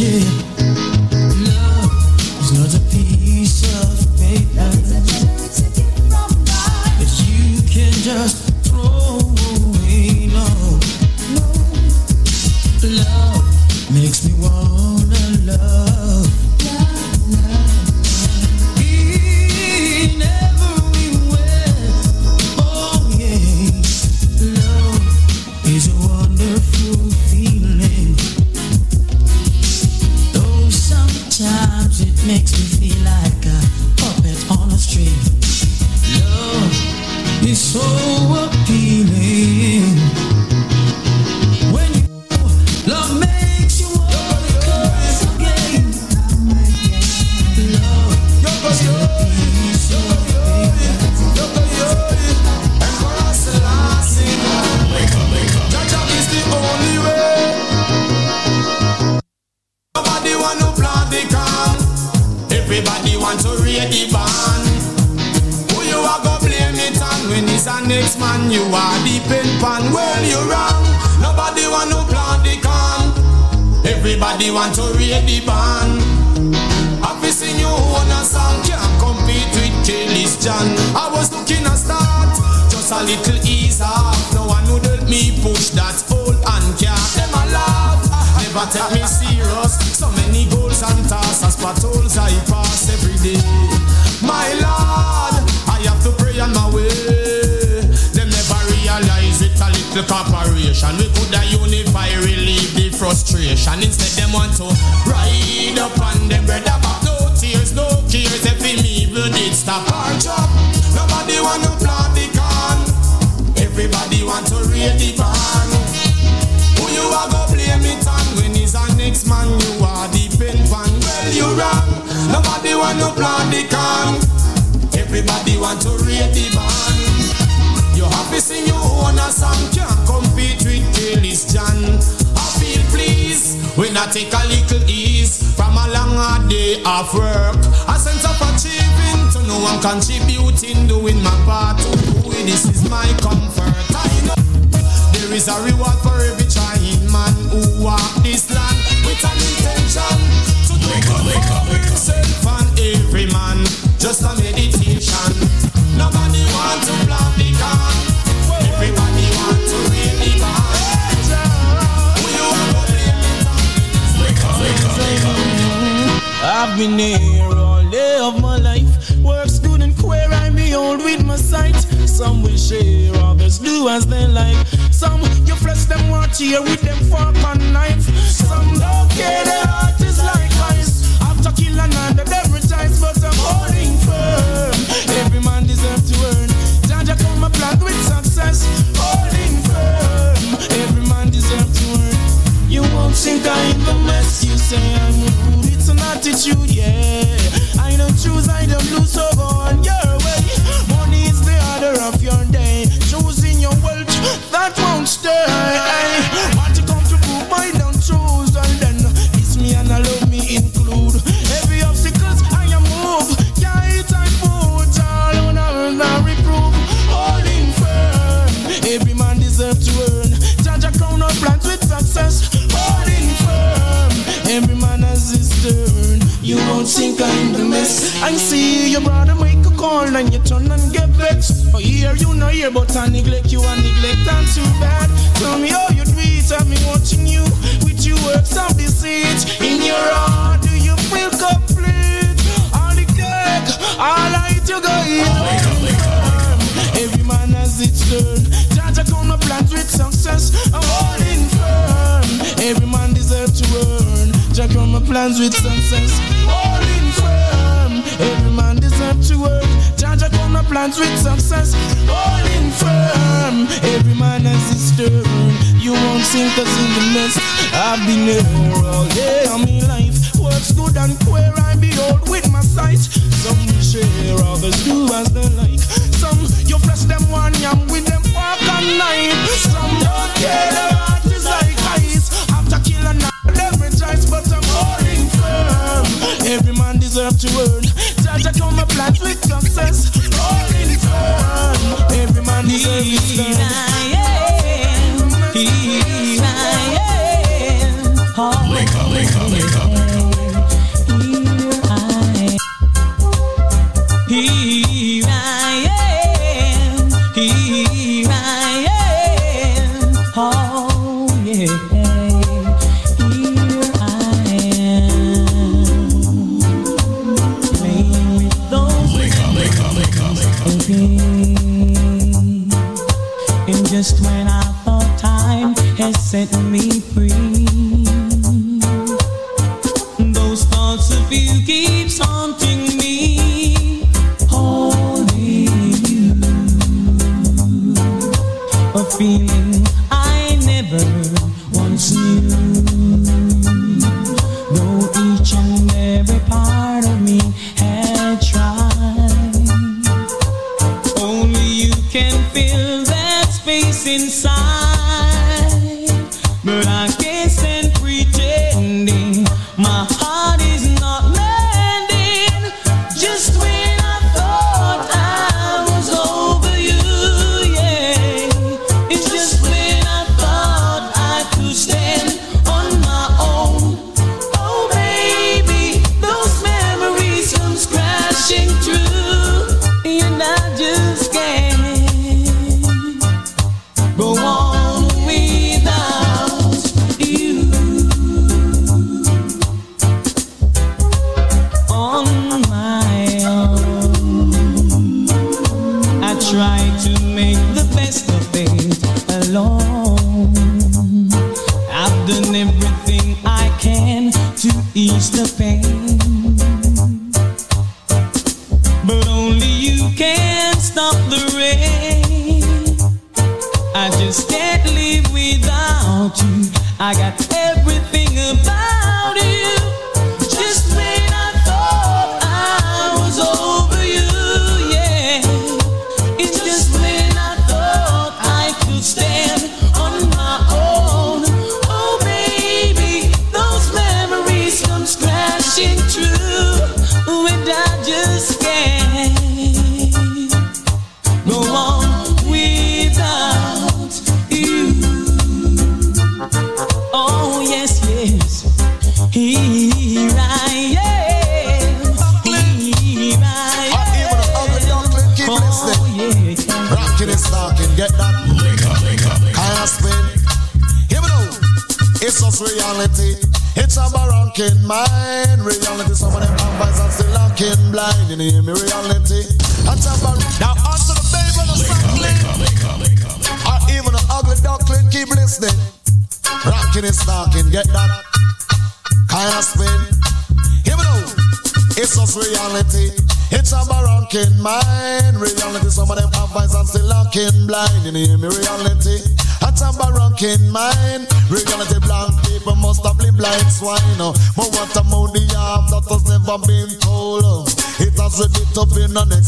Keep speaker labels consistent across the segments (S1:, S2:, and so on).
S1: Wake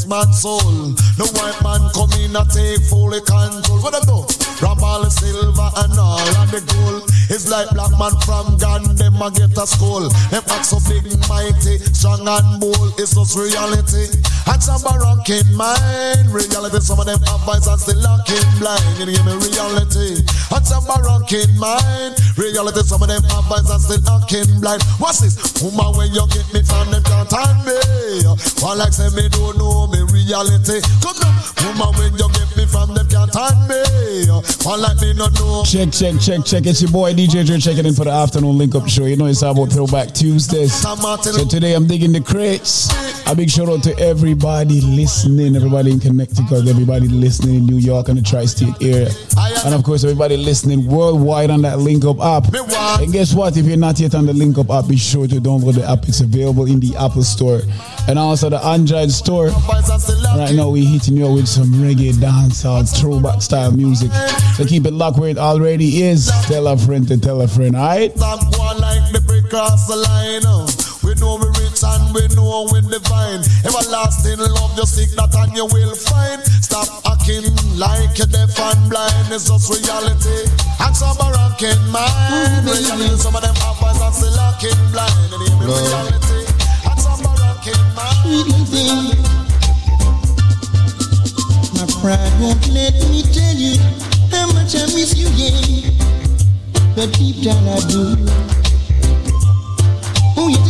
S2: man's soul. No white man come in and take fully control. What them do? From all the silver and all and the gold. It's like black man from Ghana, them a get a school. Them act so big, mighty, strong and bold. Just reality. And some barranking mind. Reality, some of them have eyes and still looking blind. You give me reality. And some barranking mind. Reality, some of them have eyes and still looking blind. What's this? Woman, when you get me from them can't hand me. One like say me don't know me reality. Come on, woman, when you get me from them can't hand me. One like me not know.
S3: Check, check, check, check. It's your boy DJ Dre checking in for the afternoon link up show. You know it's about Throwback Tuesdays. So today I'm digging the crates. A big shout out to everybody listening, everybody in Connecticut, everybody listening in New York and the tri-state area. And of course, everybody listening worldwide on that Link Up app. And guess what? If you're not yet on the Link Up app, be sure to download the app. It's available in the Apple Store and also the Android store. Right now, we're hitting you with some reggae dancehall throwback style music. So keep it locked where it already is. Tell a friend to tell a friend, alright?
S2: We know we rich and we know we divine. Everlasting love, just seek that and you will find. Stop acting like you're deaf and blind. It's just reality. And some are rocking mind. Reality, some of them have eyes and still acting blind. And even reality. And some are rocking mind.
S4: My pride won't let me tell you how much I miss you, yeah. But deep down I do. Oh, yeah,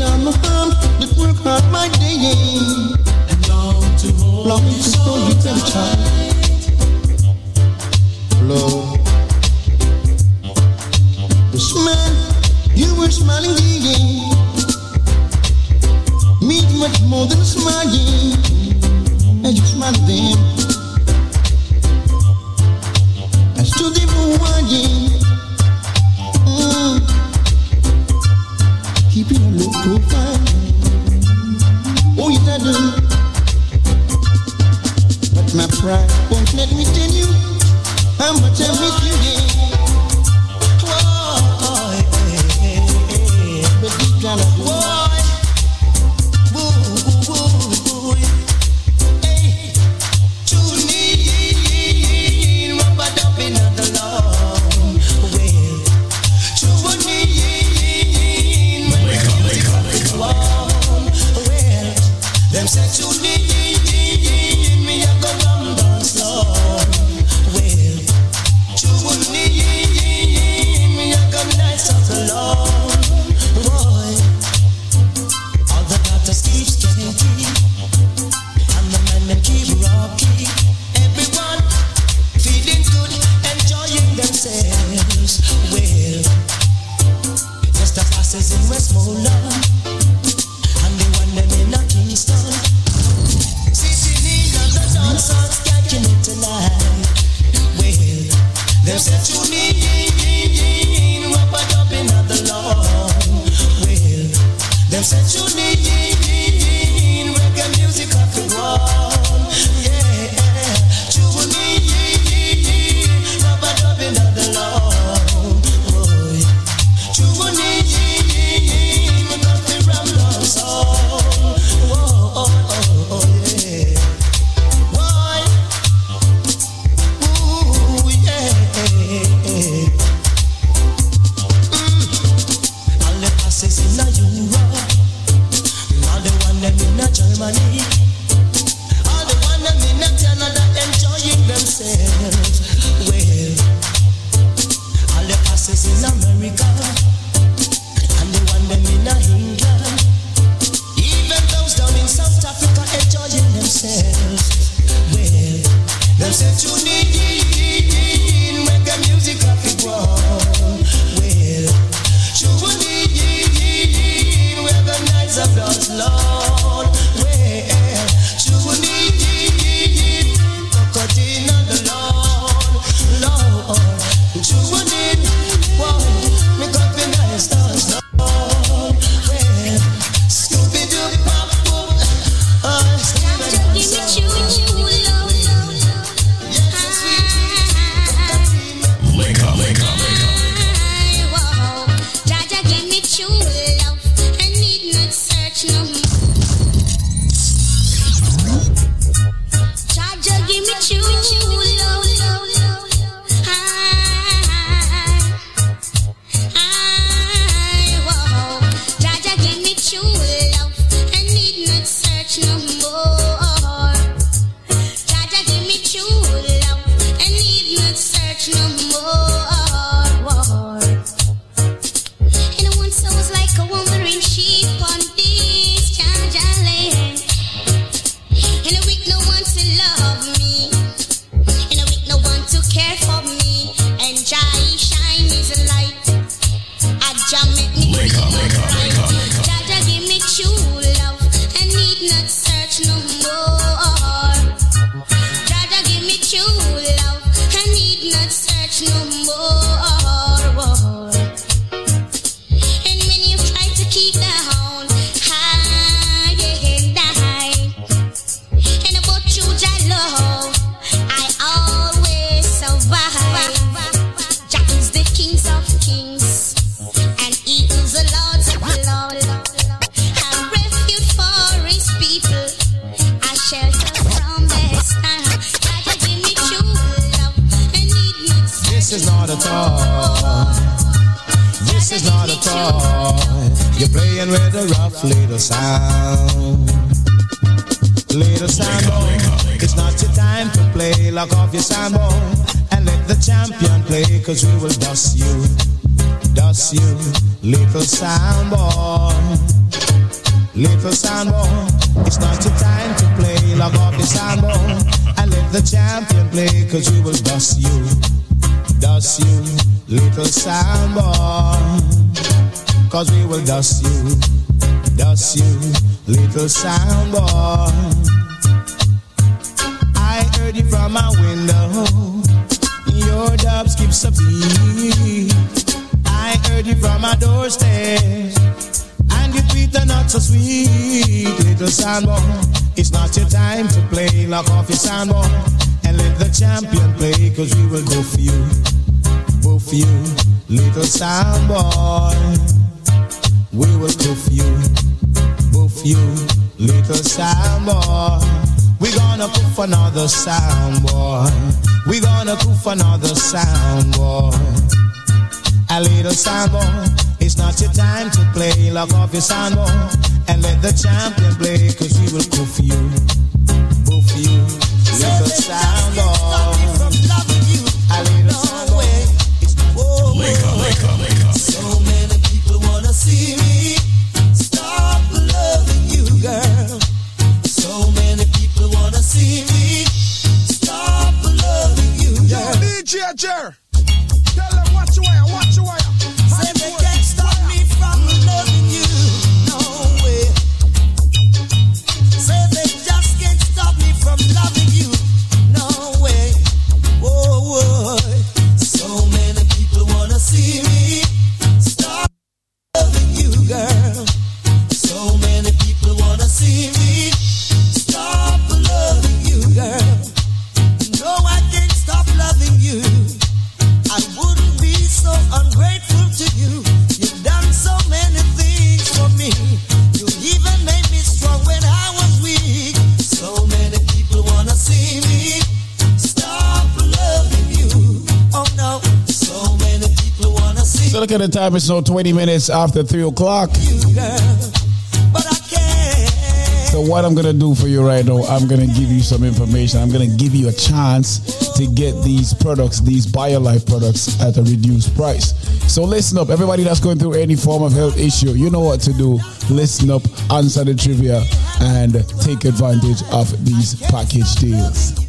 S4: My work hard my day.
S1: And long to hold,
S4: long
S1: you,
S4: to hold you. Blow. This man, you were smiling, yeah. Meet much more than smiling. I you smiled then. I stood there for one, yeah. do. But my pride won't let me tell you how much I miss you, yeah.
S5: Another sound boy. A little sound boy. It's not your time to play. Lock off your sound boy and let the champion play. Cause we will poof you, poof you, little sound boy. A little sound boy. It's oh,
S6: Link up, link up, link up.
S7: So many people wanna see me stop loving you, girl. So many people wanna see me
S4: DJ
S3: time. It's now 20 minutes after 3 o'clock. So what I'm gonna do for you right now, I'm gonna give you some information. I'm gonna give you a chance to get these products, these BioLife products at a reduced price. So listen up, everybody that's going through any form of health issue, you know what to do. Listen up, answer the trivia, and take advantage of these package deals.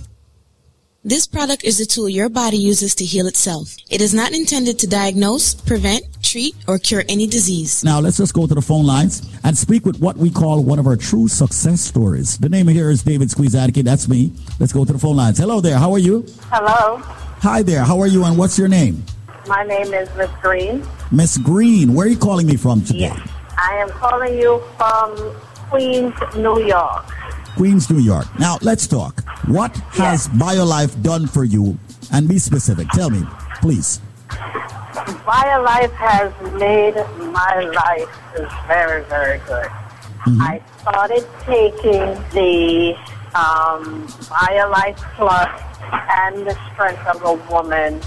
S8: This product is a tool your body uses to heal itself. It is not intended to diagnose, prevent, treat, or cure any disease.
S9: Now let's just go to the phone lines and speak with what we call one of our true success stories. The name here is David Squeezadke. That's me. Let's go to the phone lines. Hello there. How are you?
S10: Hello,
S9: Hi there. How are you? And what's your name?
S10: my name is Miss Green.
S9: Miss Green. Where are you calling me from today?
S10: Yes, I am calling you from Queens, New York.
S9: Queens, New York. Now let's talk. What has BioLife done for you? And be specific. Tell me, please.
S10: BioLife has made my life very, very good. I started taking the um, BioLife Plus and the Strength of a Woman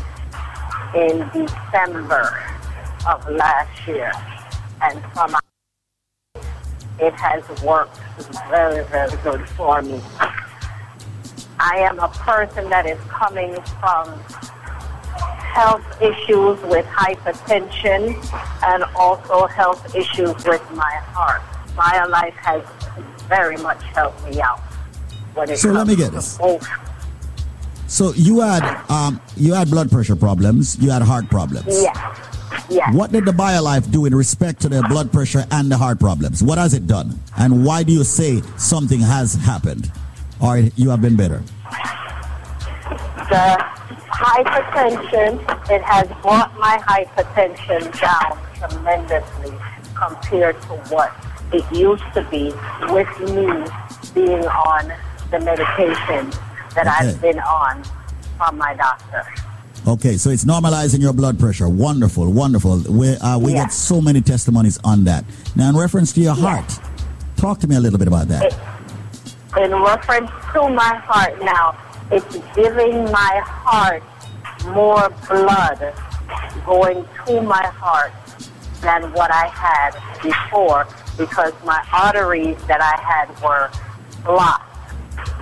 S10: in December of last year. And from it has worked very, very good for me. I am a person that is coming from health issues with hypertension and also health issues with my heart. BioLife has very much helped me out.
S9: So let me get this.
S10: both.
S9: So you had um, you had blood pressure problems. You had heart problems.
S10: Yes. Yes.
S9: What did the BioLife do in respect to the blood pressure and the heart problems? What has it done? And why do you say something has happened? Or you have been better?
S10: the hypertension, it has brought my hypertension down tremendously compared to what it used to be with me being on the medication that
S9: Okay.
S10: I've been on from my doctor.
S9: Okay, so it's normalizing your blood pressure. Wonderful, wonderful. We, uh, we
S10: Yeah.
S9: get so many testimonies on that. Now, in reference to your heart, talk to me a little bit about that.
S10: In reference to my heart now, it's giving my heart more blood going to my heart than what I had before because my arteries that I had were blocked.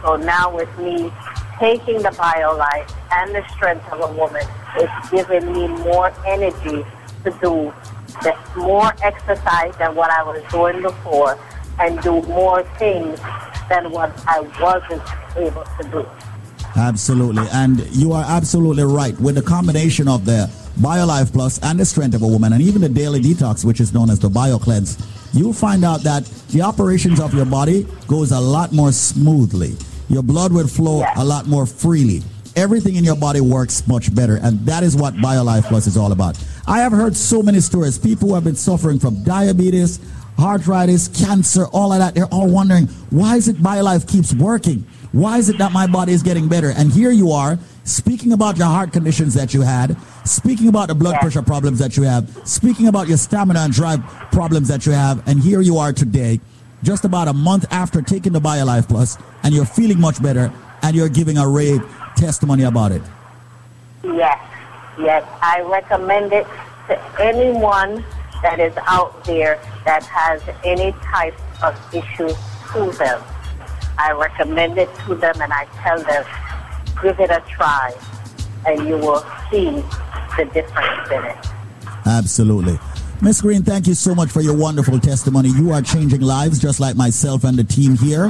S10: So now with me taking the BioLife and the strength of a woman, it's giving me more energy to do more exercise than what I was doing before and do more things than what I wasn't able to do.
S9: Absolutely. And you are absolutely right. With the combination of the BioLife Plus and the Strength of a Woman and even the Daily Detox, which is known as the BioCleanse, you'll find out that the operations of your body goes a lot more smoothly. Your blood will flow yes. a lot more freely. Everything in your body works much better. And that is what BioLife Plus is all about. I have heard so many stories. People who have been suffering from diabetes, heart arthritis, cancer, all of that. They're all wondering, why is it BioLife keeps working? Why is it that my body is getting better? And here you are speaking about your heart conditions that you had, speaking about the blood pressure problems that you have, speaking about your stamina and drive problems that you have. And here you are today, just about a month after taking the BioLife Plus, and you're feeling much better, and you're giving a rave testimony about it.
S10: Yes, yes. I recommend it to anyone that is out there that has any type of issue to them. I recommend it to them and I tell them, give it a try and you will see the difference in it.
S9: Absolutely. Miss Green, thank you so much for your wonderful testimony. You are changing lives just like myself and the team here.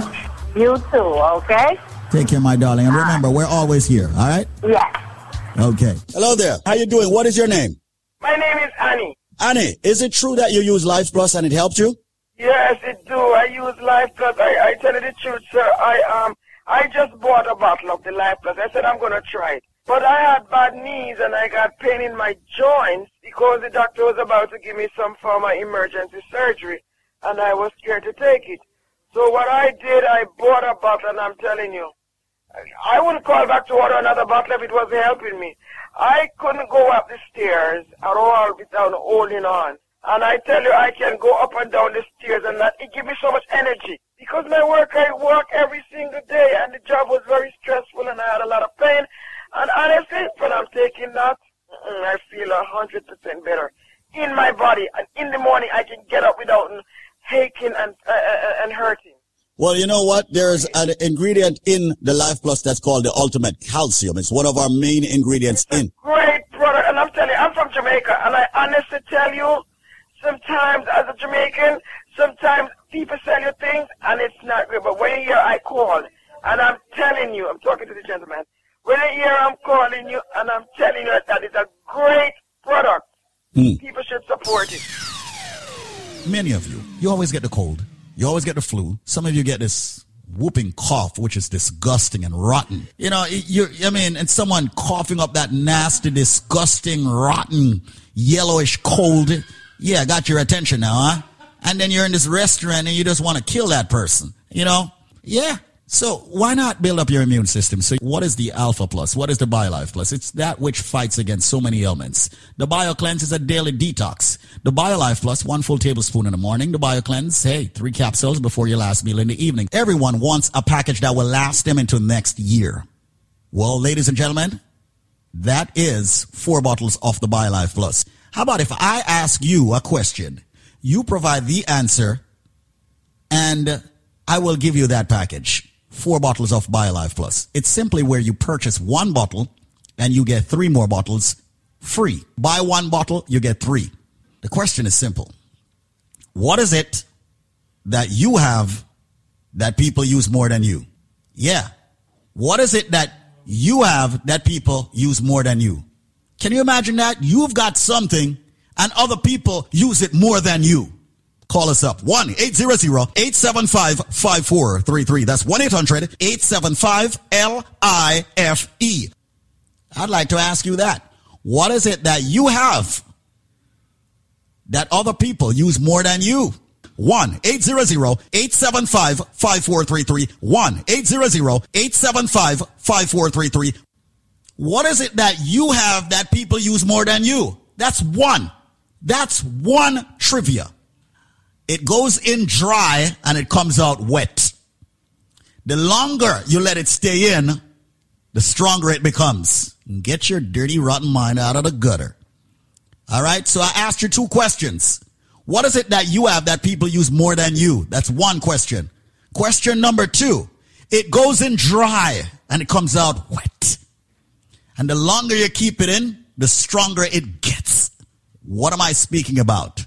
S10: You too, okay?
S9: Take care, my darling. And remember, we're always here, all right?
S10: Yes.
S9: Okay.
S11: Hello there. How you doing? What is your name?
S12: My name is Annie.
S11: Annie, is it true that you use Life Plus and it helps you?
S12: Yes, it do. I use Life Plus. I, I tell you the truth, sir. I um I just bought a bottle of the Life Plus. I said I'm gonna try it. But I had bad knees and I got pain in my joints because the doctor was about to give me some form of emergency surgery and I was scared to take it. So what I did, I bought a bottle and I'm telling you, I wouldn't call back to order another bottle if it wasn't helping me. I couldn't go up the stairs at all without holding on. And I tell you, I can go up and down the stairs and that, it gives me so much energy. Because my work, I work every single day and the job was very stressful and I had a lot of pain. And honestly, when I'm taking that, I feel a hundred percent better in my body. And in the morning, I can get up without aching and, uh, uh, uh, and hurting.
S11: Well, you know what? There's an ingredient in the Life Plus that's called the Ultimate Calcium. It's one of our main ingredients in.
S12: Great product. And I'm telling you, I'm from Jamaica. And I honestly tell you, sometimes as a Jamaican, sometimes people sell you things and it's not good. But when you hear I call and I'm telling you, I'm talking to the gentleman, when you hear I'm calling you and I'm telling you that it's a great product, mm. people should support it.
S9: Many of you, you always get the cold. You always get the flu. Some of you get this whooping cough, which is disgusting and rotten. You know, you I mean, and someone coughing up that nasty, disgusting, rotten, yellowish cold yeah, got your attention now, huh? And then you're in this restaurant and you just want to kill that person, you know? Yeah. So why not build up your immune system? So what is the Alpha Plus? What is the BioLife Plus? It's that which fights against so many ailments. The BioCleanse is a daily detox. The BioLife Plus, one full tablespoon in the morning. The BioCleanse, hey, three capsules before your last meal in the evening. Everyone wants a package that will last them into next year. Well, ladies and gentlemen, that is four bottles of the BioLife Plus. How about if I ask you a question? You provide the answer and I will give you that package. Four bottles of BioLife Plus. It's simply where you purchase one bottle and you get three more bottles free. Buy one bottle, you get three. The question is simple. What is it that you have that people use more than you? Yeah. What is it that you have that people use more than you? Can you imagine that? You've got something and other people use it more than you. Call us up. 1-800-875-5433. That's 1-800-875-L-I-F-E. I'd like to ask you that. What is it that you have that other people use more than you? 1-800-875-5433. 1-800-875-5433. What is it that you have that people use more than you? That's one. That's one trivia. It goes in dry and it comes out wet. The longer you let it stay in, the stronger it becomes. Get your dirty, rotten mind out of the gutter. All right. So I asked you two questions. What is it that you have that people use more than you? That's one question. Question number two. It goes in dry and it comes out wet. And the longer you keep it in, the stronger it gets. What am I speaking about?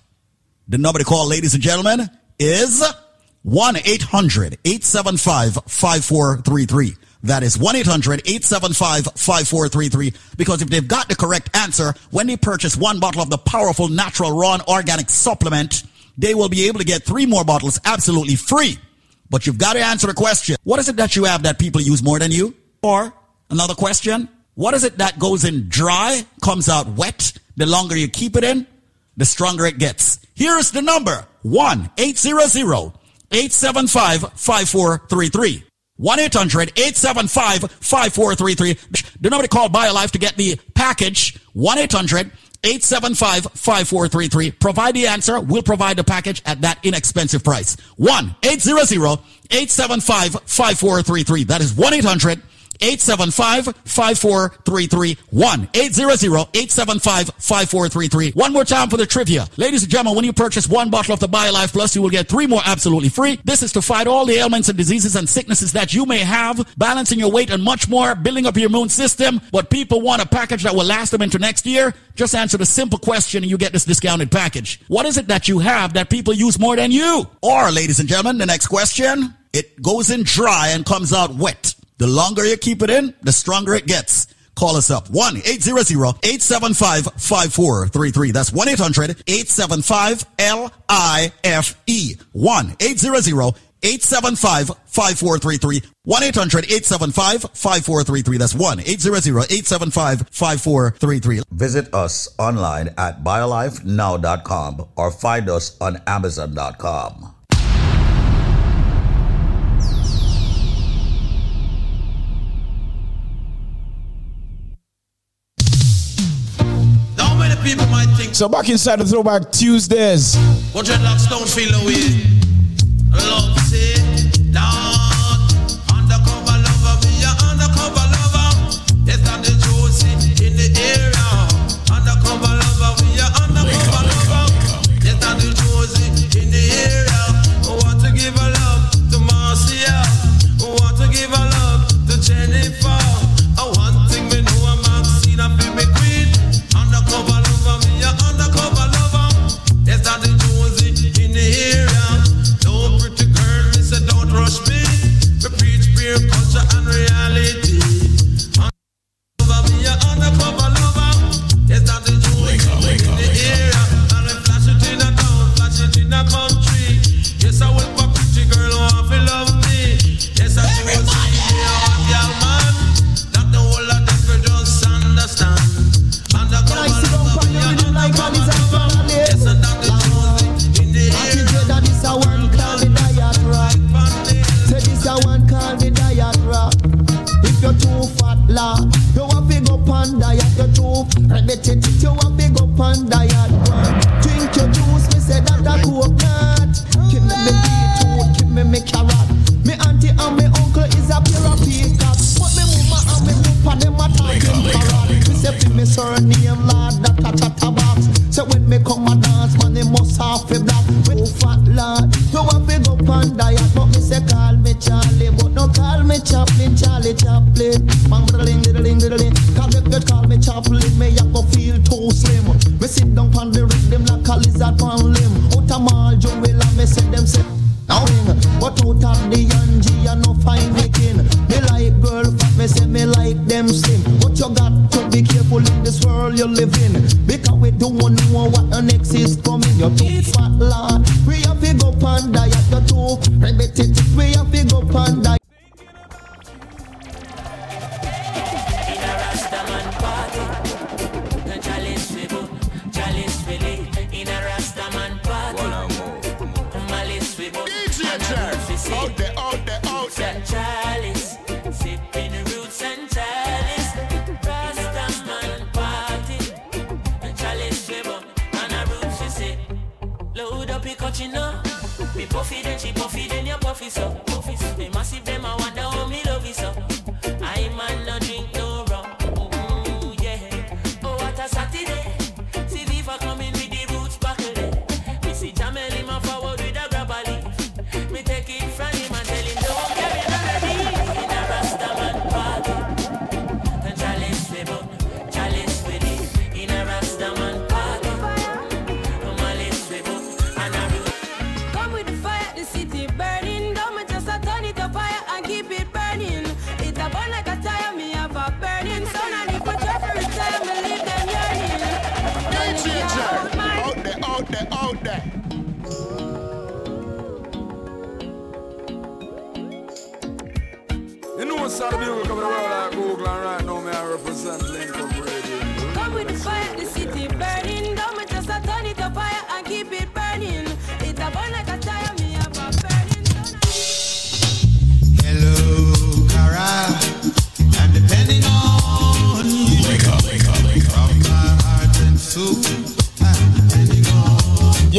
S9: The number to call, ladies and gentlemen, is 1-800-875-5433. That is 1-800-875-5433. Because if they've got the correct answer, when they purchase one bottle of the powerful natural raw and organic supplement, they will be able to get three more bottles absolutely free. But you've got to answer the question. What is it that you have that people use more than you? Or another question. What is it that goes in dry, comes out wet? The longer you keep it in, the stronger it gets. Here's the number. 1-800-875-5433. 1-800-875-5433. The number to call BioLife to get the package. 1-800-875-5433. Provide the answer. We'll provide the package at that inexpensive price. 1-800-875-5433. That is 1-800- 875-5433. 1-800-875-5433. One more time for the trivia. Ladies and gentlemen, when you purchase one bottle of the BioLife Plus, you will get three more absolutely free. This is to fight all the ailments and diseases and sicknesses that you may have, balancing your weight and much more, building up your immune system. But people want a package that will last them into next year. Just answer the simple question and you get this discounted package. What is it that you have that people use more than you? Or, ladies and gentlemen, the next question. It goes in dry and comes out wet. The longer you keep it in, the stronger it gets. Call us up. 1-800-875-5433. That's 1-800-875-L-I-F-E. 1-800-875-5433. 1-800-875-5433. That's 1-800-875-5433.
S13: Visit us online at biolifenow.com or find us on amazon.com.
S3: people might think. So back inside the Throwback Tuesdays.
S4: What dreadlocks don't feel away. Love say, undercover
S14: fear, culture, and
S15: reality.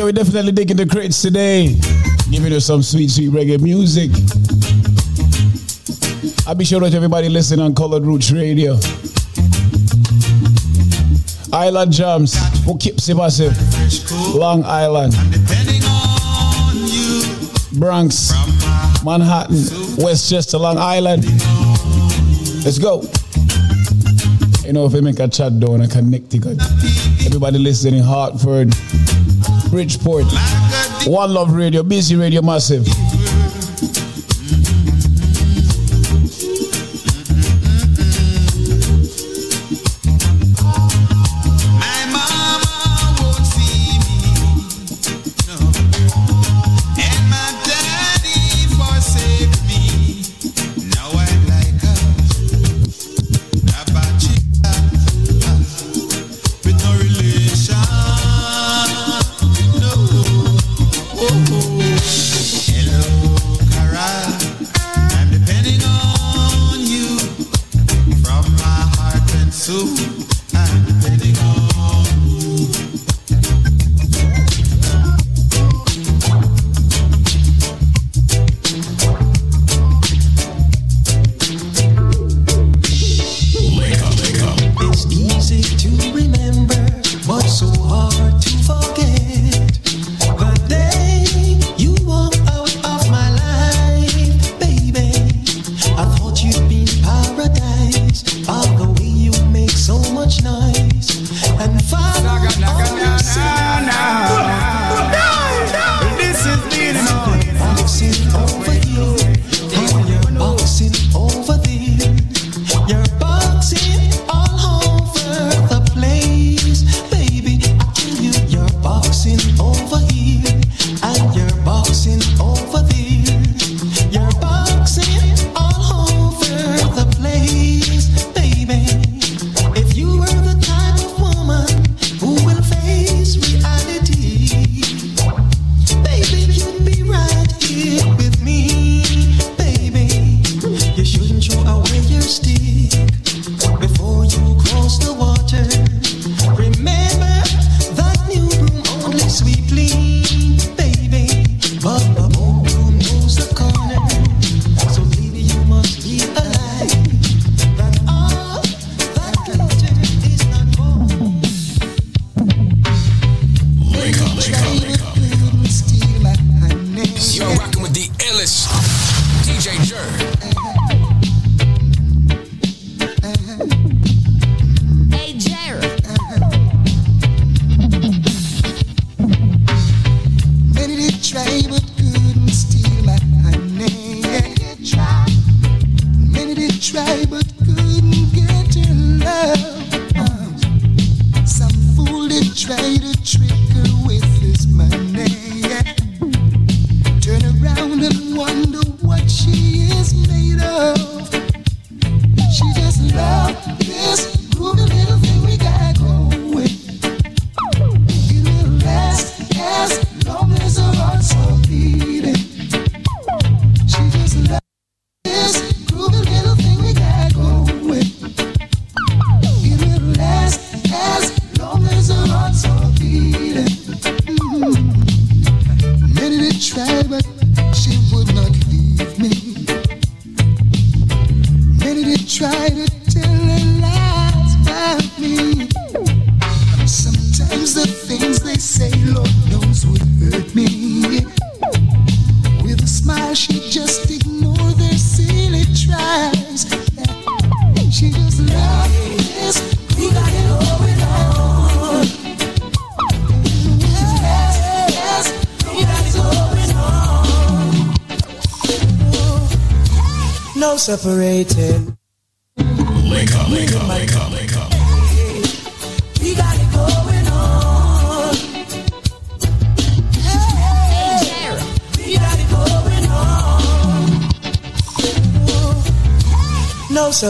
S15: we're definitely digging the crates today. Giving us some sweet, sweet reggae music. I'll be sure that everybody listen on Colored Roots Radio. Island Jams, Poughkeepsie Massive, Long Island, Bronx, Manhattan, Westchester, Long Island. Let's go. You know, if I make a chat down in Connecticut, everybody listening in Hartford, Bridgeport. One Love Radio, Busy Radio Massive.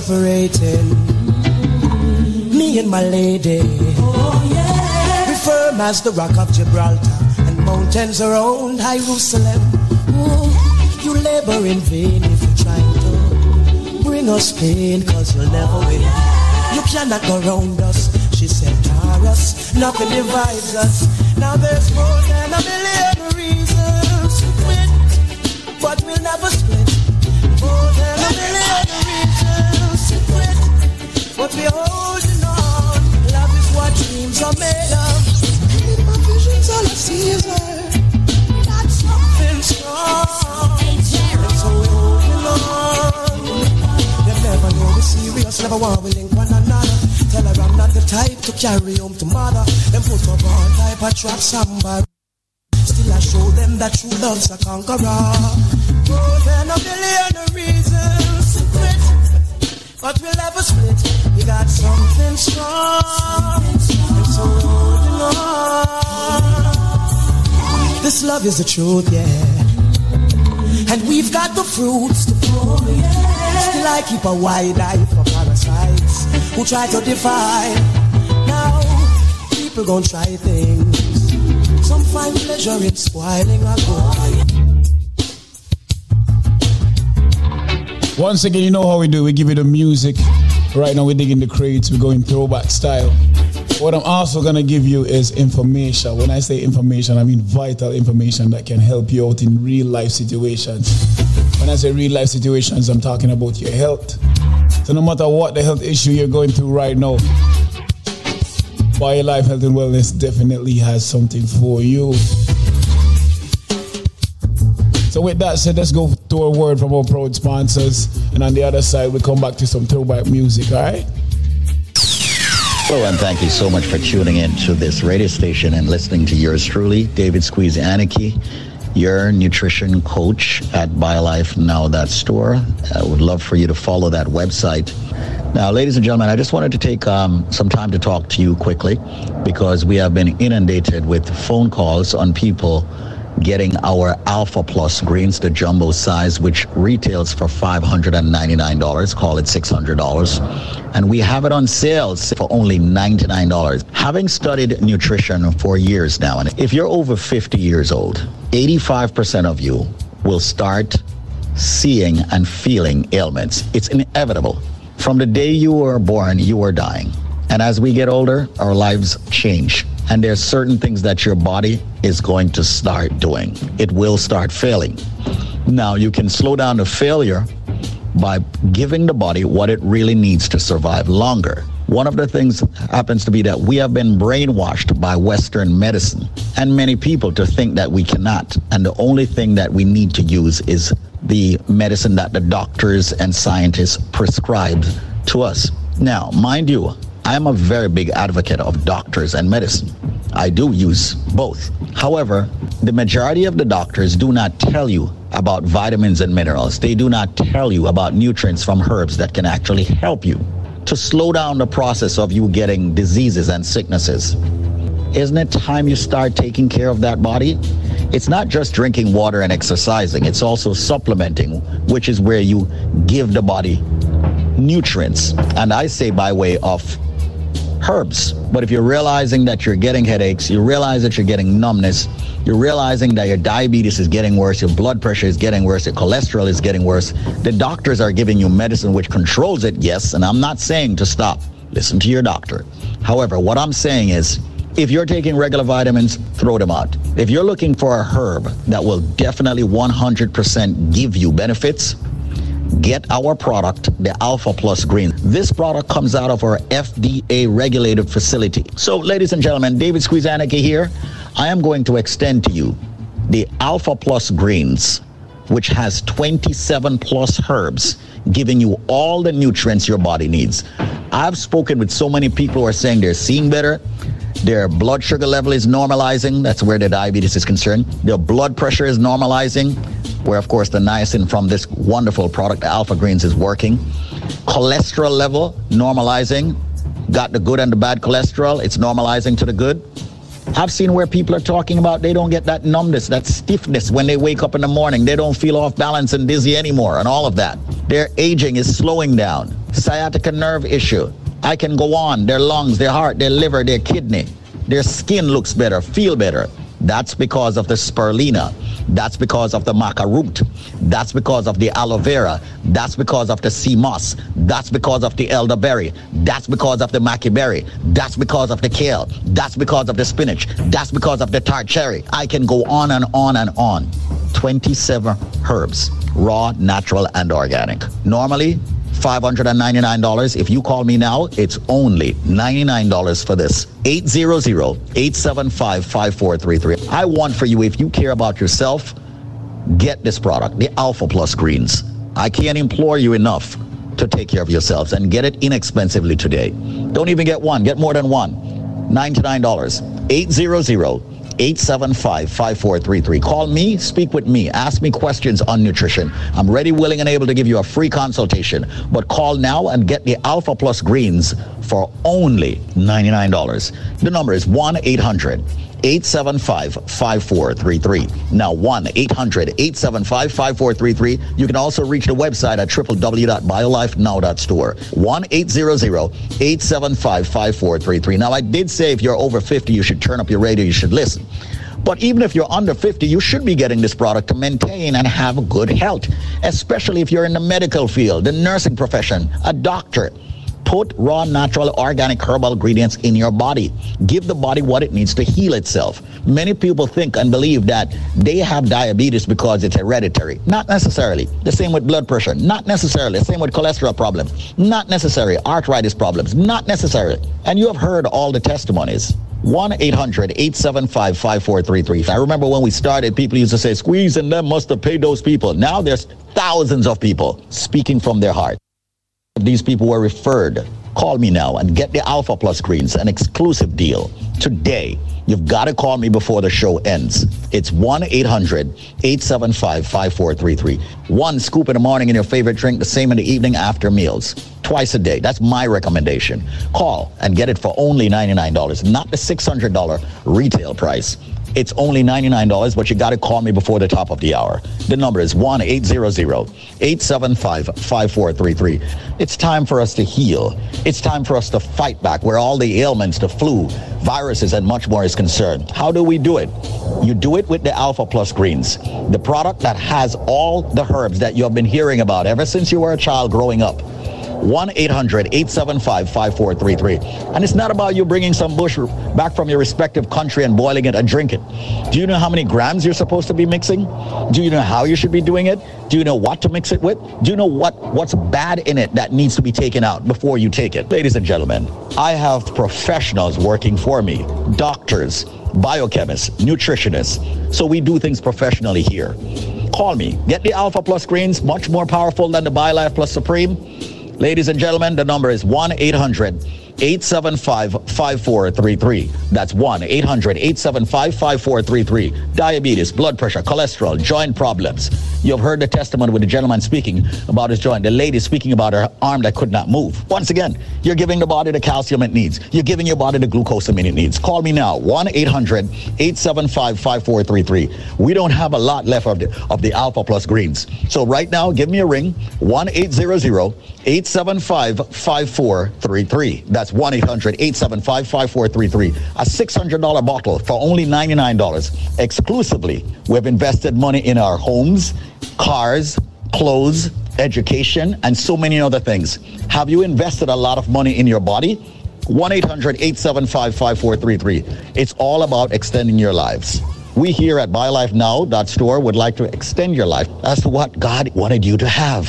S4: Separating. Me and my lady. We firm as the rock of Gibraltar and mountains around Jerusalem. You labor in vain if you're trying to bring us pain, cause you'll never win. You cannot go round us. She said, Taurus, nothing divides us. Now there's more than a million dreams are made of. And in my visions, all I see is her. Not something strong. So holding on. They never know we're serious, never want we link one another. Tell her I'm not the type to carry home to mother. Then put up all type of trap somebody. Still I show them that true love's a conqueror. Love is the truth, yeah. And we've got the fruits to prove it. Still I keep a wide eye for parasites who try to defy. Now, people gon' try things. Some find pleasure in spoiling a good.
S3: Once again, you know how we do. We give you the music. Right now, we're digging the crates. We're going throwback style. What I'm also going to give you is information. When I say information, I mean vital information that can help you out in real life situations. When I say real life situations, I'm talking about your health. So, no matter what the health issue you're going through right now, Bio Life Health and Wellness definitely has something for you. So with that said, let's go to a word from our proud sponsors. And on the other side, we come back to some throwback music, all right?
S9: Hello, and thank you so much for tuning in to this radio station and listening to yours truly, David Squeeze Anarchy, your nutrition coach at BioLifeNow.store. I would love for you to follow that website. Now, ladies and gentlemen, I just wanted to take um, some time to talk to you quickly because we have been inundated with phone calls on people getting our Alpha Plus greens, the jumbo size, which retails for $599, call it $600. And we have it on sales for only $99. Having studied nutrition for years now, and if you're over 50 years old, 85% of you will start seeing and feeling ailments. It's inevitable. From the day you were born, you are dying. And as we get older, our lives change. And there's certain things that your body is going to start doing. It will start failing. Now, you can slow down the failure by giving the body what it really needs to survive longer. One of the things happens to be that we have been brainwashed by Western medicine and many people to think that we cannot. And the only thing that we need to use is the medicine that the doctors and scientists prescribe to us. Now, mind you, I'm a very big advocate of doctors and medicine. I do use both. However, the majority of the doctors do not tell you about vitamins and minerals. They do not tell you about nutrients from herbs that can actually help you to slow down the process of you getting diseases and sicknesses. Isn't it time you start taking care of that body? It's not just drinking water and exercising, it's also supplementing, which is where you give the body nutrients. And I say by way of herbs. But if you're realizing that you're getting headaches, you realize that you're getting numbness, you're realizing that your diabetes is getting worse, your blood pressure is getting worse, your cholesterol is getting worse, the doctors are giving you medicine which controls it, yes, and I'm not saying to stop. Listen to your doctor. However, what I'm saying is, if you're taking regular vitamins, throw them out. If you're looking for a herb that will definitely 100% give you benefits, get our product, the Alpha Plus Green. This product comes out of our FDA regulated facility. So, ladies and gentlemen, David Squeezaniki here. I am going to extend to you the Alpha Plus Greens, which has 27 plus herbs, giving you all the nutrients your body needs. I've spoken with so many people who are saying they're seeing better. Their blood sugar level is normalizing. That's where the diabetes is concerned. Their blood pressure is normalizing, where, of course, the niacin from this wonderful product, Alpha Greens, is working. Cholesterol level normalizing. Got the good and the bad cholesterol. It's normalizing to the good. I've seen where people are talking about they don't get that numbness, that stiffness when they wake up in the morning. They don't feel off balance and dizzy anymore, and all of that. Their aging is slowing down. Sciatica nerve issue. I can go on. Their lungs, their heart, their liver, their kidney. Their skin looks better, feel better. That's because of the spirulina. That's because of the maca root. That's because of the aloe vera. That's because of the sea moss. That's because of the elderberry. That's because of the maca berry. That's because of the kale. That's because of the spinach. That's because of the tart cherry. I can go on and on and on. 27 herbs, raw, natural, and organic. Normally, $599. If you call me now, it's only $99 for this. 800-875-5433. I want for you, if you care about yourself, get this product, the Alpha Plus Greens. I can't implore you enough to take care of yourselves and get it inexpensively today. Don't even get one, get more than one. $99. 800 875 5433. Call me, speak with me, ask me questions on nutrition. I'm ready, willing, and able to give you a free consultation. But call now and get the Alpha Plus Greens for only $99. The number is 1 800 875 5433. Now 1 800 875 5433. You can also reach the website at www.biolifenow.store. 1 800 875 5433. Now, I did say if you're over 50, you should turn up your radio, you should listen. But even if you're under 50, you should be getting this product to maintain and have good health, especially if you're in the medical field, the nursing profession, a doctor. Put raw, natural, organic herbal ingredients in your body. Give the body what it needs to heal itself. Many people think and believe that they have diabetes because it's hereditary. Not necessarily. The same with blood pressure. Not necessarily. The same with cholesterol problems. Not necessary. Arthritis problems. Not necessarily. And you have heard all the testimonies. 1 800 875 5433. I remember when we started, people used to say, Squeeze and them must have paid those people. Now there's thousands of people speaking from their heart. These people were referred. Call me now and get the Alpha Plus Greens, an exclusive deal today. You've got to call me before the show ends. It's 1 800 875 5433. One scoop in the morning in your favorite drink, the same in the evening after meals. Twice a day. That's my recommendation. Call and get it for only $99, not the $600 retail price. It's only $99, but you got to call me before the top of the hour. The number is 1 800 875 5433. It's time for us to heal. It's time for us to fight back where all the ailments, the flu, viruses, and much more is concerned. How do we do it? You do it with the Alpha Plus Greens, the product that has all the herbs that you have been hearing about ever since you were a child growing up. 1 800 875 5433. And it's not about you bringing some bush back from your respective country and boiling it and drink it. Do you know how many grams you're supposed to be mixing? Do you know how you should be doing it? Do you know what to mix it with? Do you know what, what's bad in it that needs to be taken out before you take it? Ladies and gentlemen, I have professionals working for me, doctors, biochemists, nutritionists. So we do things professionally here. Call me. Get the Alpha Plus greens, much more powerful than the BioLife Plus Supreme. Ladies and gentlemen, the number is 1 800 875 5433. That's 1 800 875 5433. Diabetes, blood pressure, cholesterol, joint problems. You've heard the testimony with the gentleman speaking about his joint, the lady speaking about her arm that could not move. Once again, you're giving the body the calcium it needs. You're giving your body the glucosamine it needs. Call me now, 1 800 875 5433. We don't have a lot left of the, of the Alpha Plus greens. So right now, give me a ring, 1 800 875 5433. That's 1 800 875 5433. A $600 bottle for only $99 exclusively. We've invested money in our homes, cars, clothes, education, and so many other things. Have you invested a lot of money in your body? 1 800 875 5433. It's all about extending your lives. We here at BioLifeNow.store would like to extend your life as what God wanted you to have.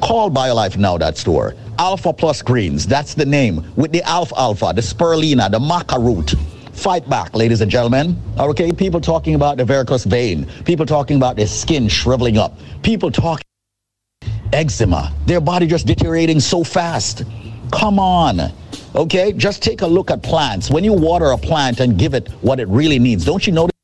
S9: Call BioLifeNow.store. Alpha Plus Greens, that's the name. With the Alfalfa, the Spirulina, the Maca root. Fight back, ladies and gentlemen. Okay, people talking about the varicose vein. People talking about their skin shriveling up. People talking eczema. Their body just deteriorating so fast. Come on. Okay, just take a look at plants. When you water a plant and give it what it really needs, don't you notice?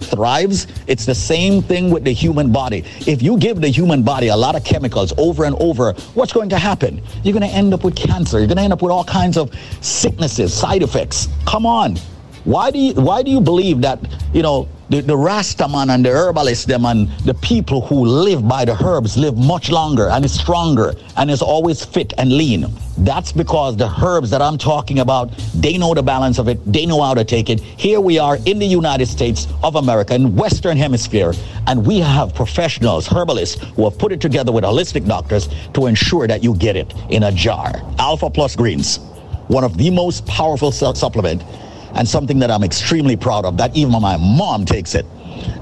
S9: Thrives. It's the same thing with the human body. If you give the human body a lot of chemicals over and over, what's going to happen? You're going to end up with cancer. You're going to end up with all kinds of sicknesses, side effects. Come on. Why do you why do you believe that, you know, the, the Rastaman and the herbalists them and the people who live by the herbs live much longer and is stronger and is always fit and lean. That's because the herbs that I'm talking about, they know the balance of it, they know how to take it. Here we are in the United States of America, in Western Hemisphere, and we have professionals, herbalists, who have put it together with holistic doctors to ensure that you get it in a jar. Alpha Plus Greens, one of the most powerful su- supplement and something that I'm extremely proud of, that even my mom takes it.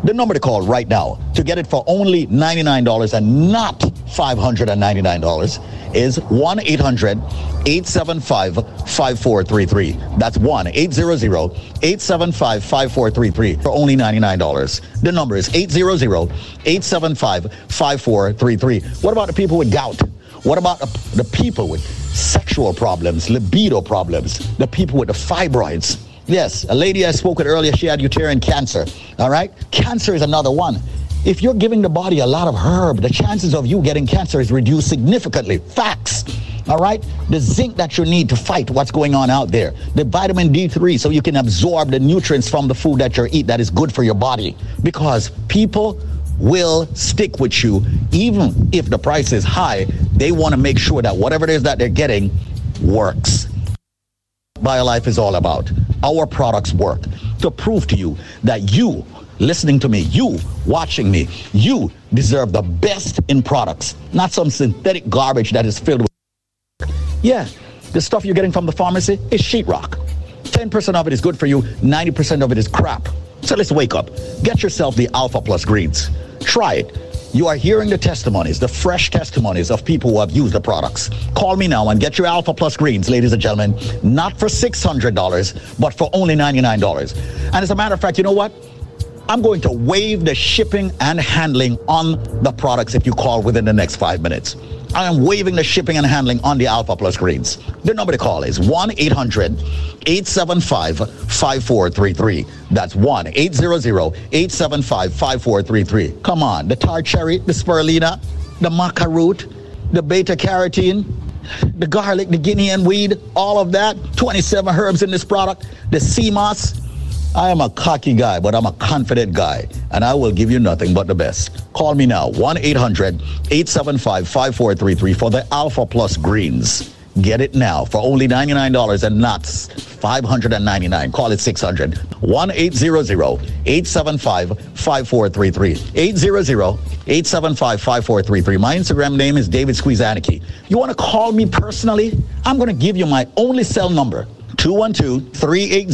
S9: The number to call right now to get it for only $99 and not $599 is 1 800 875 5433. That's 1 800 875 5433 for only $99. The number is 800 875 5433. What about the people with gout? What about the, the people with sexual problems, libido problems, the people with the fibroids? Yes, a lady I spoke with earlier, she had uterine cancer. All right? Cancer is another one. If you're giving the body a lot of herb, the chances of you getting cancer is reduced significantly. Facts. All right? The zinc that you need to fight what's going on out there. The vitamin D3 so you can absorb the nutrients from the food that you eat that is good for your body. Because people will stick with you even if the price is high. They want to make sure that whatever it is that they're getting works. BioLife is all about. Our products work to prove to you that you, listening to me, you watching me, you deserve the best in products, not some synthetic garbage that is filled with. Yeah, the stuff you're getting from the pharmacy is sheetrock. 10% of it is good for you, 90% of it is crap. So let's wake up. Get yourself the Alpha Plus greens. Try it. You are hearing the testimonies, the fresh testimonies of people who have used the products. Call me now and get your Alpha Plus greens, ladies and gentlemen, not for $600, but for only $99. And as a matter of fact, you know what? I'm going to waive the shipping and handling on the products if you call within the next five minutes. I am waiving the shipping and handling on the Alpha Plus greens. The number to call is 1 800 875 5433. That's 1 800 875 5433. Come on, the tart cherry, the spirulina, the maca root, the beta carotene, the garlic, the guinea hen weed, all of that. 27 herbs in this product. The sea moss. I am a cocky guy, but I'm a confident guy, and I will give you nothing but the best. Call me now, 1 800 875 5433 for the Alpha Plus Greens. Get it now for only $99 and not 599. Call it 600. 1 800 875 5433. 800 875 5433. My Instagram name is David Squeeze Anarchy. You want to call me personally? I'm going to give you my only cell number 212 380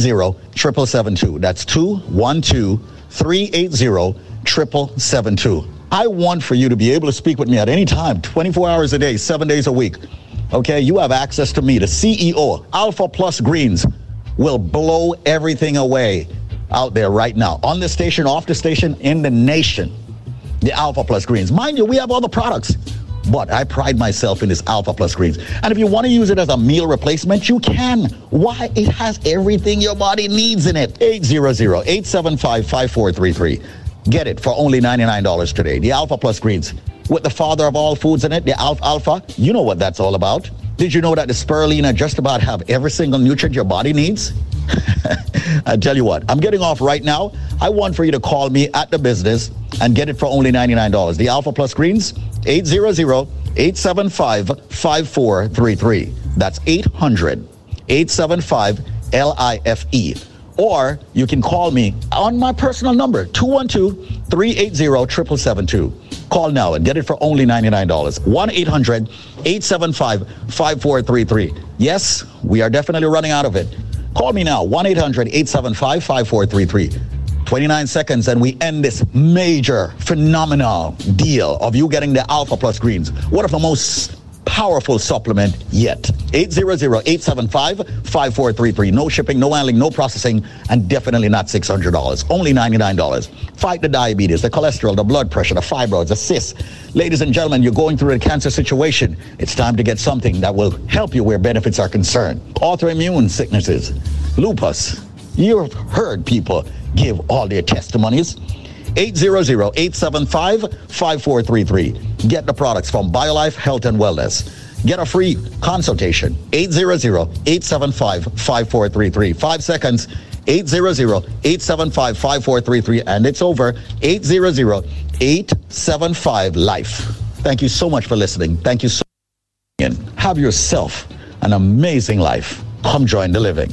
S9: 7772. That's 212 380 7772. I want for you to be able to speak with me at any time, 24 hours a day, seven days a week. Okay, you have access to me, the CEO, Alpha Plus Greens will blow everything away out there right now on the station, off the station, in the nation. The Alpha Plus Greens. Mind you, we have all the products, but I pride myself in this Alpha Plus Greens. And if you want to use it as a meal replacement, you can. Why? It has everything your body needs in it. 800-875-5433. Get it for only $99 today. The Alpha Plus Greens. With the father of all foods in it, the Alfalfa, you know what that's all about. Did you know that the spirulina just about have every single nutrient your body needs? I tell you what, I'm getting off right now. I want for you to call me at the business and get it for only $99. The Alpha Plus Greens, 800-875-5433. That's 800-875-LIFE. Or you can call me on my personal number, 212-380-7772. Call now and get it for only $99. 1-800-875-5433. Yes, we are definitely running out of it. Call me now, 1-800-875-5433. 29 seconds and we end this major phenomenal deal of you getting the Alpha Plus greens. One of the most
S7: powerful supplement yet. 800-875-5433. No shipping, no handling, no processing, and definitely not $600. Only $99. Fight the diabetes, the cholesterol, the blood pressure, the fibroids, the cysts. Ladies and gentlemen, you're going through a cancer situation. It's time to get something that will help you where benefits are concerned. Autoimmune sicknesses, lupus. You've heard people give all their testimonies. 800-875-5433. Get the products from BioLife Health and Wellness. Get a free consultation 800-875-5433. 5 seconds 800-875-5433 and it's over 800-875 life. Thank you so much for listening. Thank you so much. Have yourself an amazing life. Come join the living.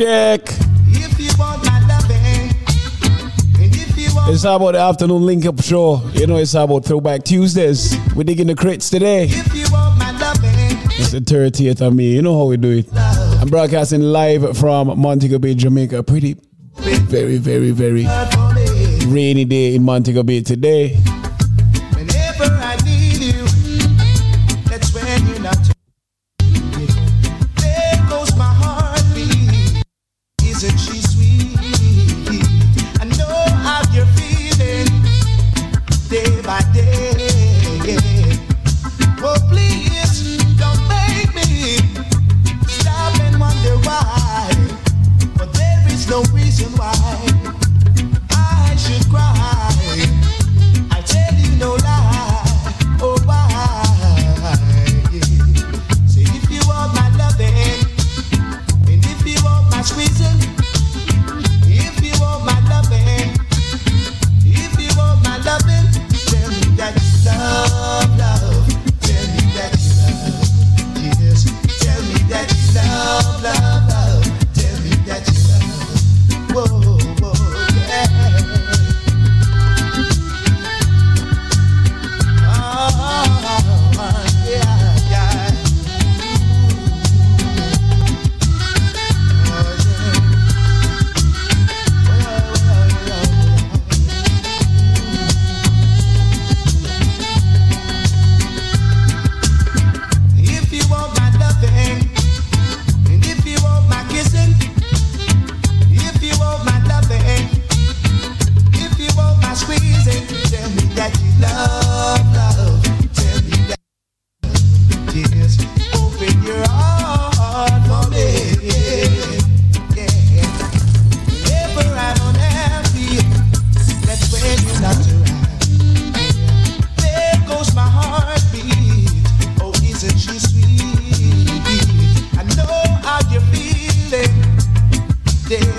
S4: check. It's about the afternoon link up show. You know, it's about Throwback Tuesdays. We're digging the crates today. It's the 30th of May. You know how we do it. I'm broadcasting live from Montego Bay, Jamaica. Pretty, very, very, very rainy day in Montego Bay today.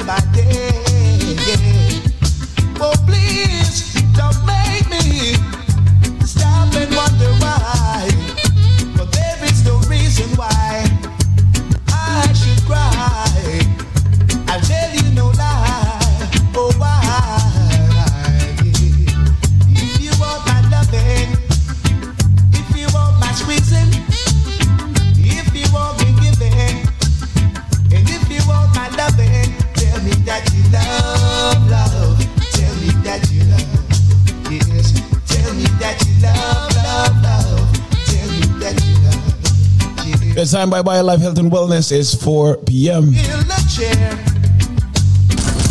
S16: by day.
S17: by Bio Life Health and Wellness. It's 4 p.m.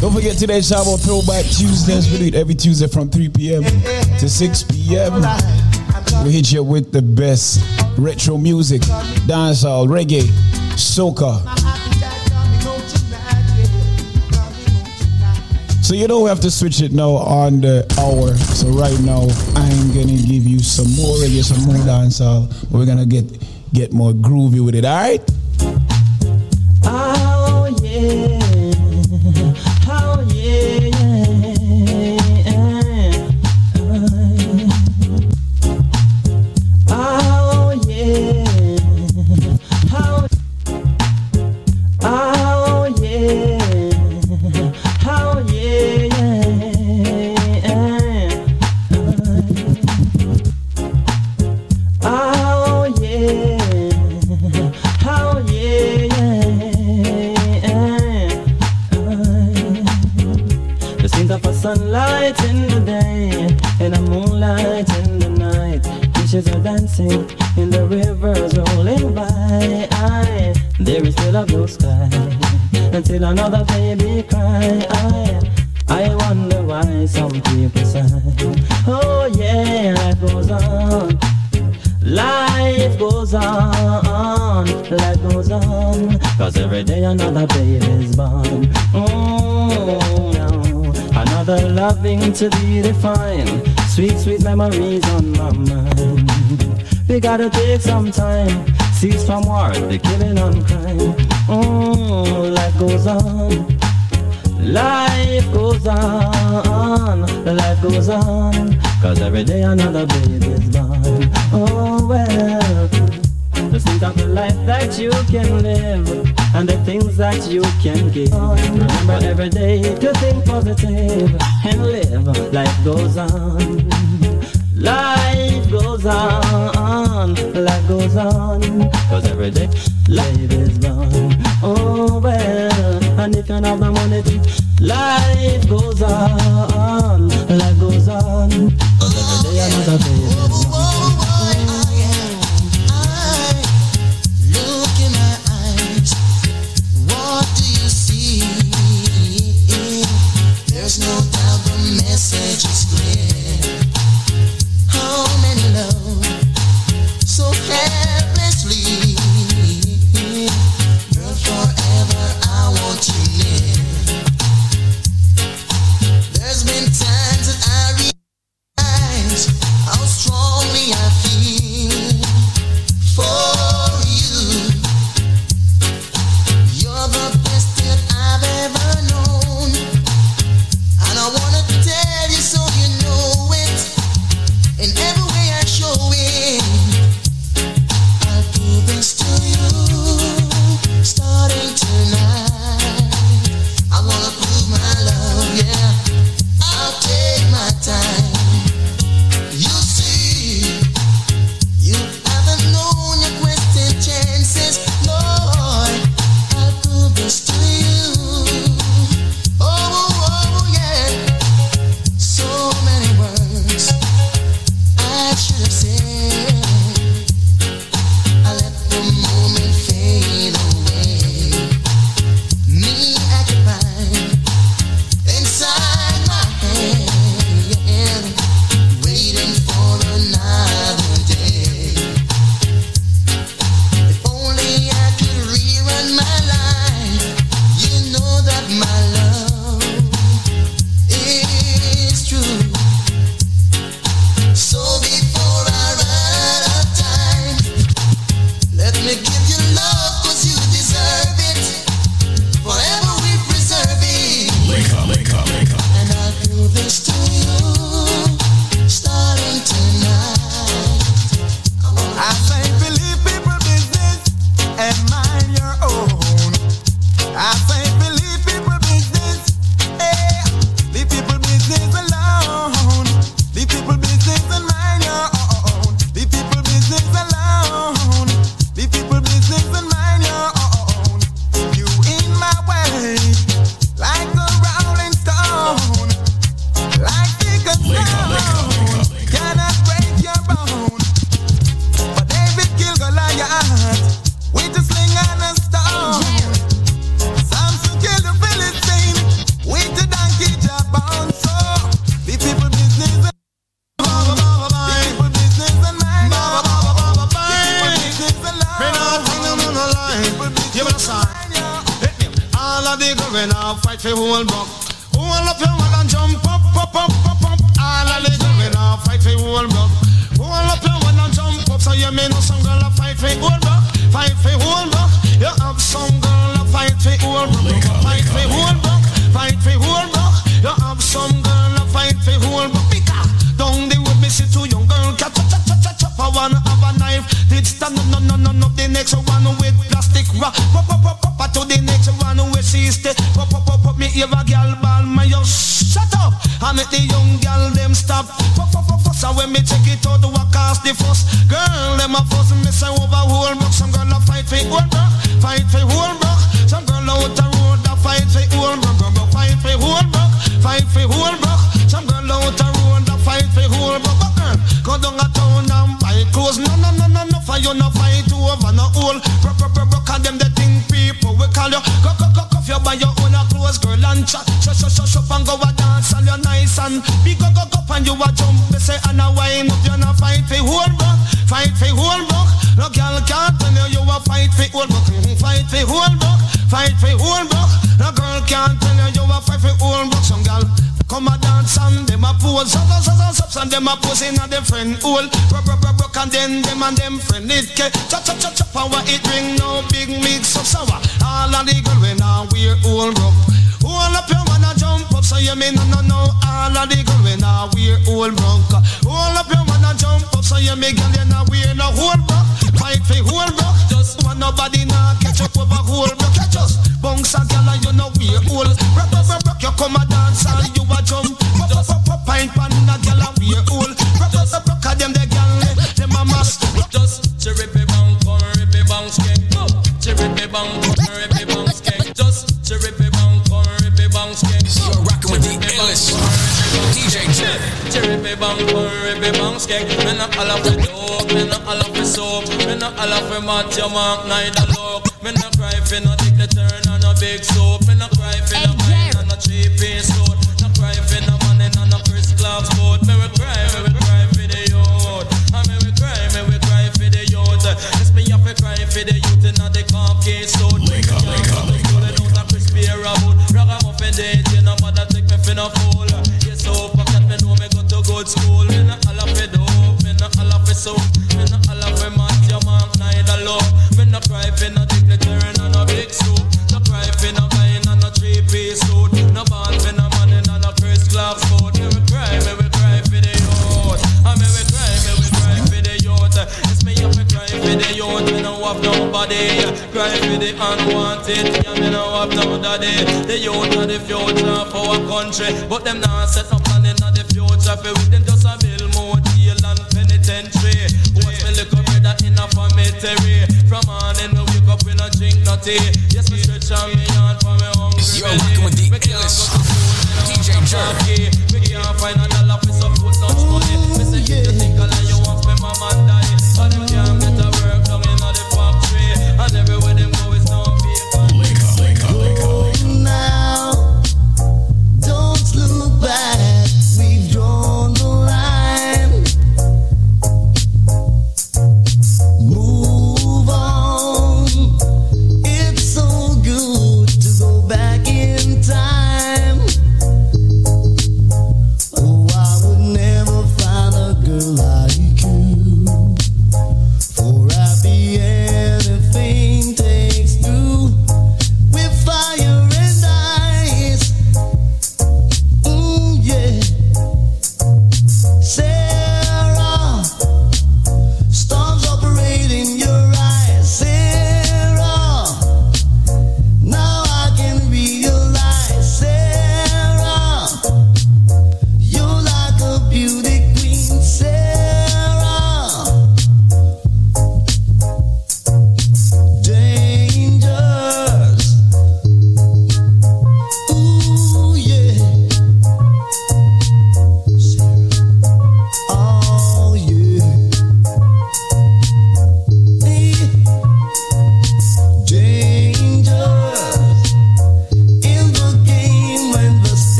S17: Don't forget today's Shabbat Throwback Tuesdays. We do it every Tuesday from 3 p.m. to 6 p.m. We hit you with the best retro music, dancehall, reggae, soca. So you don't have to switch it now on the hour. So right now, I'm gonna give you some more reggae, some more dancehall. We're gonna get get more groovy with it, all right?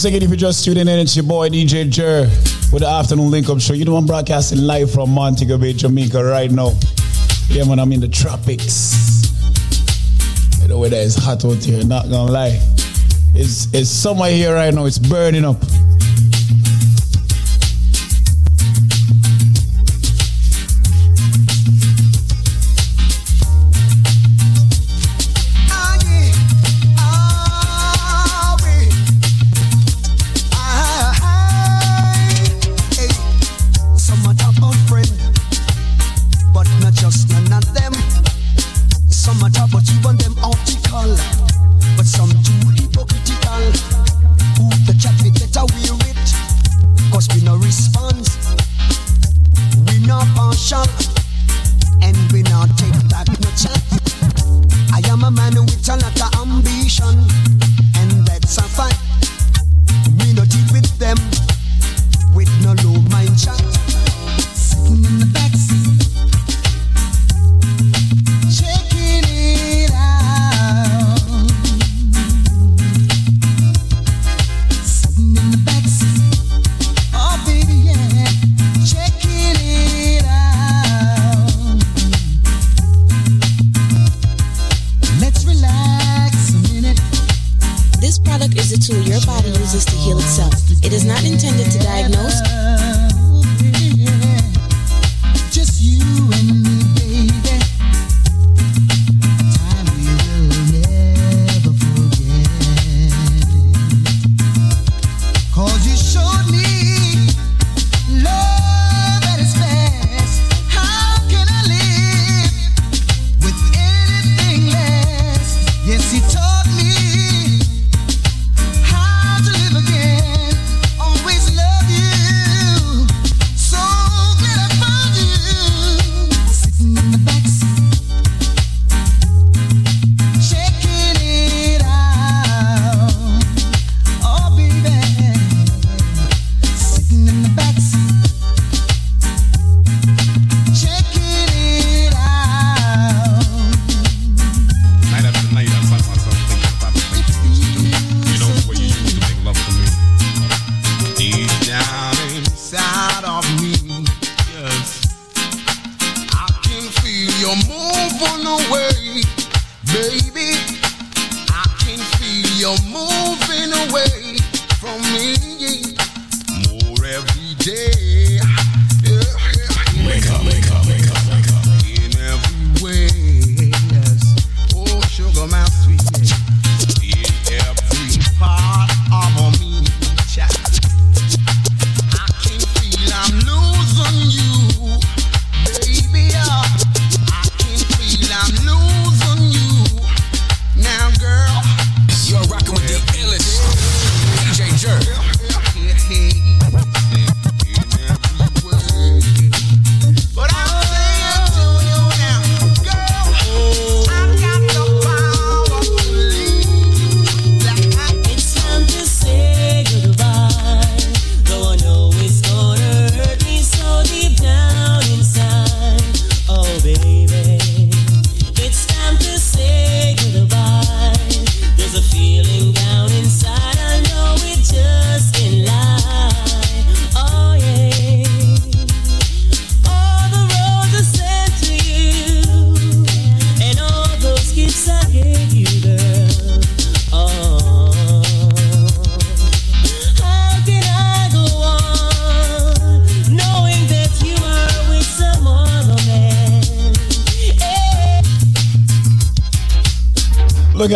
S4: Once again, if you're just tuning in, it's your boy DJ Jer with the Afternoon Link Up Show. You know, I'm broadcasting live from Montego Bay, Jamaica right now. Yeah, man, I'm in the tropics. The weather is hot out here, not gonna lie. It's, it's summer here right now, it's burning up.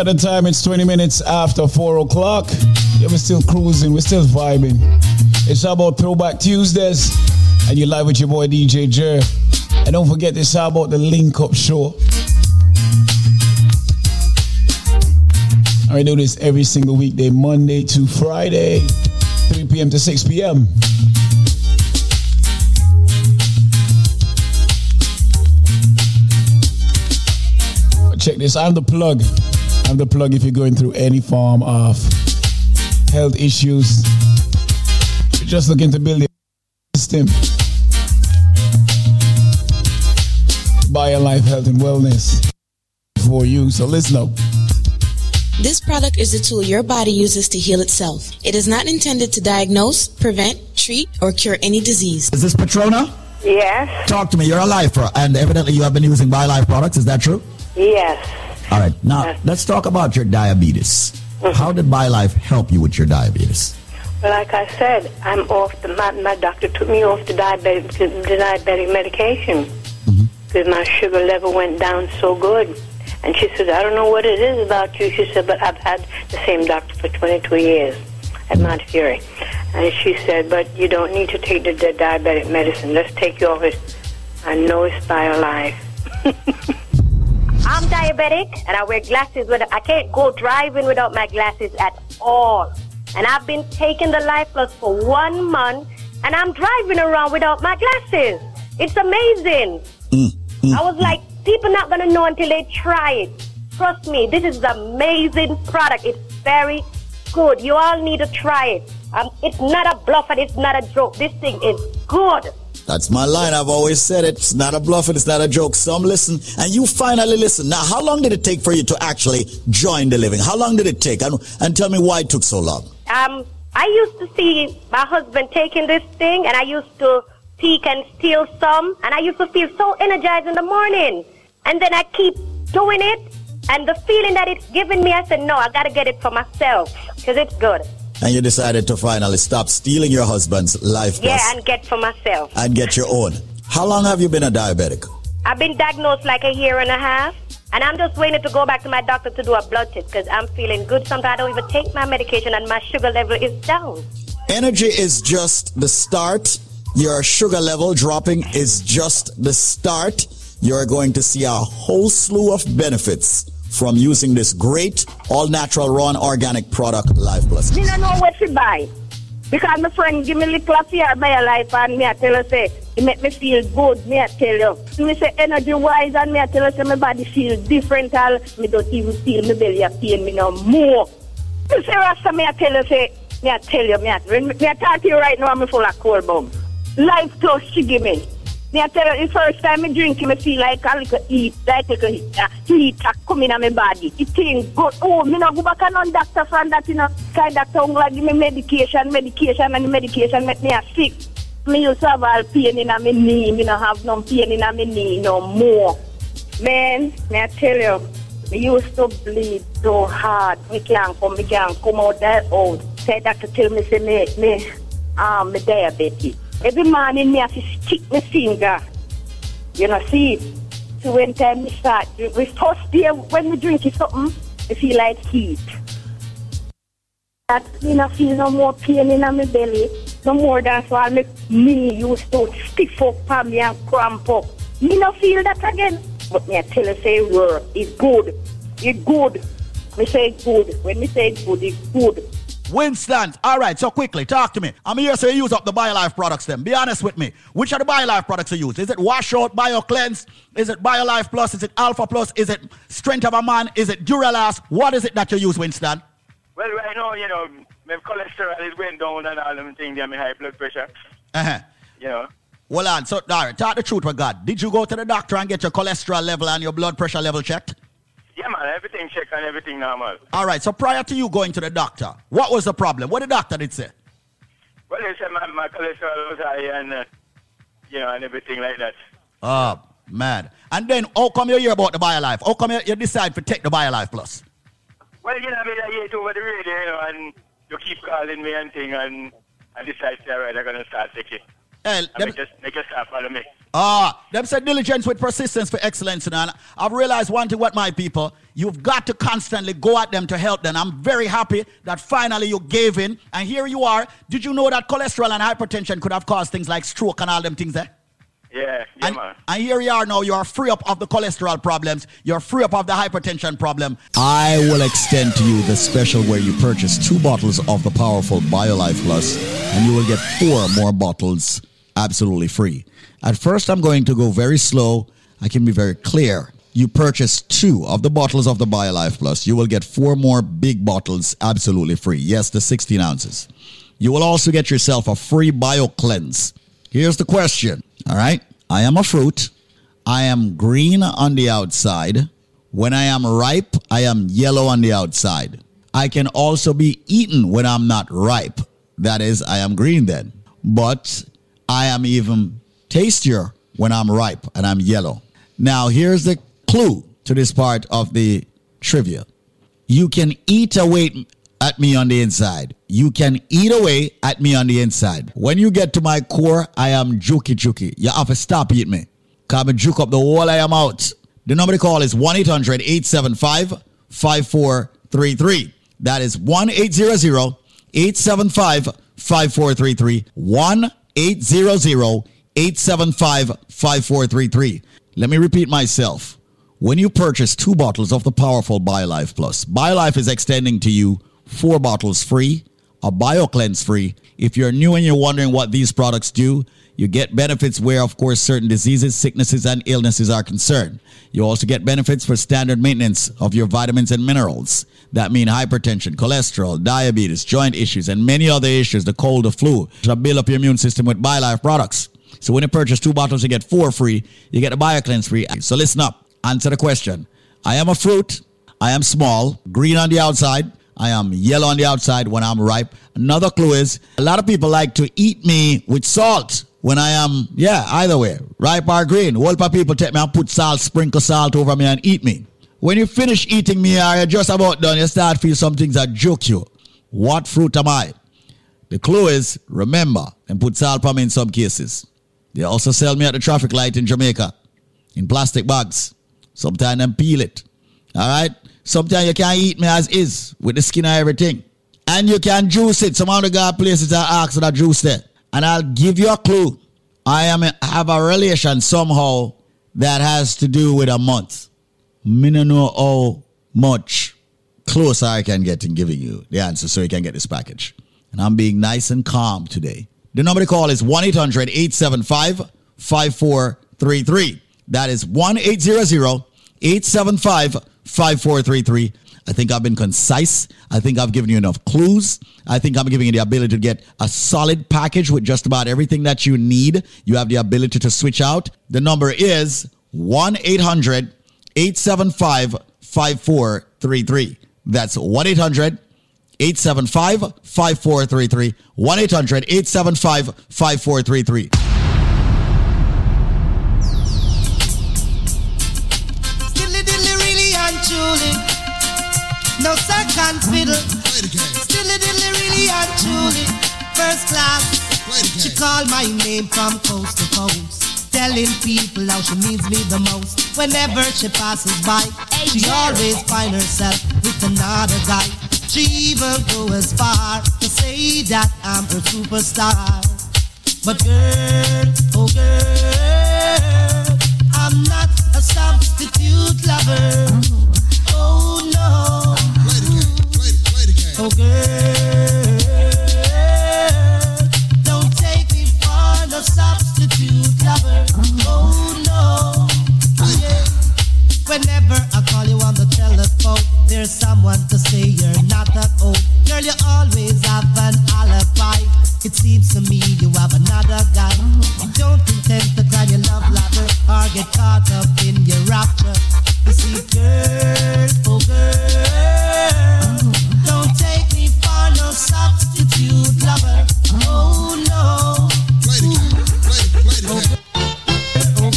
S3: At the time, it's 20 minutes after 4 o'clock. Yeah, we're still cruising, we're still vibing. It's about Throwback Tuesdays, and you're live with your boy DJ Jer. And don't forget, how about the Link Up Show. I do this every single weekday, Monday to Friday, 3 p.m. to 6 p.m. Check this, I'm the plug. I'm the plug if you're going through any form of health issues. You're just looking to build a system. Bio Life Health and Wellness for you. So listen up.
S8: This product is a tool your body uses to heal itself. It is not intended to diagnose, prevent, treat, or cure any disease.
S18: Is this Patrona?
S19: Yes.
S18: Talk to me. You're a lifer, and evidently you have been using BioLife products. Is that true?
S19: Yes.
S18: All right. Now let's talk about your diabetes. Mm-hmm. How did BioLife help you with your diabetes?
S19: Well, like I said, I'm off the. My, my doctor took me off the diabetic, the diabetic medication mm-hmm. because my sugar level went down so good. And she said, I don't know what it is about you. She said, but I've had the same doctor for 22 years at mm-hmm. Mount Fury. And she said, but you don't need to take the, the diabetic medicine. Let's take you off it. I know it's BioLife.
S20: I'm diabetic and I wear glasses. With, I can't go driving without my glasses at all. And I've been taking the Life Plus for one month and I'm driving around without my glasses. It's amazing. I was like, people not gonna know until they try it. Trust me, this is an amazing product. It's very good. You all need to try it. Um, it's not a bluff and it's not a joke. This thing is good.
S9: That's my line. I've always said it. It's not a bluff and it's not a joke. Some listen, and you finally listen. Now, how long did it take for you to actually join the living? How long did it take? And, and tell me why it took so long.
S20: Um, I used to see my husband taking this thing, and I used to peek and steal some, and I used to feel so energized in the morning. And then I keep doing it, and the feeling that it's giving me, I said, no, I gotta get it for myself, because it's good.
S9: And you decided to finally stop stealing your husband's life
S20: Yeah,
S9: plus
S20: and get for myself.
S9: and get your own. How long have you been a diabetic?
S20: I've been diagnosed like a year and a half, and I'm just waiting to go back to my doctor to do a blood test, because I'm feeling good. Sometimes I don't even take my medication, and my sugar level is down.
S9: Energy is just the start. Your sugar level dropping is just the start. You're going to see a whole slew of benefits from using this great all natural raw organic product, Life Plus.
S19: Me don't know what to buy. Because my friend give me a little fear by a life and me I tell her say, it make me feel good, me I tell you. Me say energy wise and me I tell her say my body feel different all me don't even feel my belly a pain me no more. Me say Rasta me I tell her say, me I tell you, me I, me I talk to you right now I'm full of cold bum. Life plus she give me. Me I tell you the first time me drink it, me feel like a little heat, like a heat, uh, heat a come in my body. It thing good. Oh, me no go back and on doctor from that, you know, kind of tongue like give me medication, medication, and medication make me a sick. Me used to have all pain in my knee, me no have no pain in my knee no more. Man, me I tell you, me used to bleed so hard. Me can't come, me can't come out that old. Say doctor tell me say me, me, um, me diabetes. Every morning me have to stick my finger. You know, see? So when time me start, we first day when we drink it something, I feel like heat. That me not feel no more pain in my belly. No more that's why make me used to stiff up for me and cramp up. Me not feel that again. But me I tell you say word, it's good. It's good. Me say good. When me say good, it's good.
S9: Winston, all right, so quickly, talk to me. I'm here so you use up the BioLife products then. Be honest with me. Which are the BioLife products you use? Is it Wash Out, BioCleanse? Is it BioLife Plus? Is it Alpha Plus? Is it Strength of a Man? Is it Duralast? What is it that you use, Winston?
S21: Well, right now, you know, my cholesterol is going down and all them things, and my high blood pressure.
S9: Uh-huh.
S21: You know.
S9: Well, on, so, all right, talk the truth with God. Did you go to the doctor and get your cholesterol level and your blood pressure level checked?
S21: Yeah, man, everything check and everything normal.
S9: All right, so prior to you going to the doctor, what was the problem? What the doctor did say?
S21: Well, they said my, my cholesterol was high and, uh, you know, and everything like that.
S9: Oh, man. And then, how come you hear about the BioLife? How come you, you decide to take the BioLife Plus?
S21: Well, you know, I mean, I hear it over the radio, you know, and you keep calling me and thing, and I decide, all right, I'm going to start taking.
S9: Hey,
S21: I mean, just make you start follow me.
S9: Ah, them said diligence with persistence for excellence. And I've realized one thing what my people, you've got to constantly go at them to help them. I'm very happy that finally you gave in. And here you are. Did you know that cholesterol and hypertension could have caused things like stroke and all them things there?
S21: Yeah, yeah,
S9: and,
S21: man.
S9: and here you are now. You are free up of the cholesterol problems. You're free up of the hypertension problem. I will extend to you the special where you purchase two bottles of the powerful BioLife Plus, and you will get four more bottles absolutely free. At first, I'm going to go very slow. I can be very clear. You purchase two of the bottles of the BioLife Plus, you will get four more big bottles absolutely free. Yes, the 16 ounces. You will also get yourself a free BioCleanse. Here's the question. All right. I am a fruit. I am green on the outside. When I am ripe, I am yellow on the outside. I can also be eaten when I'm not ripe. That is, I am green then. But I am even tastier when I'm ripe and I'm yellow. Now, here's the clue to this part of the trivia. You can eat away at me on the inside. You can eat away at me on the inside. When you get to my core, I am jukey jukey. You have to stop eating me. Come and juke up the wall I am out. The number to call is 1 800 875 5433. That is 1 800 875 5433. 1 800 875 5433. Let me repeat myself. When you purchase two bottles of the powerful BioLife Plus, BioLife is extending to you four bottles free, a BioCleanse free. If you're new and you're wondering what these products do, you get benefits where, of course, certain diseases, sicknesses, and illnesses are concerned. You also get benefits for standard maintenance of your vitamins and minerals. That mean hypertension, cholesterol, diabetes, joint issues, and many other issues, the cold, the flu. To build up your immune system with BioLife products. So when you purchase two bottles, you get four free. You get a BioCleanse free. So listen up. Answer the question. I am a fruit. I am small, green on the outside. I am yellow on the outside when I'm ripe. Another clue is a lot of people like to eat me with salt when I am, yeah, either way, ripe or green. Of people take me and put salt, sprinkle salt over me and eat me. When you finish eating me or you're just about done, you start feel some things that joke you. What fruit am I? The clue is remember and put salt on me in some cases. They also sell me at the traffic light in Jamaica in plastic bags. Sometimes them peel it. All right? Sometimes you can't eat me as is with the skin and everything. And you can juice it. Some of the God places are ask for that juice there. And I'll give you a clue. I am have a relation somehow that has to do with a month. Me no know how much closer I can get in giving you the answer so you can get this package. And I'm being nice and calm today. The number to call is 1 800 875 5433. That is 1 800 875 5433. I think I've been concise. I think I've given you enough clues. I think I'm giving you the ability to get a solid package with just about everything that you need. You have the ability to switch out. The number is 1 800 875 5433. That's 1 800 875 5433. 1 800 875 5433.
S4: No second fiddle. Dilly dilly really and truly. First class. She called my name from coast to coast, telling people how she needs me the most. Whenever she passes by, she always find herself with another guy. She even go as far to say that I'm her superstar. But girl, oh girl, I'm not a substitute lover. Oh, oh no. Get caught up in your rapture. You see, girl, oh girl,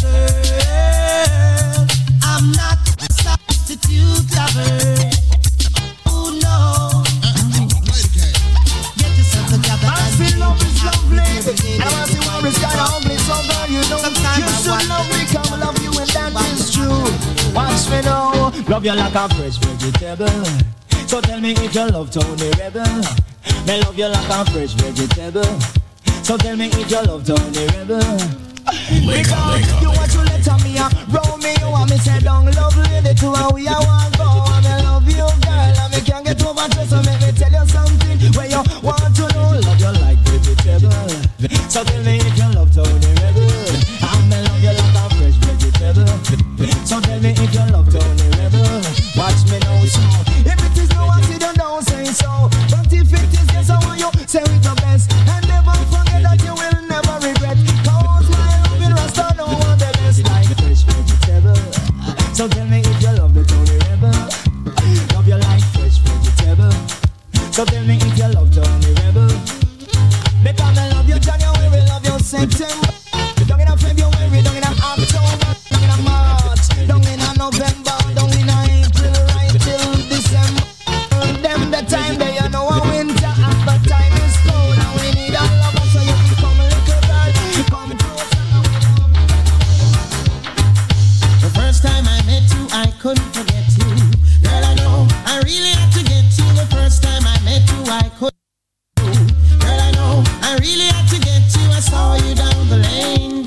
S4: girl, I'm not a substitute lover. Oh no,
S5: I see love is lovely, and I see what is kind of ugly. So girl, you know you should love me, come love you, and that is true. Watch me now, love you like a fresh vegetable. So tell me if you love Tony Rebel. Me love you like a fresh vegetable. So tell me if you love Tony Rebel. Because you want to let me a Romeo and me say don't love lady to and we a want go me love you girl. And me can't get over to so make me tell you something. Where you want to know love you like vegetable. So tell me if you love Tony Rebel. And me love you like a fresh vegetable. So tell me if you love Tony so. But if it is yes I want you. The best. And never forget that you will never my love in Rasta the best. Like so tell me if you love the Tony Rebel love fresh vegetable so tell me if you love Tony Rebel because I love January love September
S4: couldn't forget you. Girl, I know I really had to get you. The first time I met you, I couldn't. Girl, I know I really had to get you. I saw you down the lane,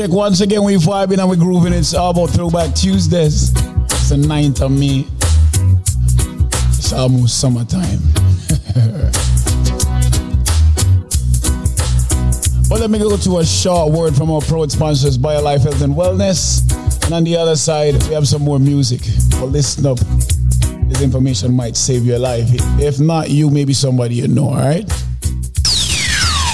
S3: check. Once again, we vibing and we grooving. It's all about Throwback Tuesdays. It's the 9th of May. It's almost summertime. but let me go to a short word from our proud sponsors, BioLife Health and Wellness. And on the other side, we have some more music. But listen up. This information might save your life. If not, you, maybe somebody you know, all right?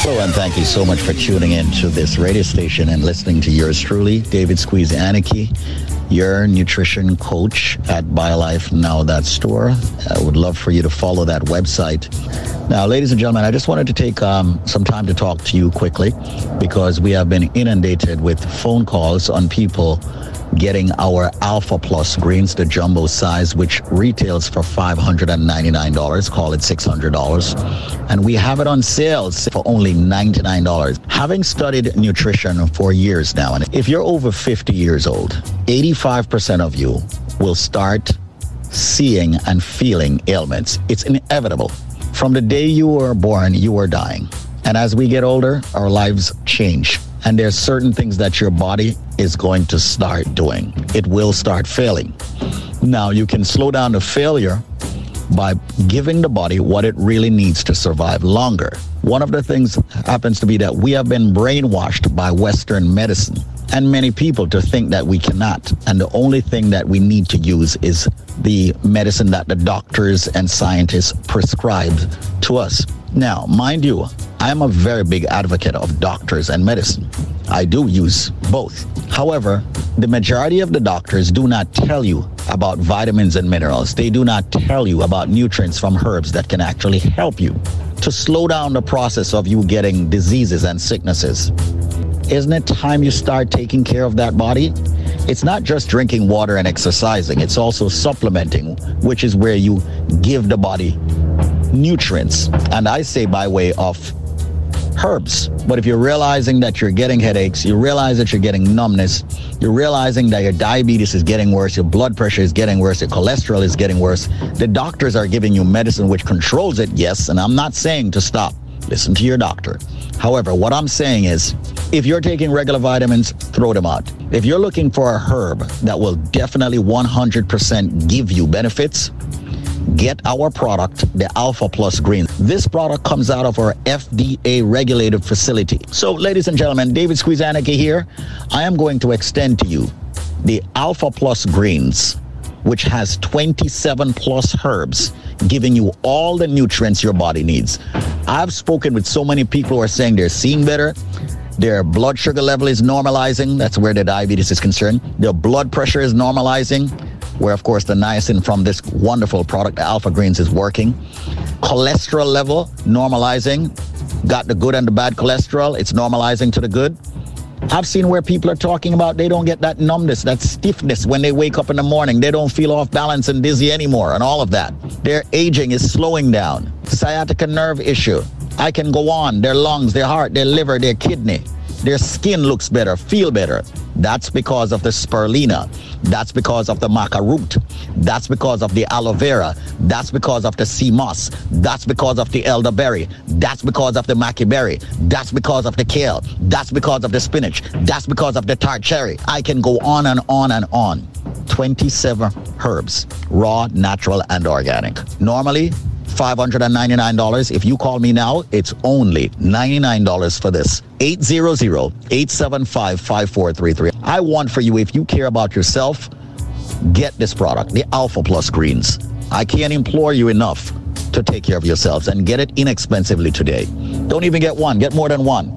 S9: Hello, and thank you so much for tuning in to this radio station and listening to yours truly, David Squeeze Anarchy, your nutrition coach at BioLifeNow.store. I would love for you to follow that website. Now, ladies and gentlemen, I just wanted to take um, some time to talk to you quickly because we have been inundated with phone calls on people getting our Alpha Plus greens, the jumbo size, which retails for $599, call it $600. And we have it on sales for only $99. Having studied nutrition for years now, and if you're over 50 years old, 85% of you will start seeing and feeling ailments. It's inevitable. From the day you were born, you were dying. And as we get older, our lives change. And there's certain things that your body is going to start doing. It will start failing. Now, you can slow down the failure by giving the body what it really needs to survive longer. One of the things happens to be that we have been brainwashed by Western medicine and many people to think that we cannot. And the only thing that we need to use is the medicine that the doctors and scientists prescribe to us. Now, mind you, I am a very big advocate of doctors and medicine. I do use both. However, the majority of the doctors do not tell you about vitamins and minerals. They do not tell you about nutrients from herbs that can actually help you to slow down the process of you getting diseases and sicknesses. Isn't it time you start taking care of that body? It's not just drinking water and exercising, it's also supplementing, which is where you give the body nutrients. And I say by way of herbs. But if you're realizing that you're getting headaches, you realize that you're getting numbness, you're realizing that your diabetes is getting worse, your blood pressure is getting worse, your cholesterol is getting worse, the doctors are giving you medicine which controls it, yes, and I'm not saying to stop. Listen to your doctor. However, what I'm saying is if you're taking regular vitamins, throw them out. If you're looking for a herb that will definitely 100% give you benefits, get our product, the Alpha Plus Green. This product comes out of our FDA regulated facility. So, ladies and gentlemen, David Squeeze Anarchy here. I am going to extend to you the Alpha Plus Greens, which has 27 plus herbs, giving you all the nutrients your body needs. I've spoken with so many people who are saying they're seeing better. Their blood sugar level is normalizing. That's where the diabetes is concerned. Their blood pressure is normalizing where of course the niacin from this wonderful product, Alpha Greens, is working. Cholesterol level normalizing. Got the good and the bad cholesterol. It's normalizing to the good. I've seen where people are talking about they don't get that numbness, that stiffness when they wake up in the morning. They don't feel off balance and dizzy anymore, and all of that. Their aging is slowing down. Sciatica nerve issue. I can go on. Their lungs, their heart, their liver, their kidney. Their skin looks better, feel better. That's because of the spirulina. That's because of the maca root. That's because of the aloe vera. That's because of the sea moss. That's because of the elderberry. That's because of the maca berry. That's because of the kale. That's because of the spinach. That's because of the tart cherry. I can go on and on and on. 27 herbs, raw, natural, and organic. Normally, $599. If you call me now, it's only $99 for this. 800-875-5433. I want for you, if you care about yourself, get this product, the Alpha Plus Greens. I can't implore you enough to take care of yourselves and get it inexpensively today. Don't even get one, get more than one.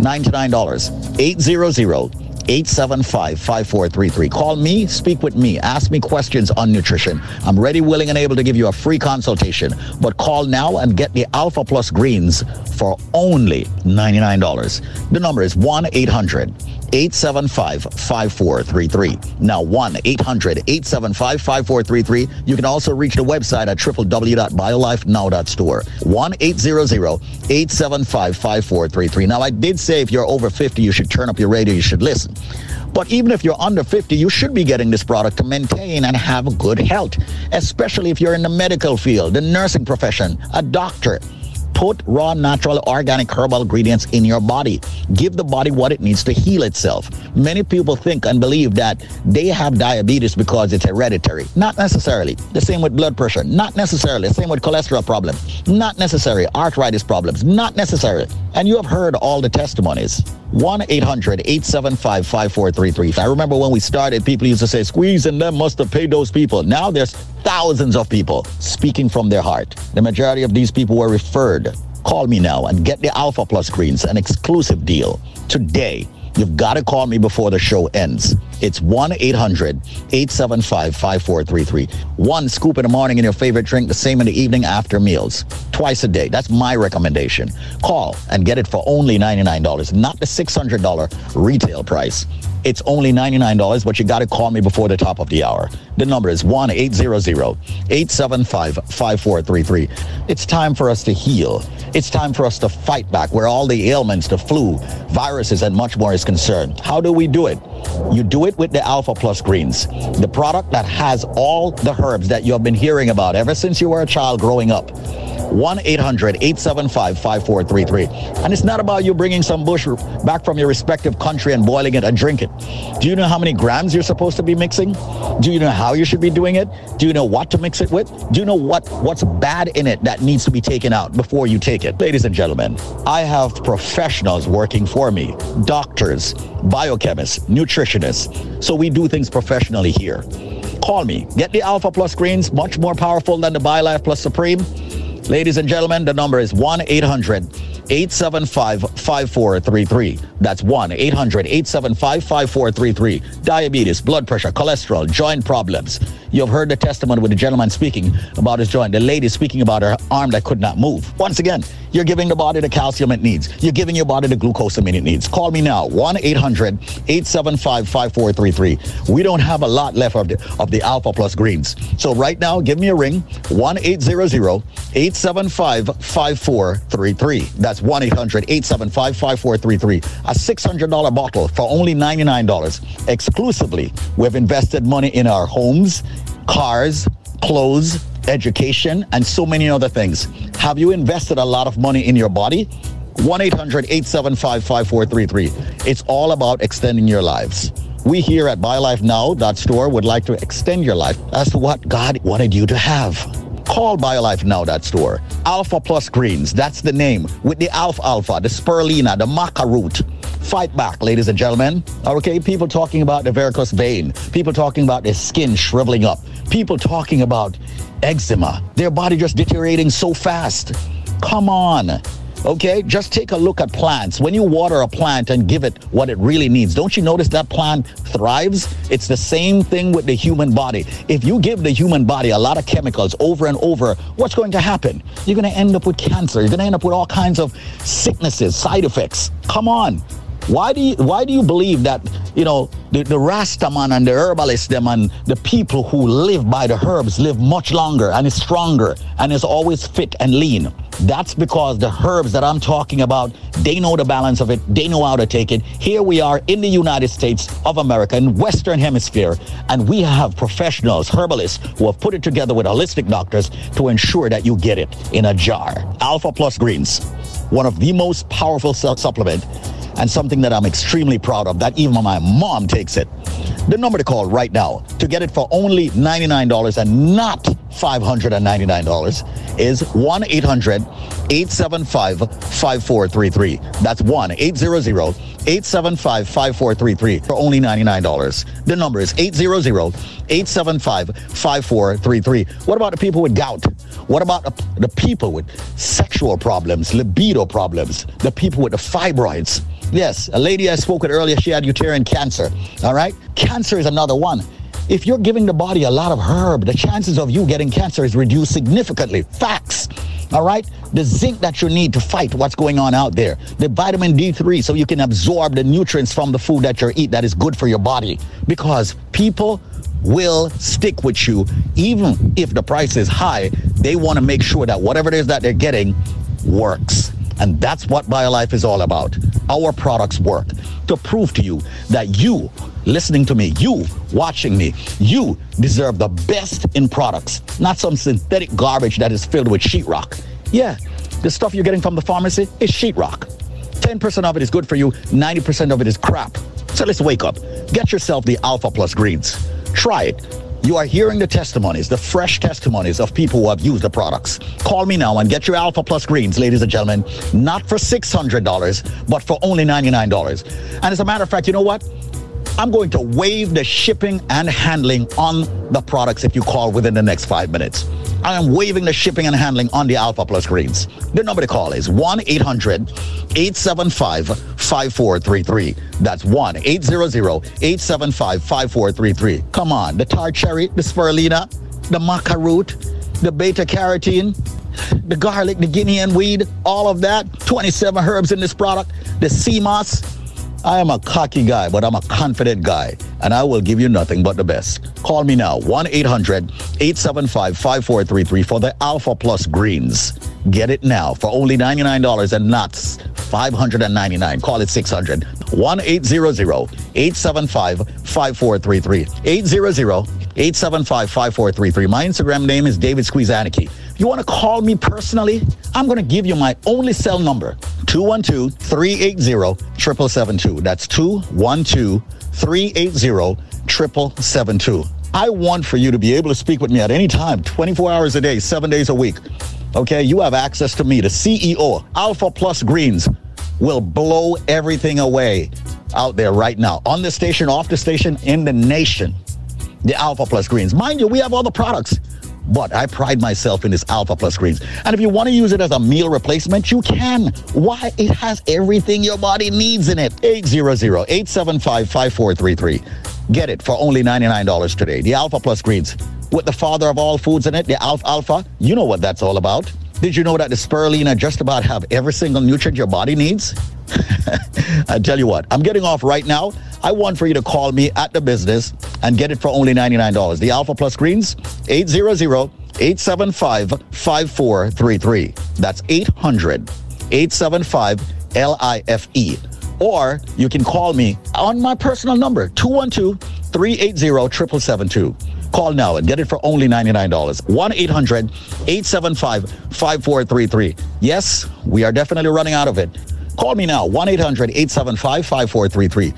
S9: $99. 800 875 5433. Call me, speak with me, ask me questions on nutrition. I'm ready, willing, and able to give you a free consultation. But call now and get the Alpha Plus Greens for only $99. The number is 1 800 875 5433. Now 1 800 875 5433. You can also reach the website at www.biolifenow.store. 1 800 875 5433. Now, I did say if you're over 50, you should turn up your radio, you should listen. But even if you're under 50, you should be getting this product to maintain and have good health, especially if you're in the medical field, the nursing profession, a doctor Put raw, natural, organic herbal ingredients in your body. Give the body what it needs to heal itself. Many people think and believe that they have diabetes because it's hereditary. Not necessarily. The same with blood pressure. Not necessarily. Same with cholesterol problems. Not necessary. Arthritis problems. Not necessary. And you have heard all the testimonies. 1 800 875 5433. I remember when we started, people used to say, Squeeze and them must have paid those people. Now there's thousands of people speaking from their heart. The majority of these people were referred. Call me now and get the Alpha Plus Greens, an exclusive deal today. You've got to call me before the show ends. It's 1 800 875 5433. One scoop in the morning in your favorite drink, the same in the evening after meals. Twice a day. That's my recommendation. Call and get it for only $99, not the $600 retail price. It's only $99, but you got to call me before the top of the hour. The number is 1 800 875 5433. It's time for us to heal. It's time for us to fight back where all the ailments, the flu, viruses, and much more is concerned. How do we do it? You do it with the Alpha Plus Greens, the product that has all the herbs that you have been hearing about ever since you were a child growing up. 1 800 875 5433. And it's not about you bringing some bush back from your respective country and boiling it and drink Do you know how many grams you're supposed to be mixing? Do you know how you should be doing it? Do you know what to mix it with? Do you know what, what's bad in it that needs to be taken out before you take it? Ladies and gentlemen, I have professionals working for me doctors, biochemists, nutritionists. So we do things professionally here. Call me. Get the Alpha Plus greens, much more powerful than the BioLife Plus Supreme. Ladies and gentlemen, the number is 1 800 875 5433. That's 1 800 875 5433. Diabetes, blood pressure, cholesterol, joint problems. You've heard the testimony with the gentleman speaking about his joint, the lady speaking about her arm that could not move. Once again, you're giving the body the calcium it needs. You're giving your body the glucose it needs. Call me now, 1 800 875 5433. We don't have a lot left of the, of the Alpha Plus greens. So right now, give me a ring, 1 800 875 5433. That's 1 800 875 5433. A $600 bottle for only $99. Exclusively, we've invested money in our homes, cars, clothes, education, and so many other things. Have you invested a lot of money in your body? 1 800 875 5433. It's all about extending your lives. We here at BioLifeNow.store would like to extend your life as to what God wanted you to have. Call BioLifeNow.store. Alpha Plus Greens, that's the name. With the Alfalfa, the Spirulina, the Maca root. Fight back, ladies and gentlemen. Okay, people talking about the varicose vein. People talking about their skin shriveling up. People talking about eczema. Their body just deteriorating so fast. Come on. Okay, just take a look at plants. When you water a plant and give it what it really needs, don't you notice that plant thrives? It's the same thing with the human body. If you give the human body a lot of chemicals over and over, what's going to happen? You're going to end up with cancer. You're going to end up with all kinds of sicknesses, side effects. Come on. Why do you why do you believe that you know the, the Rastaman and the herbalists them and the people who live by the herbs live much longer and is stronger and is always fit and lean? That's because the herbs that I'm talking about, they know the balance of it, they know how to take it. Here we are in the United States of America, in Western Hemisphere, and we have professionals, herbalists, who have put it together with holistic doctors to ensure that you get it in a jar. Alpha Plus Greens, one of the most powerful su- supplement and something that I'm extremely proud of that even my mom takes it. The number to call right now to get it for only $99 and not $599 is 1 800 875 5433. That's 1 800 875 5433 for only $99. The number is 800 875 5433. What about the people with gout? What about the, the people with sexual problems, libido problems, the people with the fibroids? Yes, a lady I spoke with earlier, she had uterine cancer. All right? Cancer is another one. If you're giving the body a lot of herb, the chances of you getting cancer is reduced significantly. Facts. All right? The zinc that you need to fight what's going on out there. The vitamin D3 so you can absorb the nutrients from the food that you eat that is good for your body. Because people will stick with you even if the price is high. They want to make sure that whatever it is that they're getting works. And that's what BioLife is all about. Our products work to prove to you that you, listening to me, you watching me, you deserve the best in products, not some synthetic garbage that is filled with sheetrock. Yeah, The stuff you're getting from the pharmacy is sheetrock. 10% of it is good for you, 90% of it is crap. So let's wake up. Get yourself the Alpha Plus greens. Try it. You are hearing the testimonies, the fresh testimonies of people who have used the products. Call me now and get your Alpha Plus greens, ladies and gentlemen, not for $600, but for only $99. And as a matter of fact, you know what? I'm going to waive the shipping and handling on the products if you call within the next five minutes. I am waiving the shipping and handling on the Alpha Plus greens. The number to call is 1 800 875 5433. That's 1 800 875 5433. Come on, the tart cherry, the spirulina, the maca root, the beta carotene, the garlic, the guinea hen weed, all of that. 27 herbs in this product. The sea moss. I am a cocky guy, but I'm a confident guy, and I will give you nothing but the best. Call me now, 1 800 875 5433 for the Alpha Plus Greens. Get it now for only $99 and not 599 Call it 600 1 800 875 5433. 800 875 5433. My Instagram name is David Squeeze Anarchy. You want to call me personally? I'm going to give you my only cell number 212 380 7772. That's 212 380 7772. I want for you to be able to speak with me at any time, 24 hours a day, seven days a week. Okay, you have access to me, the CEO, Alpha Plus Greens will blow everything away out there right now on the station, off the station, in the nation. The Alpha Plus Greens. Mind you, we have the products. But I pride myself in this Alpha Plus greens. And if you want to use it as a meal replacement, you can. Why? It has everything your body needs in it. 800-875-5433. Get it for only $99 today. The Alpha Plus greens. With the father of all foods in it, the Alfalfa, you know what that's all about. Did you know that the spirulina just about have every single nutrient your body needs? I tell you what, I'm getting off right now. I want for you to call me at the business and get it for only $99. The Alpha Plus Greens, 800-875-5433. That's 800-875-LIFE. Or you can call me on my personal number, 212-380-7772. Call now and get it for only $99. 1 800 875 5433. Yes, we are definitely running out of it. Call me now 1 800 875 5433.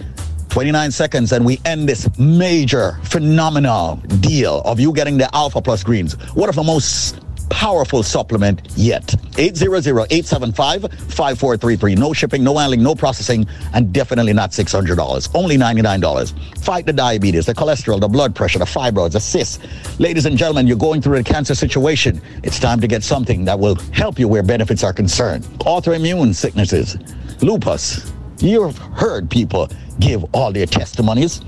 S9: 29 seconds and we end this major, phenomenal deal of you getting the Alpha Plus Greens. One of the most powerful supplement yet. 800-875-5433. No shipping, no handling, no processing, and definitely not $600. Only $99. Fight the diabetes, the cholesterol, the blood pressure, the fibroids, the cysts. Ladies and gentlemen, you're going through a cancer situation. It's time to get something that will help you where benefits are concerned. Autoimmune sicknesses, lupus. You've heard people give all their testimonies.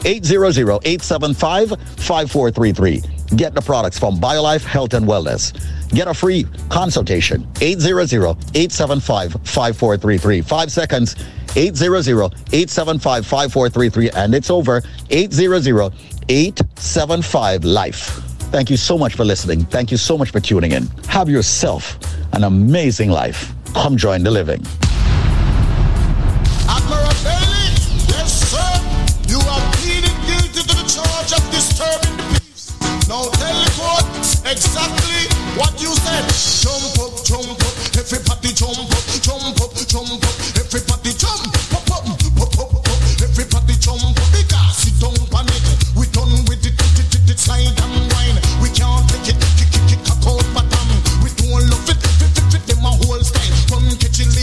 S9: 800-875-5433. Get the products from BioLife Health and Wellness. Get a free consultation. 800-875-5433. Five seconds. 800-875-5433. And it's over. 800-875-LIFE. Thank you so much for listening. Thank you so much for tuning in. Have yourself an amazing life. Come join the living.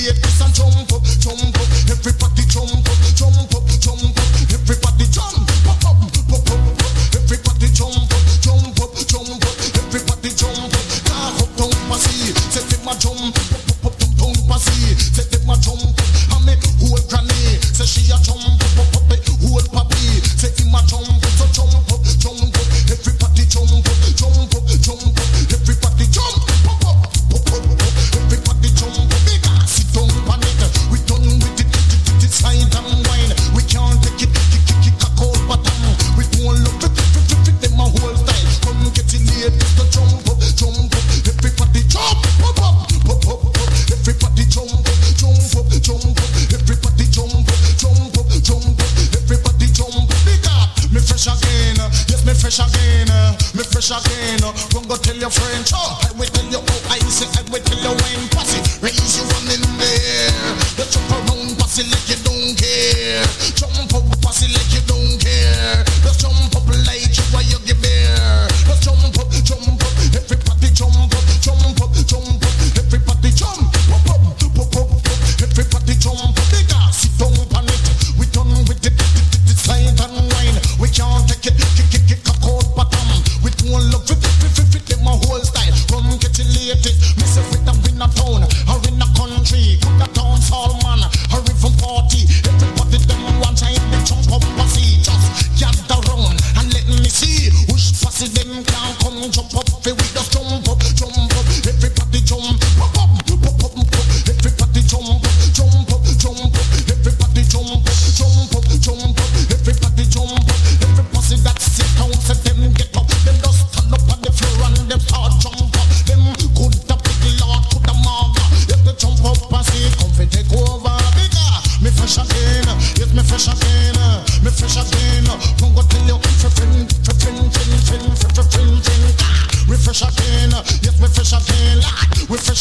S1: It ladies and jump up, jump up, everybody jump up, jump up, jump up, everybody jump up, up, up, up, everybody jump up, jump up, jump up, everybody jump up. Car up down passy, set them a jump up, up, up, up, down passy, set them a jump up. I make whole granny, say she a jump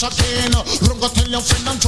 S1: I'm gonna tell your friend
S3: I'm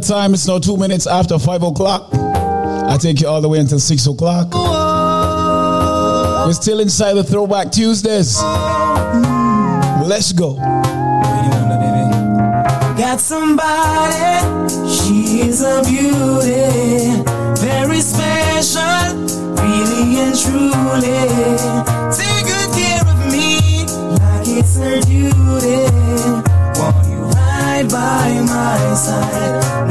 S3: time. It's now two minutes after five o'clock. I take you all the way until six o'clock. We're still inside the Throwback Tuesdays. Let's go.
S22: Got somebody, she's a beauty, very special, really and truly. Take good care of me like it's her duty. Won't you ride by my side?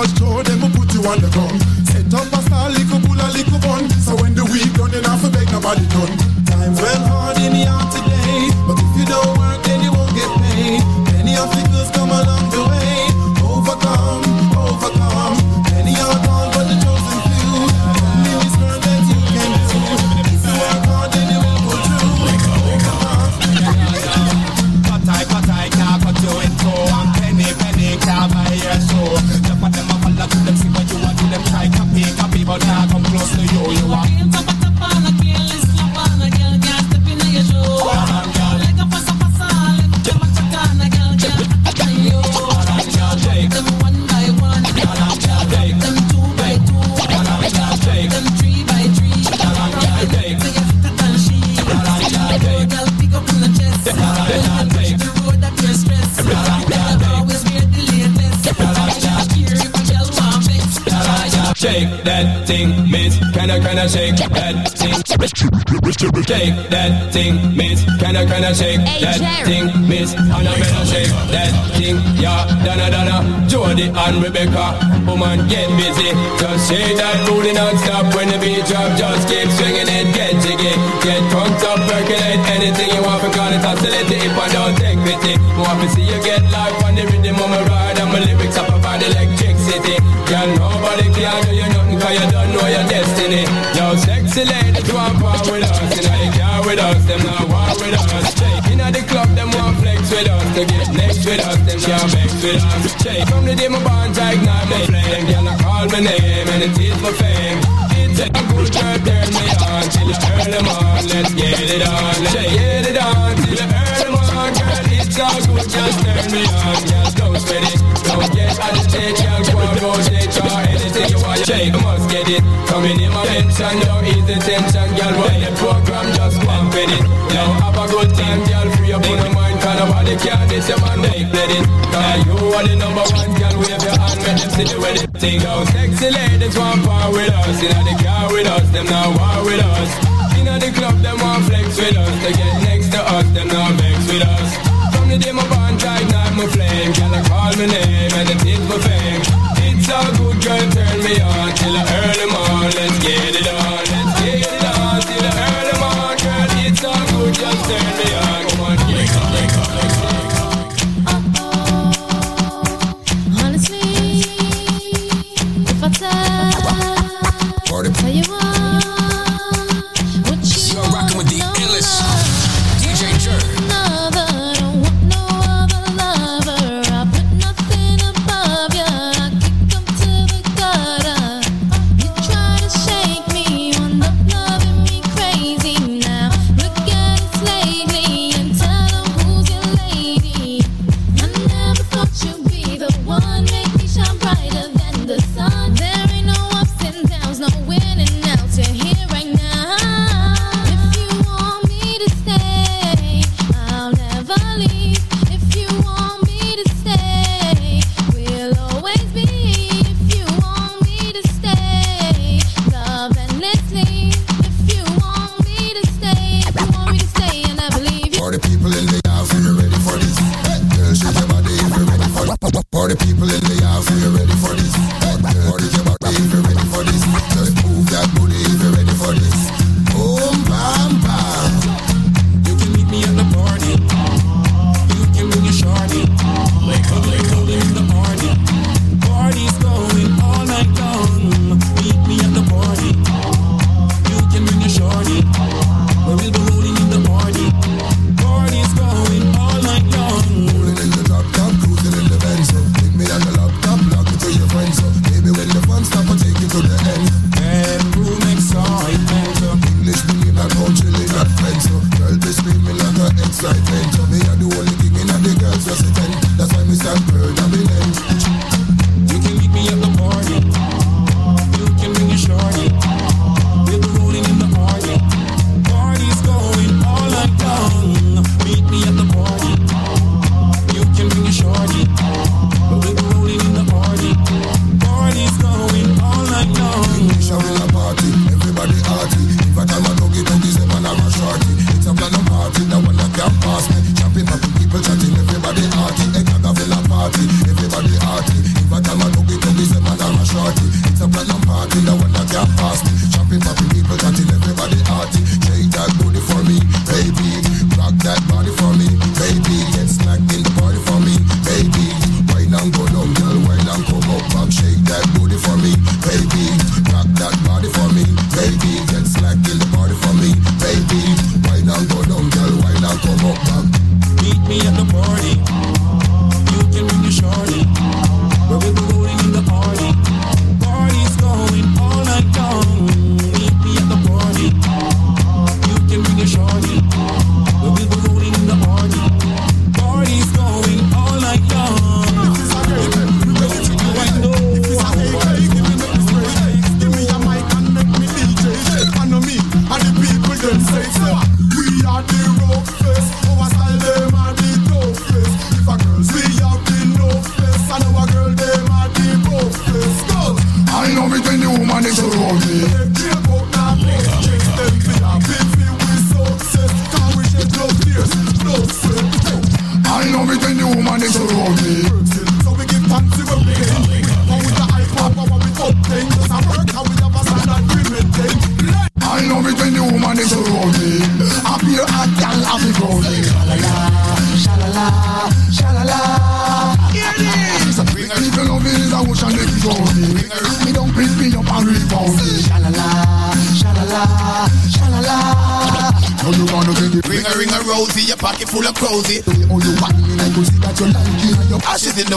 S23: But sure, them will put you on the ground. Set up a star, little bull, a little bun. So when the week done, you have to beg nobody done. Can
S24: I,
S25: can I shake that thing, miss? And I better shake that thing, yeah. Donna, Donna, Jody and Rebecca. Woman, get busy. Just shake that booty non-stop when the beat drop. Just keep swinging it, get jiggy. Get drunk up, percolate anything you want. Because it's oscillating if I don't take pity. Want to see you get life on the rhythm of my ride. And my lyrics up about electricity. Girl, nobody can do you nothing cause you don't know your destiny. Yo, sexy ladies want part with us. You know they care with us, them not To get next with us, them can't vex with us. Shake from the day my bonds I ignite my flame. Girl, I call my name and it is my fame. It's a good girl, turn me on till you earn them. Let's get it on, let's get it on till you earn them. Girl, it's all good, just turn me on. Girl, don't sweat it, don't get agitated. Girl, go on, rotate or anything you want. Shake, I must get it. Coming in my mention, don't ease the tension, girl. When the program just pump with it. Now have a good time, girl. Free up in your mind, cause nobody can this your man make it. Cause you are the number one, girl. Wave your hand, make them see the way they thing out. Sexy ladies want part with us, inna the car with us, them now war with us. Inna the club, them want flex with us. They get next to us, them now vex with us. From the day my bond ignite my flame, girl, I call my name and it is my fame. It's a good girl, turn me on till I them on. Let's get
S26: it
S23: on,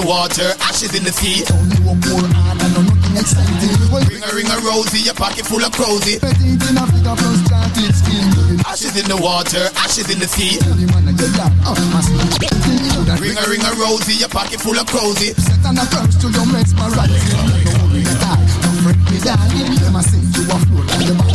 S27: water, ashes in the sea.
S23: Don't you hard and know nothing exciting. Well,
S27: Ring a ring a rosy, your pocket full of crazy.
S23: betting in a figure plus started skin.
S27: Ashes in the water, ashes in the sea.
S23: I that, that
S27: Ring a ring a rosy, your pocket full of crazy.
S23: Set on a curse to your mesmerizing. No worry at all, no fret me darling. Them a sing you a flow like the back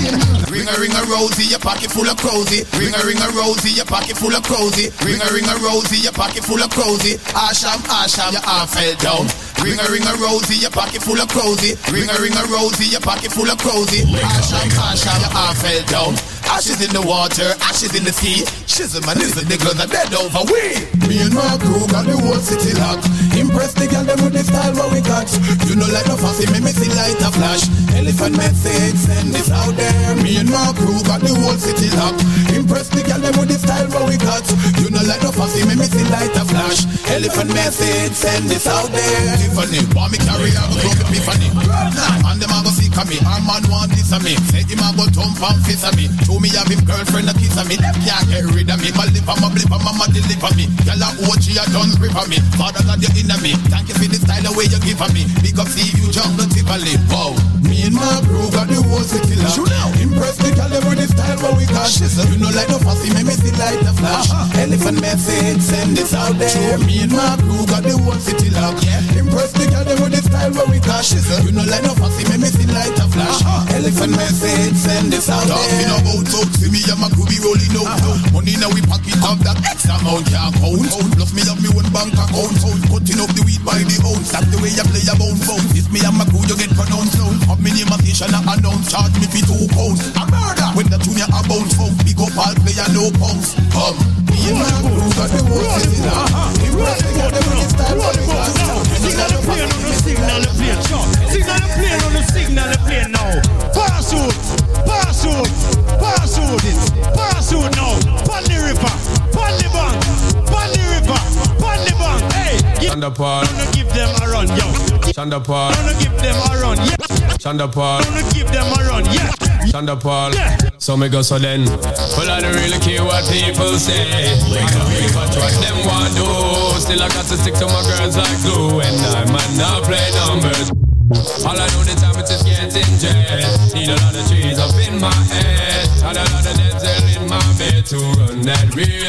S23: you in.
S27: Ring a ring a rosy, your pocket full of crazy. Ring a ring a rosy, your pocket full of crazy. Ring a ring a rosy, your pocket full of crazy. Asham, asham, your arm fell down. Ring a ring a rosy, your pocket full of crazy. Ring a ring a rosy, your pocket full of crazy. Asham, asham, your arm fell down. Ashes in the water, ashes in the sea. Shizzle man is the niggas are dead over we.
S23: Me and my crew got the whole city locked.
S27: Impress the girl them with the style what we got. You know like no fussy, me me see light a flash. Elephant message, send this out there. Me and my crew got the whole city locked. Impress the girl them with the style where we got. You know like no fussy, me me see light a flash. Elephant message, send this out there. Tiffany, want me carry out club epiphany. And them a go seek a me, and man want this a me. Say him a go thump and fist a me. Show me have him girlfriend a kiss a me. Them can't get rid of me. My lip and my blip and mama deliver me. Girl a OG a done grip on me. Father God you in me. Thank you for the style the way you give a me. Big up see you jungle Tivoli. Wow. Me and my crew got the whole city locked. Impress the girl them with the style where we got. You know like no fussy, me me see like the flash. Uh-huh. Elephant message, send this out there. Me and my crew got the whole city locked. Yeah. Impress the girl with the style what we got. You know like no fussy, me me see like a flash. Uh-huh. Elephant message, send this out there. Talking about talk, see me and my crew be rolling out. Uh-huh. Money now we pocket up that X amount can't count. Plus me have me one bank account. Count. Cutting up the weed by the ounce. That's the way you play a bone phone. It's me and my crew you get pronounced sound. Up me name a station and announce. Charge me for two pounds. A murder. When the junior a bounce phone. Big up all player no pounds. Come. Me and my crew got the whole city now. Impress the girl them with the style what we got.
S4: Signal the plane on the signal the plane, sure. Signal the plane on the signal the plane now. Pass out, pass out, pass out it, pass out now. Pon the river, pon the bank, pon the river, pon the bank. Hey, give,
S25: Thunderpod,
S4: gonna give them a run, yo.
S25: Thunderpod,
S4: Gonna give them a run, yeah.
S25: Thunderpod,
S4: Gonna give them a run, yeah.
S25: Thunderpod. So me go so then. Well, I don't really care what people say. Don't really what them want do. Still I got to stick to my girls like glue. And I might not play numbers. All I know the time is getting jet. Need a lot of trees up in my head. And a lot of dental in my bed to run that real.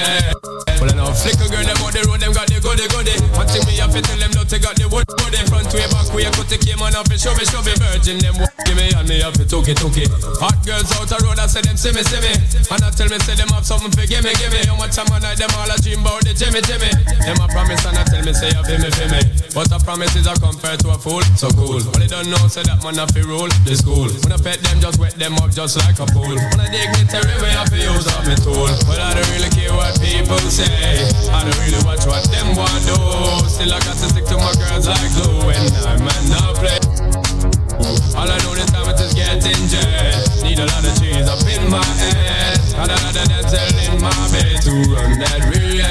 S25: Well, I know flicker girl, them on the road, them got the goody goody. One thing me have to tell them, not they got the wood woody. Front way, back way, cut the came on up and show me, show me. Virgin, them give me, and me have to took it, took it. Hot girls out the road, I say them see me, see me. And I tell me, say them have something for give me, give me. How much time I them all a dream about the Jimmy, Jimmy. Them a promise and I tell me, say you feel me, feel me. But a promise is a compared to a fool, so cool. But they don't know, say that man have to rule the school. When I pet them, just wet them up just like a pool. When I dignitary way, I to use up my tool. But I don't really care what people say. I don't really watch what them want do. Still I got to stick to my girls like glue. And I might not play. All I know this time is getting jet. Need a lot of cheese up in my head. And a lot of dental in my bed to run that real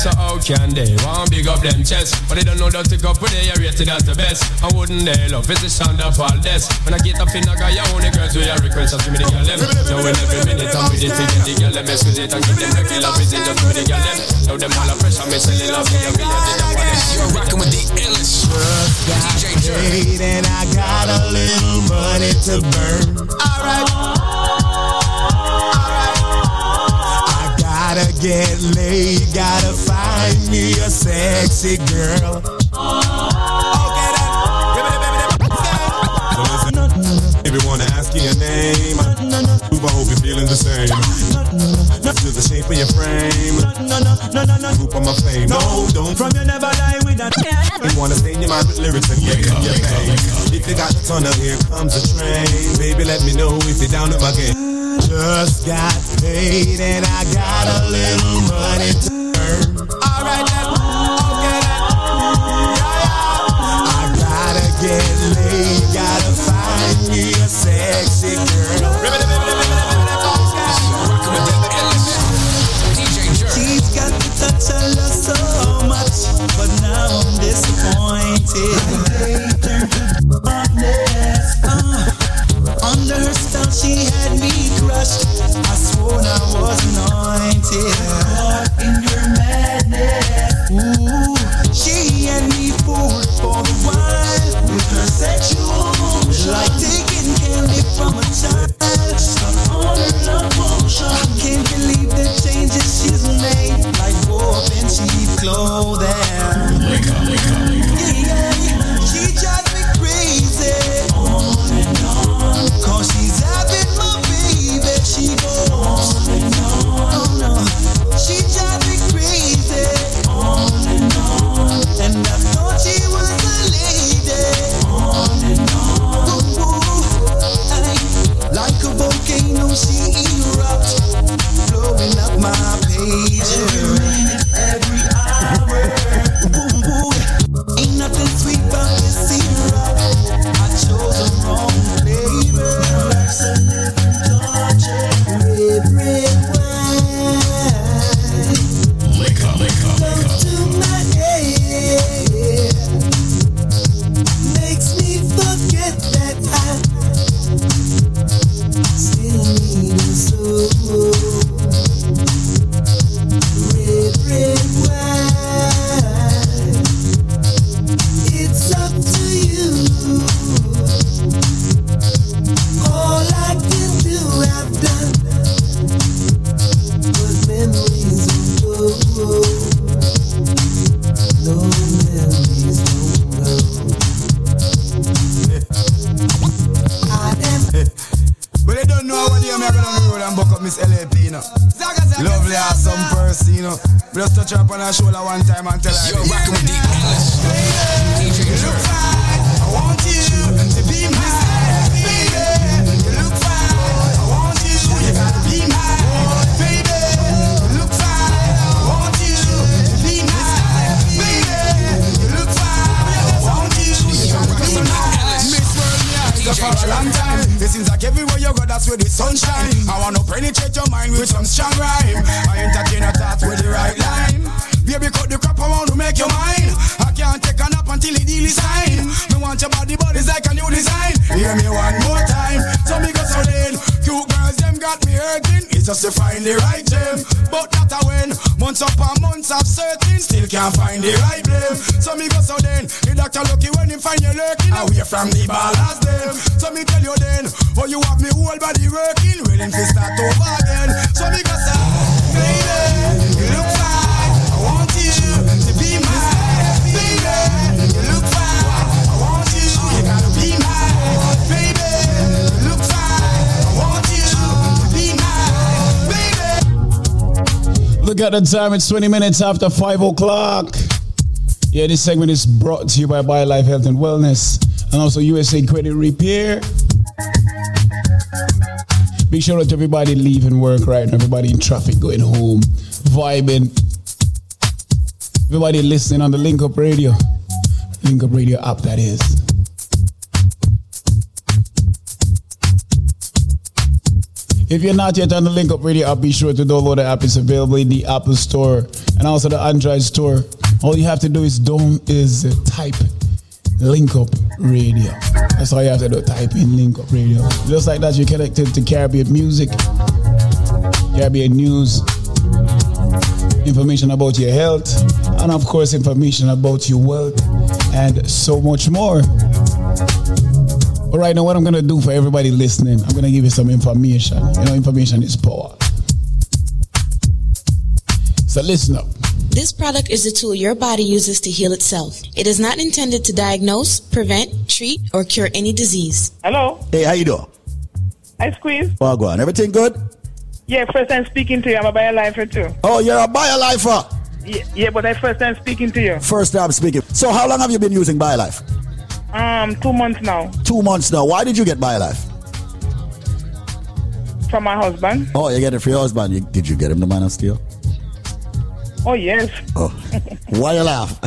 S25: So how can they want big up them chest? But they don't know that to go for they are rated as the best. I wouldn't they love it's a sound of all this. When I get up in a guy, I only girls with your request. Just give me the girl them. So when every minute I'm with it, to get the girl them. Mess with it and keep them regular busy. Just give me the girl them. Now them all a pressure, me selling love. Me a me a did them want it. You're rocking with the illest. DJ
S4: and I got a little money to burn. Alright. I gotta get laid, gotta find me a sexy girl.
S28: If you wanna ask you your name, Hoop, I hope you're feeling the same. To the shape of your frame, Hoop on my fame. No, don't
S4: From you never lie with that.
S28: You wanna stay in your mind with lyrics and get in your pain. If you got the tunnel, here comes a train. Baby, let me know if you're down with my game.
S4: Just got paid and I got a little money to burn. Alright then,
S29: the
S30: time, it's
S3: 20 minutes after 5 o'clock. Yeah, this segment is brought to you by BioLife Health and Wellness and also USA Credit Repair. Big shout out to everybody leaving work right now, everybody in traffic going home, vibing. Everybody listening on the Link Up Radio. Link Up Radio app, that is. If you're not yet on the Link Up Radio app, be sure to download the app. It's available in the Apple Store and also the Android Store. All you have to do is don't is type Link Up Radio. That's all you have to do. Type in Link Up Radio. Just like that, you're connected to Caribbean music, Caribbean news, information about your health, and of course, information about your wealth, and so much more. But right now, what I'm gonna do for everybody listening, I'm gonna give you some information. You know, information is power. So listen up.
S8: This product is a tool your body uses to heal itself. It is not intended to diagnose, prevent, treat, or cure any disease.
S31: Hello?
S9: Hey, how you doing?
S31: I squeeze.
S9: Oh, go on. Everything good?
S31: Yeah, first time speaking to you. I'm a biolifer too.
S9: Oh, you're a biolifer.
S31: Yeah, yeah, but I first time speaking to you.
S9: First time speaking. So, how long have you been using BioLife?
S31: Um, two months now.
S9: Two months now. Why did you get BioLife?
S31: From my husband.
S9: Oh, you get it for your husband. You, did you get him the man of steel?
S31: Oh yes.
S9: Oh, why you laugh?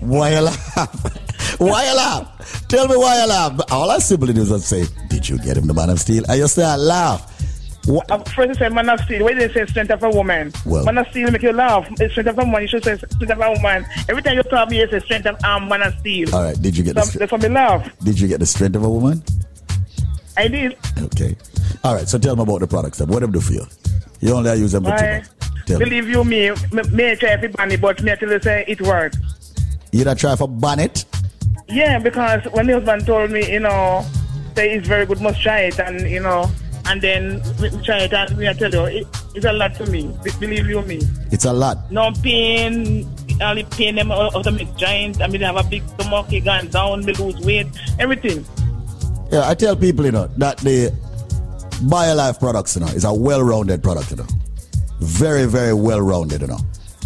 S9: why you laugh? why you laugh? Tell me why you laugh. All I simply do is I say, "Did you get him the man of steel?" And you "I laugh.
S31: Uh, first you say man of steel. Why did they say strength of a woman?
S9: Well-
S31: man of steel make you laugh. It's strength of a woman. You should say strength of a woman. Every time you talk me, you say strength of um, man of steel.
S9: All right. Did you get the
S31: So,
S9: stre-
S31: that's why me laugh.
S9: Did you get the strength of a woman?
S31: I did.
S9: Okay. All right. So tell me about the products. What them do for you? You only use them for two. Tell me.
S31: believe you me, me, me try to ban it, but me tell you say it works.
S9: You not try for ban it?
S31: Yeah, because when the husband told me, you know, say it's very good, must try it, and you know, and then we try it, and I tell you, it, it's a lot to me. Be- Believe you me.
S9: It's a lot.
S31: No pain, the all the pain them of my joints. I mean, I have a big stomach, it gone down, me lose weight, everything.
S9: Yeah, I tell people, you know, that the BioLife products, you know, is a well-rounded product, you know. Very, very well-rounded, you know.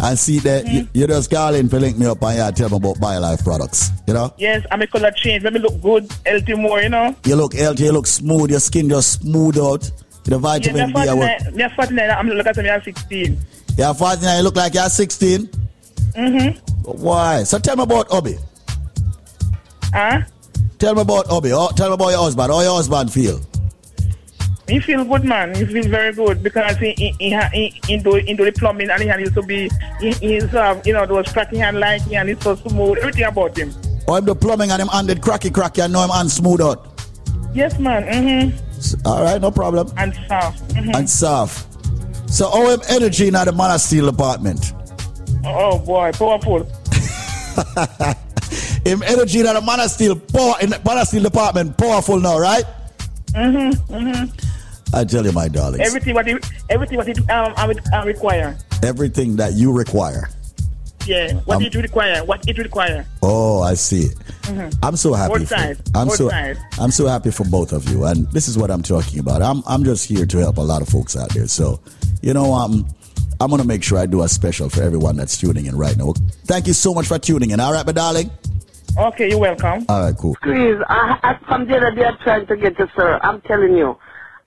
S9: And see that you, you just call in to link me up and yeah, tell me about BioLife products, you know.
S31: Yes, I make color change. Let me look good, healthy more, you know.
S9: You look healthy, you look smooth, your skin just smooth out. The vitamin
S31: yeah,
S9: D, I work.
S31: me 49, I'm looking at me at 16.
S9: You're 49, you look like you're 16.
S31: Mm-hmm.
S9: Why? So tell me about Obi.
S31: Huh?
S9: Tell me about Obi. Oh, tell me about your husband. How your husband feel?
S31: He feel good, man. He feel very good because he he he, he, he do he do the plumbing and he used to be he, he's um, you know those cracking hand like and he's so smooth. Everything about him.
S9: Or him the plumbing and him handed cracky cracky I know him hand smooth out.
S31: Yes, man. Mm-hmm.
S9: All right, no problem.
S31: And soft. Mm-hmm.
S9: And soft. So him energy in the man steel department?
S31: Oh boy, powerful.
S9: him energy in the man steel power in the man steel department powerful now, right?
S31: Mm-hmm. Mm-hmm.
S9: I tell you, my darling.
S31: Everything what he everything what he um I would uh, require.
S9: everything that you require.
S31: Yeah. What
S9: Um,
S31: it require? What it require?
S9: Oh, I see.
S31: Mhm.
S9: I'm so happy.
S31: Both
S9: for,
S31: sides.
S9: I'm
S31: Both
S9: so
S31: sides.
S9: I'm so happy for both of you, and this is what I'm talking about. I'm I'm just here to help a lot of folks out there. So, you know, um, I'm gonna make sure I do a special for everyone that's tuning in right now. Thank you so much for tuning in. All right, my darling.
S31: Okay, you're welcome.
S9: All right, cool.
S32: Please, I, I, from the other day trying to get you, sir. I'm telling you.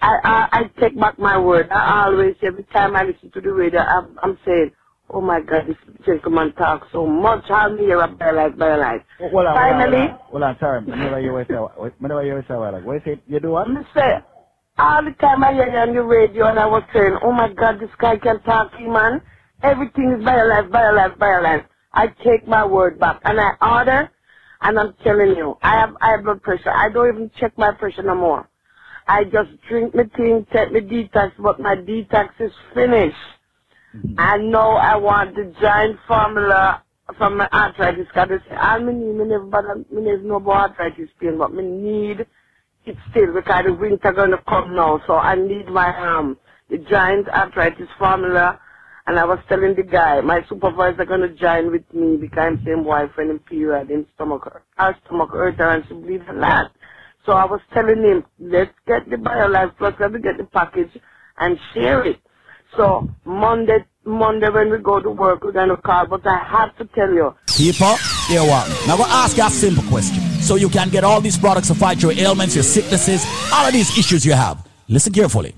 S32: I, I, I take back my word. I always, every time I listen to the radio, I'm, I'm saying, oh my God, this gentleman talks so much. I'm here at Bear Life, Bear Life.
S33: Hold on,
S32: Finally,
S33: hold on, sorry. Whenever you say, whenever you say, like, what is it? You do what?
S32: I'm say, all the time I hear you on the radio and I was saying, oh my God, this guy can talk, he man. Everything is Bear Life, Bear Life, Bear Life. I take my word back and I order and I'm telling you, I have high blood pressure. I don't even check my pressure no more. I just drink my thing, take my detox, but my detox is finished. I know I want the giant formula from my arthritis. Cause they say, all me need, me never, bother, me never know about arthritis pain, but me need it still because the winter gonna come now. So I need my um the giant arthritis formula. And I was telling the guy, my supervisor gonna join with me because I'm same wife and in period in stomach. Her stomach hurt her and she bleeds a lot. So I was telling him, let's get the BioLife Plus, let me get the package and share it. So Monday, Monday when we go to work, we're gonna call. But I have to tell you,
S9: People, here what? Now, going to ask you a simple question. So you can get all these products to fight your ailments, your sicknesses, all of these issues you have. Listen carefully.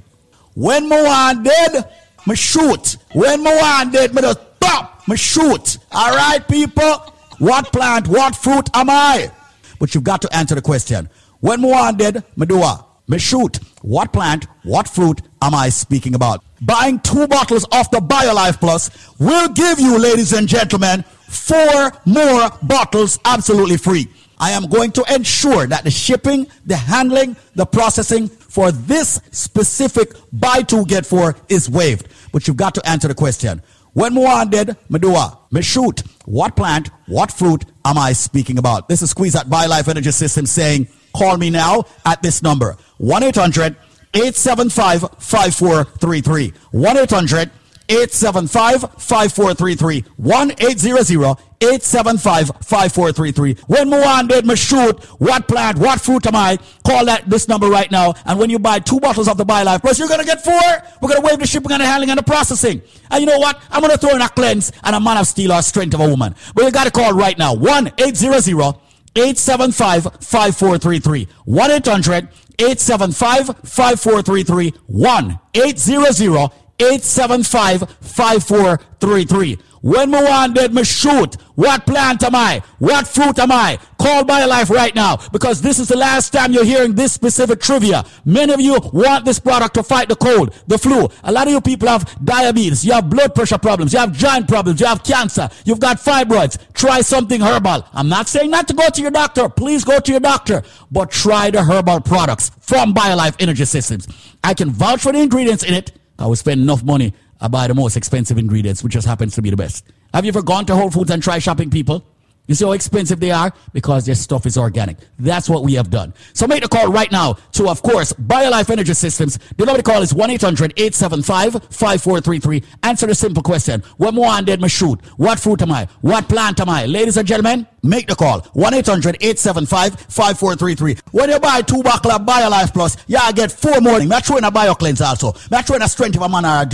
S9: When me want dead, me shoot. When me want dead, me just stop, me shoot. All right, people? What plant, what fruit am I? But you've got to answer the question. When me want dead, me what? Plant, what fruit am I speaking about? Buying two bottles of the BioLife Plus will give you, ladies and gentlemen, four more bottles absolutely free. I am going to ensure that the shipping, the handling, the processing for this specific buy two get four is waived. But you've got to answer the question. When Moan dead, me do? Me shoot. What plant, what fruit am I speaking about? This is Squeeze at BioLife Energy System saying, call me now at this number. 1-800 875 5433. 1 800 875 5433. 1 800 875 5433. When Moan did me shoot, what plant, what fruit am I? Call that this number right now. And when you buy two bottles of the BioLife Plus, you're going to get four. We're going to waive the shipping and the handling and the processing. And you know what? I'm going to throw in a cleanse and a man of steel or strength of a woman. But you got to call right now. 1 800 875 5433. 1 800 875 5433. 1 800 875 5433. When me want dead, me shoot. What plant am I? What fruit am I? Call BioLife right now because this is the last time you're hearing this specific trivia. Many of you want this product to fight the cold, the flu. A lot of you people have diabetes, you have blood pressure problems, you have joint problems, you have cancer, you've got fibroids. Try something herbal. I'm not saying not to go to your doctor. Please go to your doctor, but try the herbal products from BioLife Energy Systems. I can vouch for the ingredients in it. I will spend enough money I buy the most expensive ingredients, which just happens to be the best. Have you ever gone to Whole Foods and tried shopping, people? You see how expensive they are? Because their stuff is organic. That's what we have done. So make the call right now to, of course, BioLife Energy Systems. The number to call is 1-800-875-5433. Answer the simple question. What more on did me shoot? What fruit am I? What plant am I? Ladies and gentlemen, make the call. 1-800-875-5433. When you buy two bottle of BioLife Plus, you get four more. I'm throwing a BioCleanse also. I'm throwing a strength of a man or a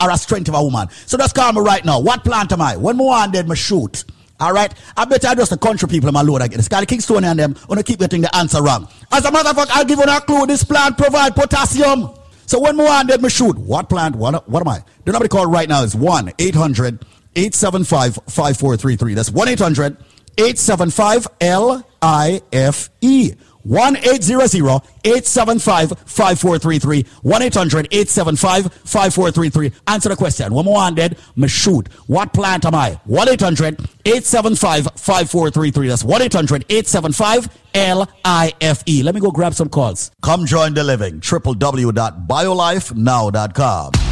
S9: or a strength of a woman. So just call me right now. What plant am I? When more on did me shoot? All right. I bet I just the country people my load again. Scotty Kingston and them to keep getting the answer wrong. As a matter of fact, I'll give you a clue. This plant provide potassium. So when more on did me shoot? What plant? What, what am I? The number to call right now is 1 800 875 5433. That's 1 800 875 L I F E. 1 800 875 5433. 1 800 875 5433. Answer the question. More on dead. Me shoot. What plant am I? 1 800 875 5433. That's 1 800 875 L I F E. Let me go grab some calls. Come join the living. www.biolifenow.com.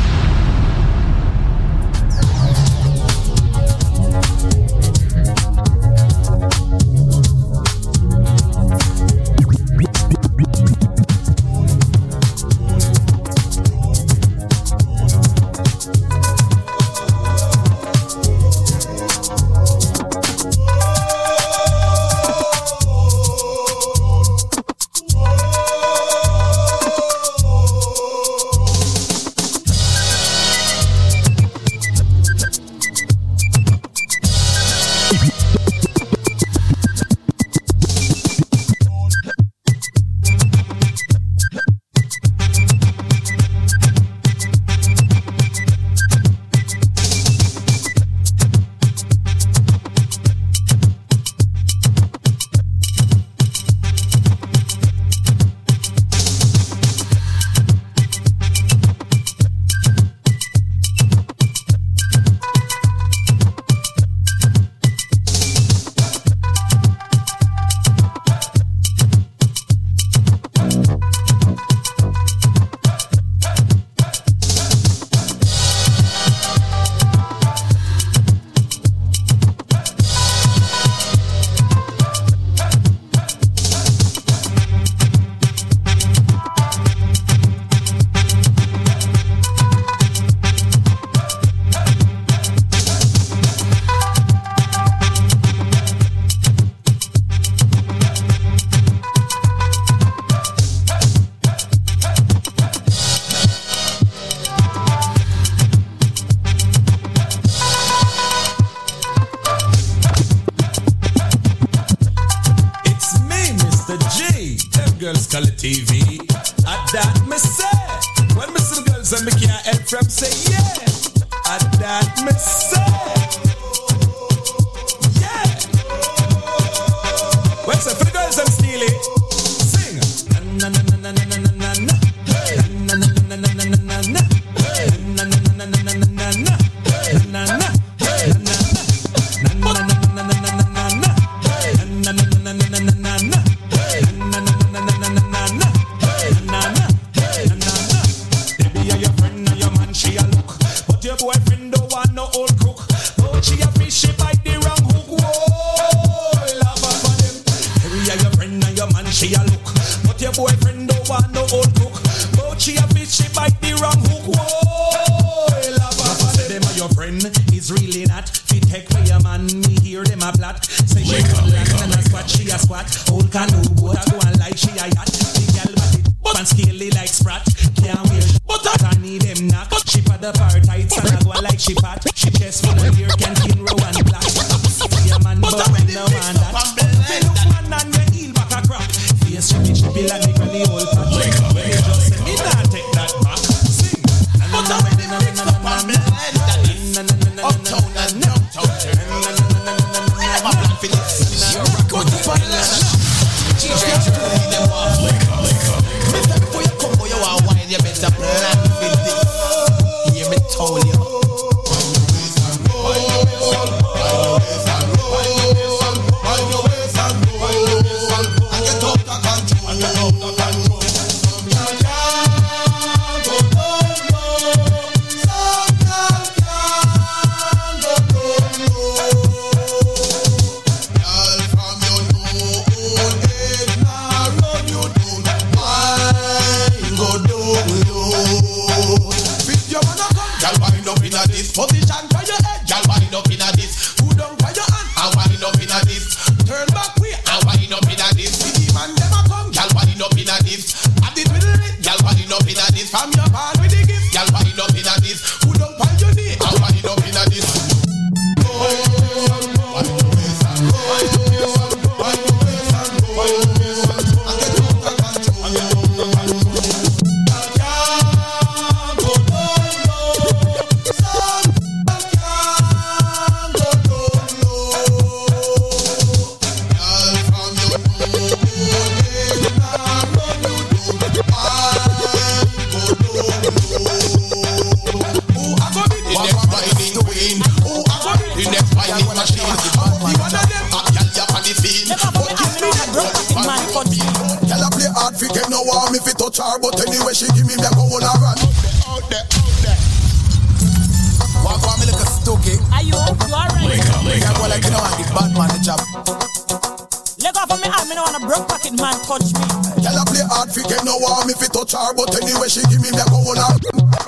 S2: fi them no want me fi touch her, but anyway she give me me a go on a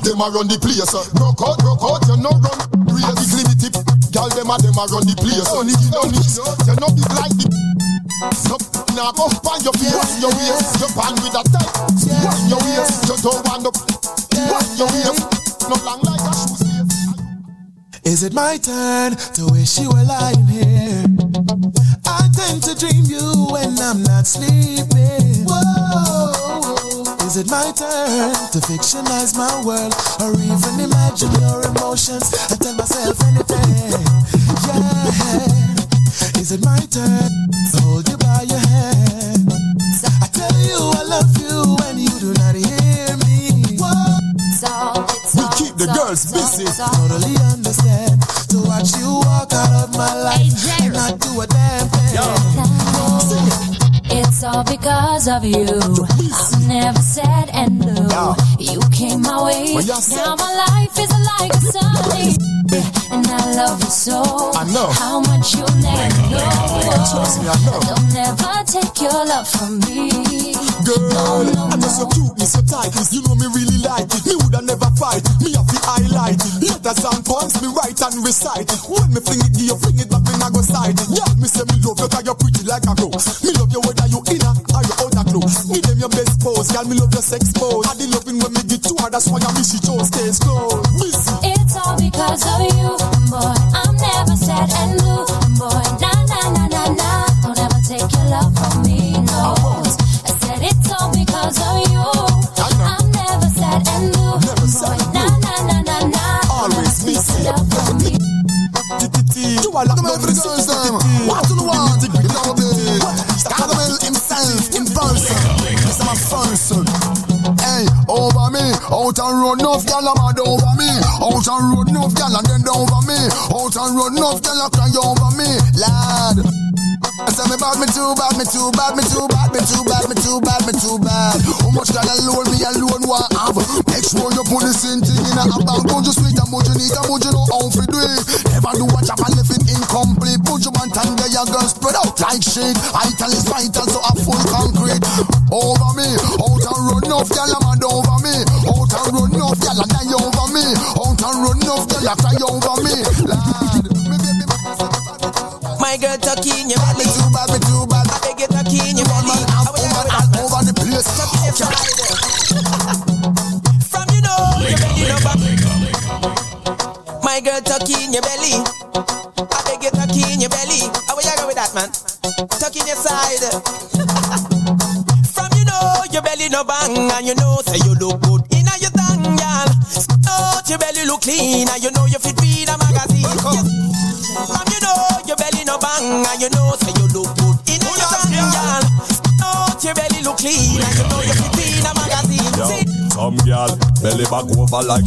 S2: them a them a
S34: run the place. Broke out, broke out, you no run. Real big limited, girl them a them a run the place. Only you know this, you no big like the. So now go find your face, your waist, your band with a tight. Wind your waist, you don't want up. Wind your waist, no long like a shoe.
S22: Is it my turn to wish you were lying here? I tend to dream you when I'm not sleeping. My turn to fictionize my world or even imagine your emotions and tell myself anything? Yeah. Is it my turn to hold you by your hand? I tell you I love you when you do not hear me.
S34: We keep the girls busy.
S22: Totally understand to watch you walk out of my life and not do a damn thing.
S35: All because of you. I'm never sad and blue. You came my way.
S34: Well, y'all said-
S35: Now my life is like a sunny. And I love you so.
S34: I know.
S35: How much you'll never know.
S34: Trust me, I know.
S35: Don't ever take your love from me.
S34: Girl, I know so cute, me so tight. You know me really like it. Me woulda never fight. Me have to highlight. Letters and poems me write and recite it. When me fling it, give you fling it back, me nah go side. Yeah, me say me love you 'cause you're pretty like a rose. Me pose, girl. Me love your sex pose. I the loving when me get to her, that's why I miss she chose stays close.
S35: It's all because of you, and
S2: run enough gal a mad over me. Out and run enough gal and then over me. Out and run enough gal a cry over me, lad. I say me bad, me too bad, me too bad, me too bad, me too bad, me too bad, me too bad. How much gal alone me alone want have? Make sure you put the same thing in a bank. Don't just sweet and much you need and much you know how to do it. Never do job and living incomplete. Put your man and get your girl spread out like shit. Ital is vital, so I full concrete. Over me, out and run off, a mad over That's a young me, lad.
S22: My girl talking your
S2: body. Me too bad, me too bad.
S22: I beg you talking
S2: your body. I'm over, I'm over the place.
S22: From you know, you're ready no back. My girl talking your belly. I beg you talking your belly. How will you go with that, man? Talking your side. From you know, your belly no bang, and you know, say you. Belly and you know you fit read a magazine. Come. From you know your belly no bang and you know say you look good in a oh, your tongue, girl. Out your belly look clean and you know you fit read a magazine.
S28: Yo, some girl belly back over like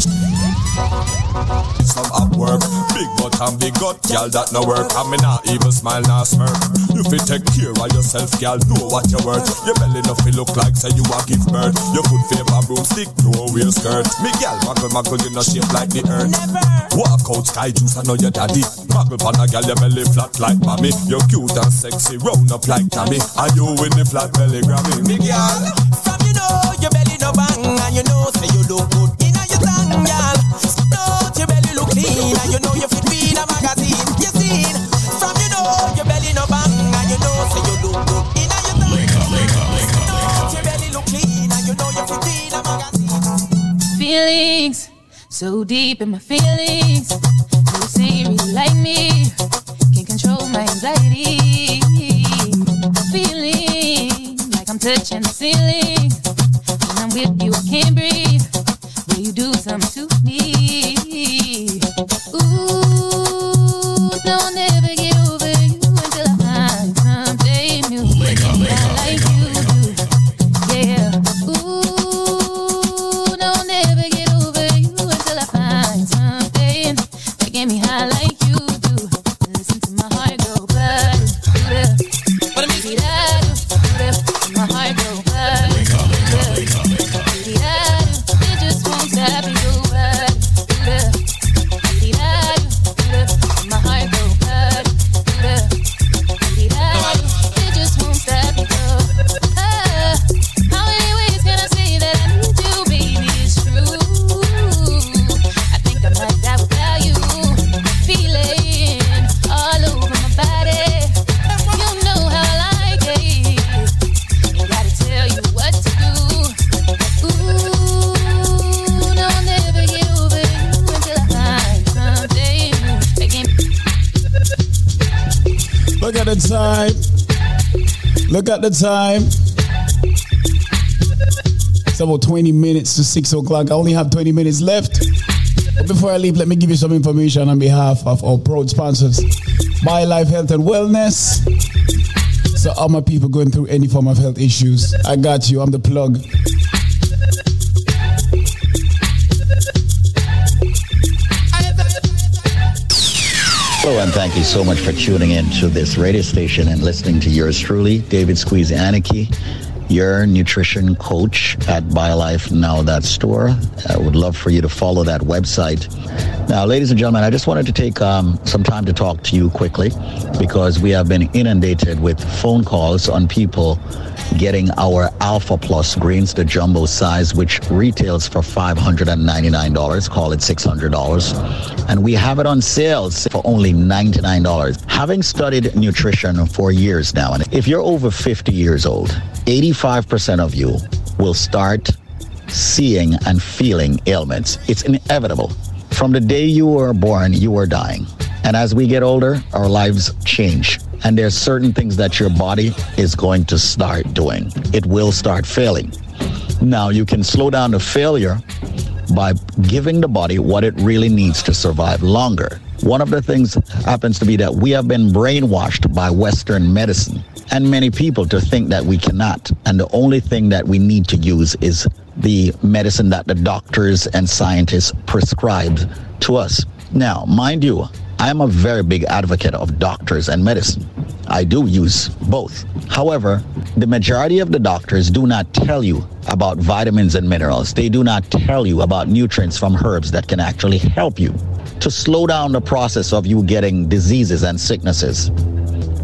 S28: some at work. Big butt and big gut, girl that no work. I me not even smile nor smirk. If you fit take care of yourself, girl. Know what you worth. Your belly no feel look like say you a give birth. Your foot favor broomstick, no wear skirt. Me girl muggle muggle you no shape like the earth. Walk out sky juice, I know your daddy. Muggle pan a girl your belly flat like mommy. You're cute and sexy, round up like Tammy. And you with the flat belly Grammy. Me girl.
S22: From you know your belly no bang and you know say
S26: Feelings so deep in my feelings. You you really like me, can't control my anxiety. Feeling like I'm touching the ceiling. When I'm with you, I can't breathe. Will you do something to me? Ooh, don't
S3: the time. It's about 20 minutes to 6 o'clock. I only have 20 minutes left. But before I leave, let me give you some information on behalf of our proud sponsors BioLife Health and Wellness. So, all my people going through any form of health issues, I got you. I'm the plug.
S9: Hello, and thank you so much for tuning in to this radio station and listening to yours truly, David Squeeze Anarchy, your nutrition coach at BioLifeNow.store. I would love for you to follow that website. Now, ladies and gentlemen, I just wanted to take um, some time to talk to you quickly because we have been inundated with phone calls on people getting our Alpha Plus greens, the jumbo size, which retails for $599. Call it $600. And we have it on sales for only $99. Having studied nutrition for years now, and if you're over 50 years old, 85% of you will start seeing and feeling ailments. It's inevitable. From the day you were born, you were dying. And as we get older, our lives change. And there's certain things that your body is going to start doing. It will start failing. Now, you can slow down the failure by giving the body what it really needs to survive longer. One of the things happens to be that we have been brainwashed by Western medicine and many people to think that we cannot. And the only thing that we need to use is the medicine that the doctors and scientists prescribe to us. Now, mind you, I am a very big advocate of doctors and medicine. I do use both. However, the majority of the doctors do not tell you about vitamins and minerals. They do not tell you about nutrients from herbs that can actually help you to slow down the process of you getting diseases and sicknesses.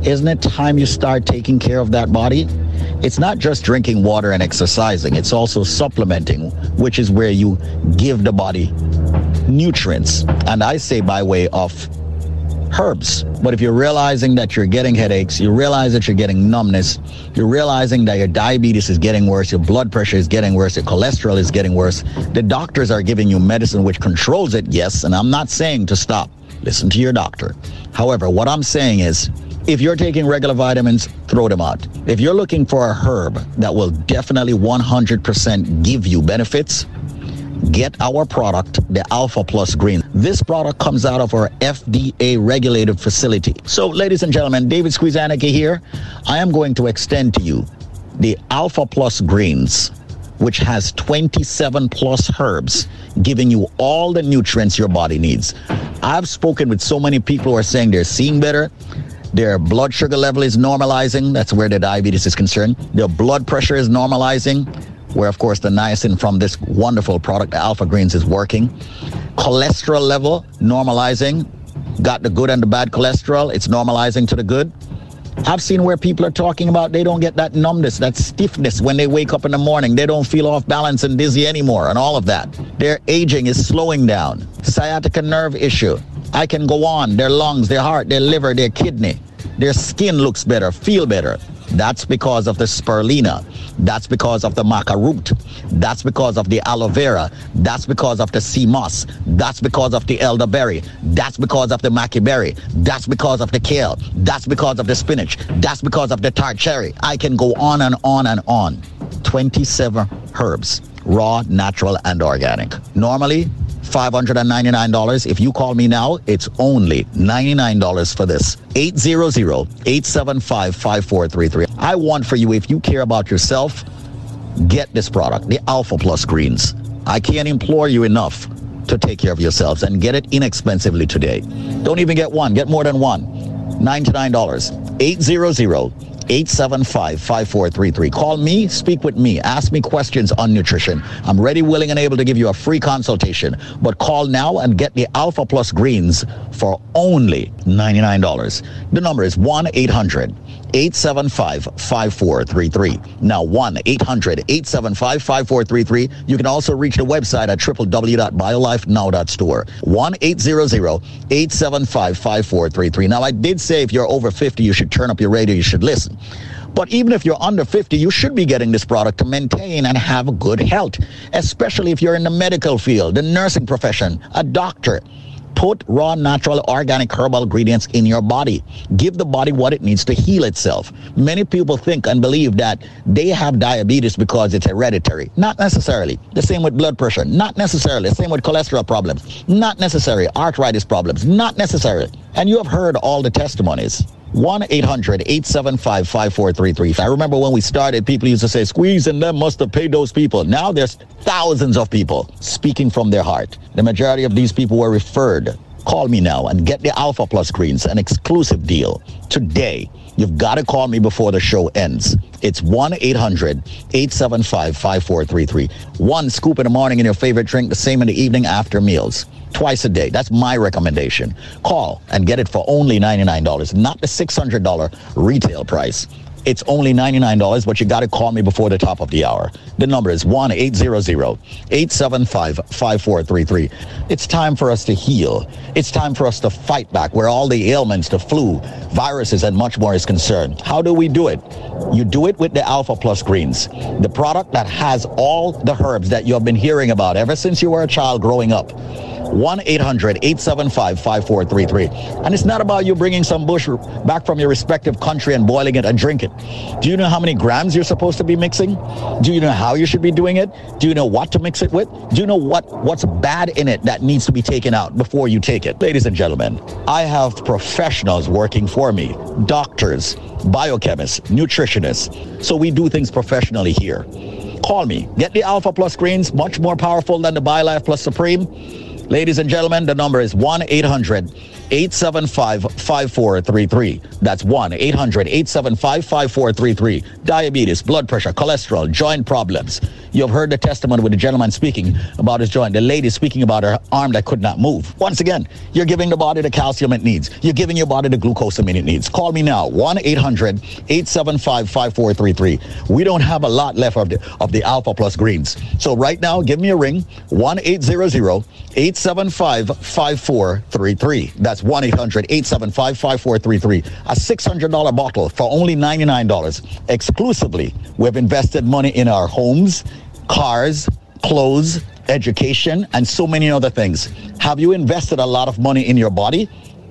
S9: Isn't it time you start taking care of that body? It's not just drinking water and exercising, it's also supplementing, which is where you give the body nutrients. And I say by way of herbs. But if you're realizing that you're getting headaches, you realize that you're getting numbness, you're realizing that your diabetes is getting worse, your blood pressure is getting worse, your cholesterol is getting worse, the doctors are giving you medicine which controls it, yes, and I'm not saying to stop. Listen to your doctor. However, what I'm saying is If you're taking regular vitamins, throw them out. If you're looking for a herb that will definitely 100% give you benefits, get our product, the Alpha Plus Green. This product comes out of our FDA regulated facility. So, ladies and gentlemen, David Squeezaniki here. I am going to extend to you the Alpha Plus Greens, which has 27 plus herbs, giving you all the nutrients your body needs. I've spoken with so many people who are saying they're seeing better. Their blood sugar level is normalizing. That's where the diabetes is concerned. Their blood pressure is normalizing where of course the niacin from this wonderful product, Alpha Greens, is working. Cholesterol level normalizing. Got the good and the bad cholesterol. It's normalizing to the good. I've seen where people are talking about they don't get that numbness, that stiffness when they wake up in the morning. They don't feel off balance and dizzy anymore, and all of that. Their aging is slowing down. Sciatica nerve issue. I can go on. Their lungs, their heart, their liver, their kidney. Their skin looks better, feel better. That's because of the spirulina. That's because of the maca root. That's because of the aloe vera. That's because of the sea moss. That's because of the elderberry. That's because of the maca berry. That's because of the kale. That's because of the spinach. That's because of the tart cherry. I can go on and on and on. 27 herbs, raw, natural, and organic. Normally, $599. If you call me now, it's only $99 for this. 800-875-5433. I want for you, if you care about yourself, get this product, the Alpha Plus Greens. I can't implore you enough to take care of yourselves and get it inexpensively today. Don't even get one, get more than one. $99. 800 875 5433. Call me, speak with me, ask me questions on nutrition. I'm ready, willing, and able to give you a free consultation. But call now and get the Alpha Plus Greens for only $99. The number is 1 800 875 5433. Now 1 800 875 5433. You can also reach the website at www.biolifenow.store. 1 800 875 5433. Now, I did say if you're over 50, you should turn up your radio, you should listen. But even if you're under 50, you should be getting this product to maintain and have good health, especially if you're in the medical field, the nursing profession, a doctor. Put raw, natural, organic herbal ingredients in your body. Give the body what it needs to heal itself. Many people think and believe that they have diabetes because it's hereditary. Not necessarily. The same with blood pressure. Not necessarily. The same with cholesterol problems. Not necessary. Arthritis problems. Not necessary. And you have heard all the testimonies. 1 800 875 5433. I remember when we started, people used to say, Squeeze and them must have paid those people. Now there's thousands of people speaking from their heart. The majority of these people were referred. Call me now and get the Alpha Plus Greens, an exclusive deal today. You've got to call me before the show ends. It's 1 800 875 5433. One scoop in the morning in your favorite drink, the same in the evening after meals twice a day. That's my recommendation. Call and get it for only $99, not the $600 retail price. It's only $99, but you got to call me before the top of the hour. The number is 1 800 875 5433. It's time for us to heal. It's time for us to fight back where all the ailments, the flu, viruses, and much more is concerned. How do we do it? You do it with the Alpha Plus Greens, the product that has all the herbs that you have been hearing about ever since you were a child growing up. 1 800 875 5433. And it's not about you bringing some bush back from your respective country and boiling it and drink Do you know how many grams you're supposed to be mixing? Do you know how you should be doing it? Do you know what to mix it with? Do you know what, what's bad in it that needs to be taken out before you take it? Ladies and gentlemen, I have professionals working for me doctors, biochemists, nutritionists. So we do things professionally here. Call me. Get the Alpha Plus Greens, much more powerful than the BioLife Plus Supreme. Ladies and gentlemen, the number is 1 800 875 5433. That's 1 800 875 5433. Diabetes, blood pressure, cholesterol, joint problems. You've heard the testimony with the gentleman speaking about his joint, the lady speaking about her arm that could not move. Once again, you're giving the body the calcium it needs. You're giving your body the glucose it needs. Call me now, 1 800 875 5433. We don't have a lot left of the, of the Alpha Plus greens. So right now, give me a ring, 1 800 875 5433. That's 1 800 875 5433. A $600 bottle for only $99. Exclusively, we've invested money in our homes, cars, clothes, education, and so many other things. Have you invested a lot of money in your body?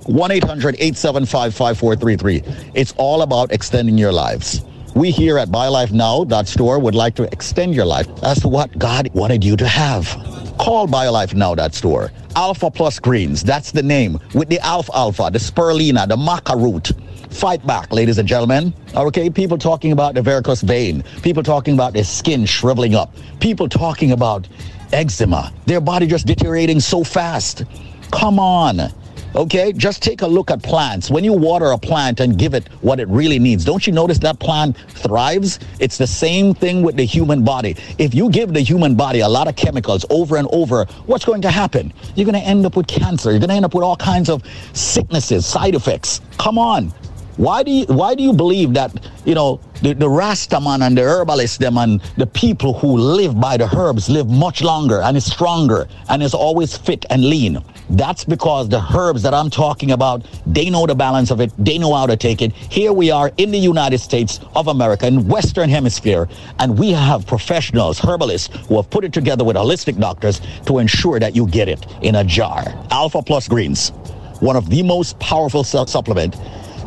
S9: 1 800 875 5433. It's all about extending your lives. We here at BioLifeNow.store would like to extend your life to what God wanted you to have. Call BioLifeNow.store. Alpha Plus Greens, that's the name. With the Alfalfa, the Spirulina, the Maca root. Fight back, ladies and gentlemen. Okay, people talking about the varicose vein. People talking about their skin shriveling up. People talking about eczema. Their body just deteriorating so fast. Come on. Okay, just take a look at plants. When you water a plant and give it what it really needs, don't you notice that plant thrives? It's the same thing with the human body. If you give the human body a lot of chemicals over and over, what's going to happen? You're going to end up with cancer. You're going to end up with all kinds of sicknesses, side effects. Come on. Why do you why do you believe that you know the, the Rastaman and the herbalists them and the people who live by the herbs live much longer and is stronger and is always fit and lean? That's because the herbs that I'm talking about, they know the balance of it, they know how to take it. Here we are in the United States of America, in Western Hemisphere, and we have professionals, herbalists, who have put it together with holistic doctors to ensure that you get it in a jar. Alpha Plus Greens, one of the most powerful su- supplement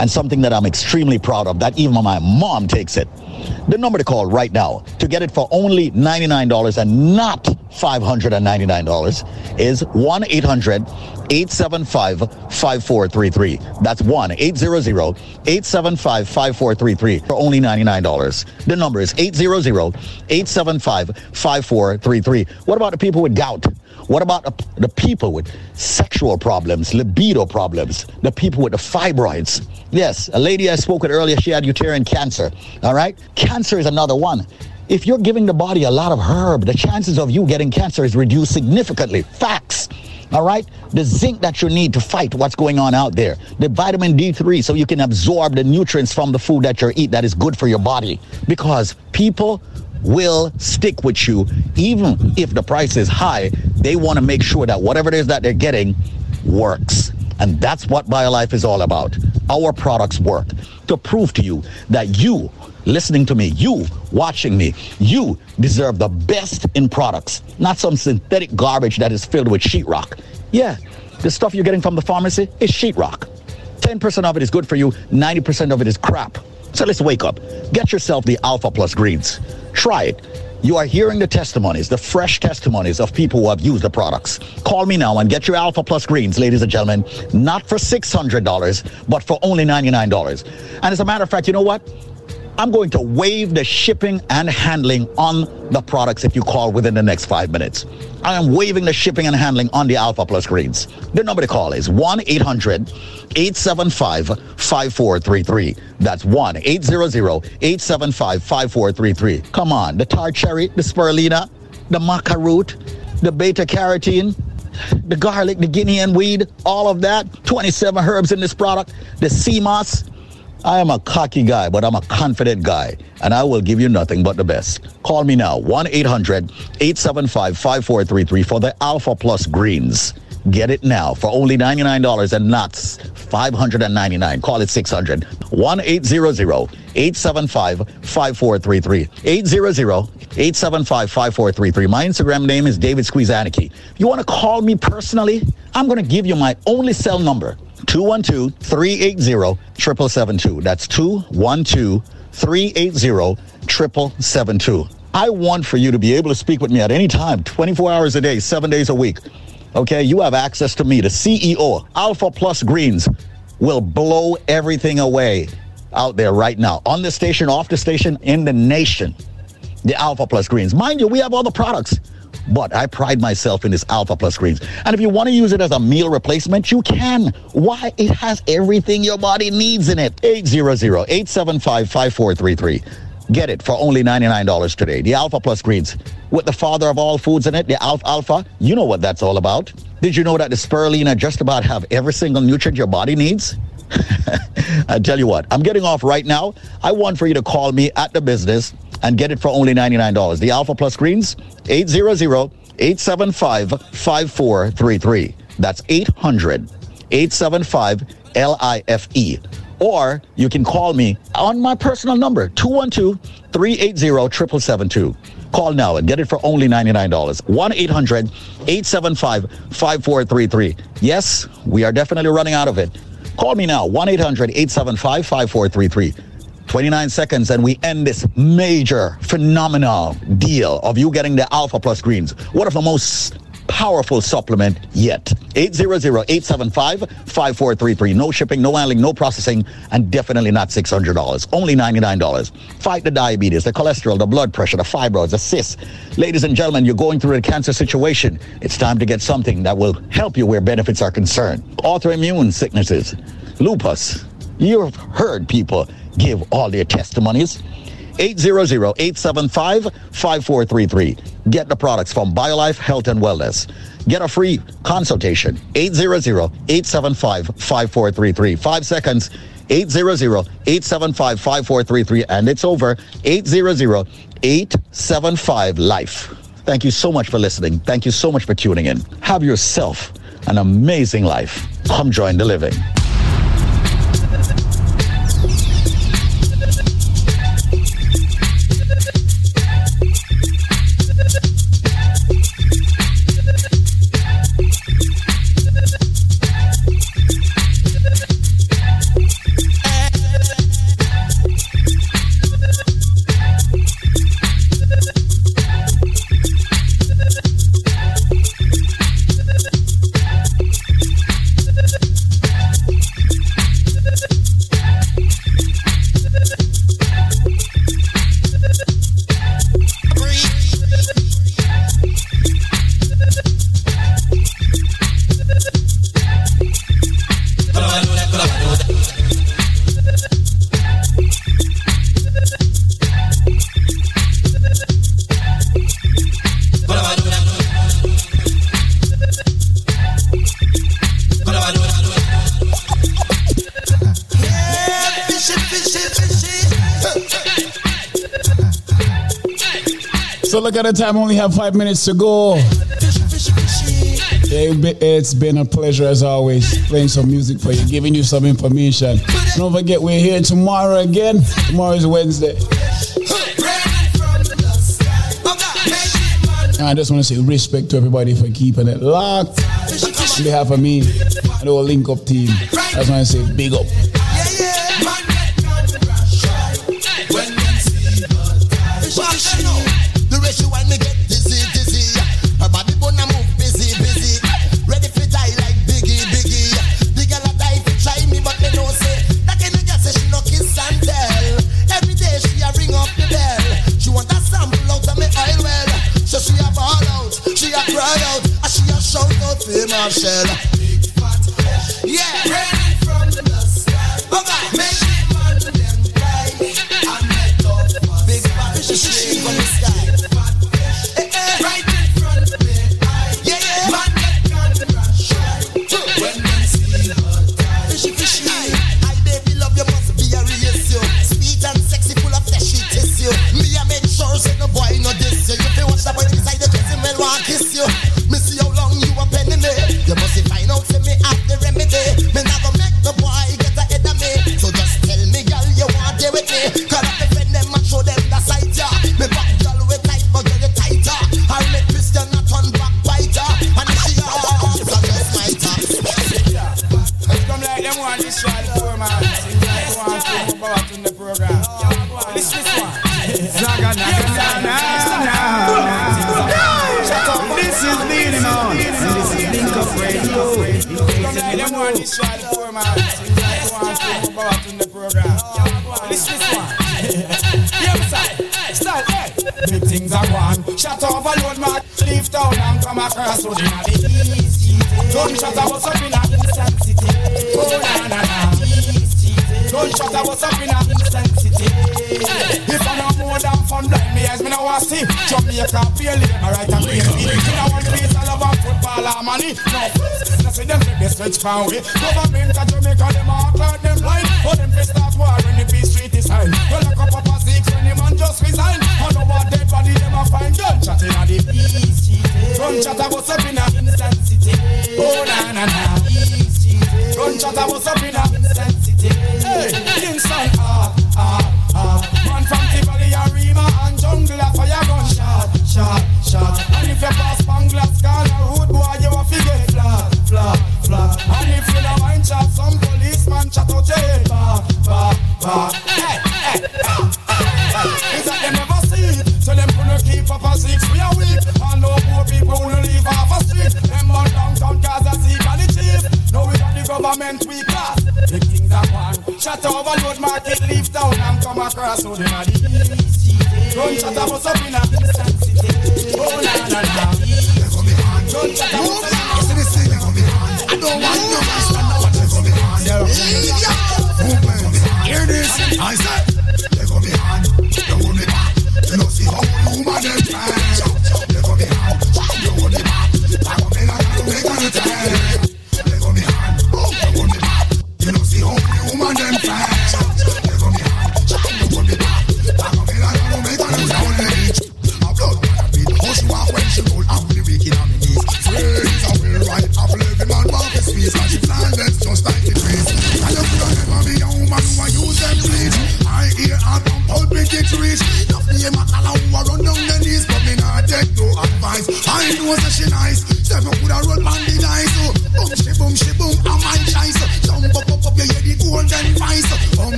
S9: and something that I'm extremely proud of that even my mom takes it. The number to call right now to get it for only $99 and not $599 is 1 800 875 5433. That's 1 800 875 5433 for only $99. The number is 800 875 5433. What about the people with gout? What about the, the people with sexual problems, libido problems, the people with the fibroids? Yes, a lady I spoke with earlier, she had uterine cancer. All right? Cancer is another one. If you're giving the body a lot of herb, the chances of you getting cancer is reduced significantly. Facts. All right? The zinc that you need to fight what's going on out there. The vitamin D3 so you can absorb the nutrients from the food that you eat that is good for your body. Because people will stick with you even if the price is high. They want to make sure that whatever it is that they're getting works. And that's what BioLife is all about. Our products work to prove to you that you listening to me, you watching me, you deserve the best in products, not some synthetic garbage that is filled with sheetrock. Yeah, the stuff you're getting from the pharmacy is sheetrock. 10% of it is good for you, 90% of it is crap. So let's wake up. Get yourself the Alpha Plus greens. Try it. You are hearing the testimonies, the fresh testimonies of people who have used the products. Call me now and get your Alpha Plus greens, ladies and gentlemen, not for $600, but for only $99. And as a matter of fact, you know what? I'm going to waive the shipping and handling on the products if you call within the next five minutes. I am waiving the shipping and handling on the Alpha Plus greens. The number to call is 1 800 875 5433. That's 1 800 875 5433. Come on, the tart cherry, the spirulina, the maca root, the beta carotene, the garlic, the guinea hen weed, all of that. 27 herbs in this product. The sea moss. I am a cocky guy, but I'm a confident guy, and I will give you nothing but the best. Call me now, 1 800 875 5433 for the Alpha Plus Greens. Get it now for only $99 and not 599. Call it 600. 1 800 875 5433. 800 875 5433. My Instagram name is David. If you want to call me personally, I'm going to give you my only cell number 212 380 7772. That's 212 380 7772. I want for you to be able to speak with me at any time, 24 hours a day, seven days a week. Okay, you have access to me, the CEO, Alpha Plus Greens will blow everything away out there right now on the station, off the station, in the nation. The Alpha Plus Greens. Mind you, we have all the products, but I pride myself in this Alpha Plus Greens. And if you want to use it as a meal replacement, you can. Why? It has everything your body needs in it. 800 875 5433. Get it for only $99 today. The Alpha Plus Greens with the father of all foods in it, the Alfalfa. You know what that's all about. Did you know that the spirulina just about have every single nutrient your body needs? I tell you what, I'm getting off right now. I want for you to call me at the business and get it for only $99. The Alpha Plus Greens, 800-875-5433. That's 800-875-LIFE. Or you can call me on my personal number, 212-380-7772. Call now and get it for only $99. 1-800-875-5433. Yes, we are definitely running out of it. Call me now, 1 800 875 5433. 29 seconds and we end this major phenomenal deal of you getting the alpha plus greens one of the most powerful supplement yet. 800-875-5433. No shipping, no handling, no processing, and definitely not $600. Only $99. Fight the diabetes, the cholesterol, the blood pressure, the fibroids, the cysts. Ladies and gentlemen, you're going through a cancer situation. It's time to get something that will help you where benefits are concerned. Autoimmune sicknesses, lupus. You've heard people give all their testimonies. 800-875-5433. Get the products from BioLife Health and Wellness. Get a free consultation. 800-875-5433. Five seconds. 800-875-5433. And it's over. 800-875-LIFE. Thank you so much for listening. Thank you so much for tuning in. Have yourself an amazing life. Come join the living.
S23: Look at a time. Only have five minutes to go. It's been a pleasure as always playing some music for you, giving you some information. Don't forget, we're here tomorrow again. Tomorrow is Wednesday. And I just want to say respect to everybody for keeping it locked. On behalf of me and the whole Link Up team, I just want to say big up.
S27: found it.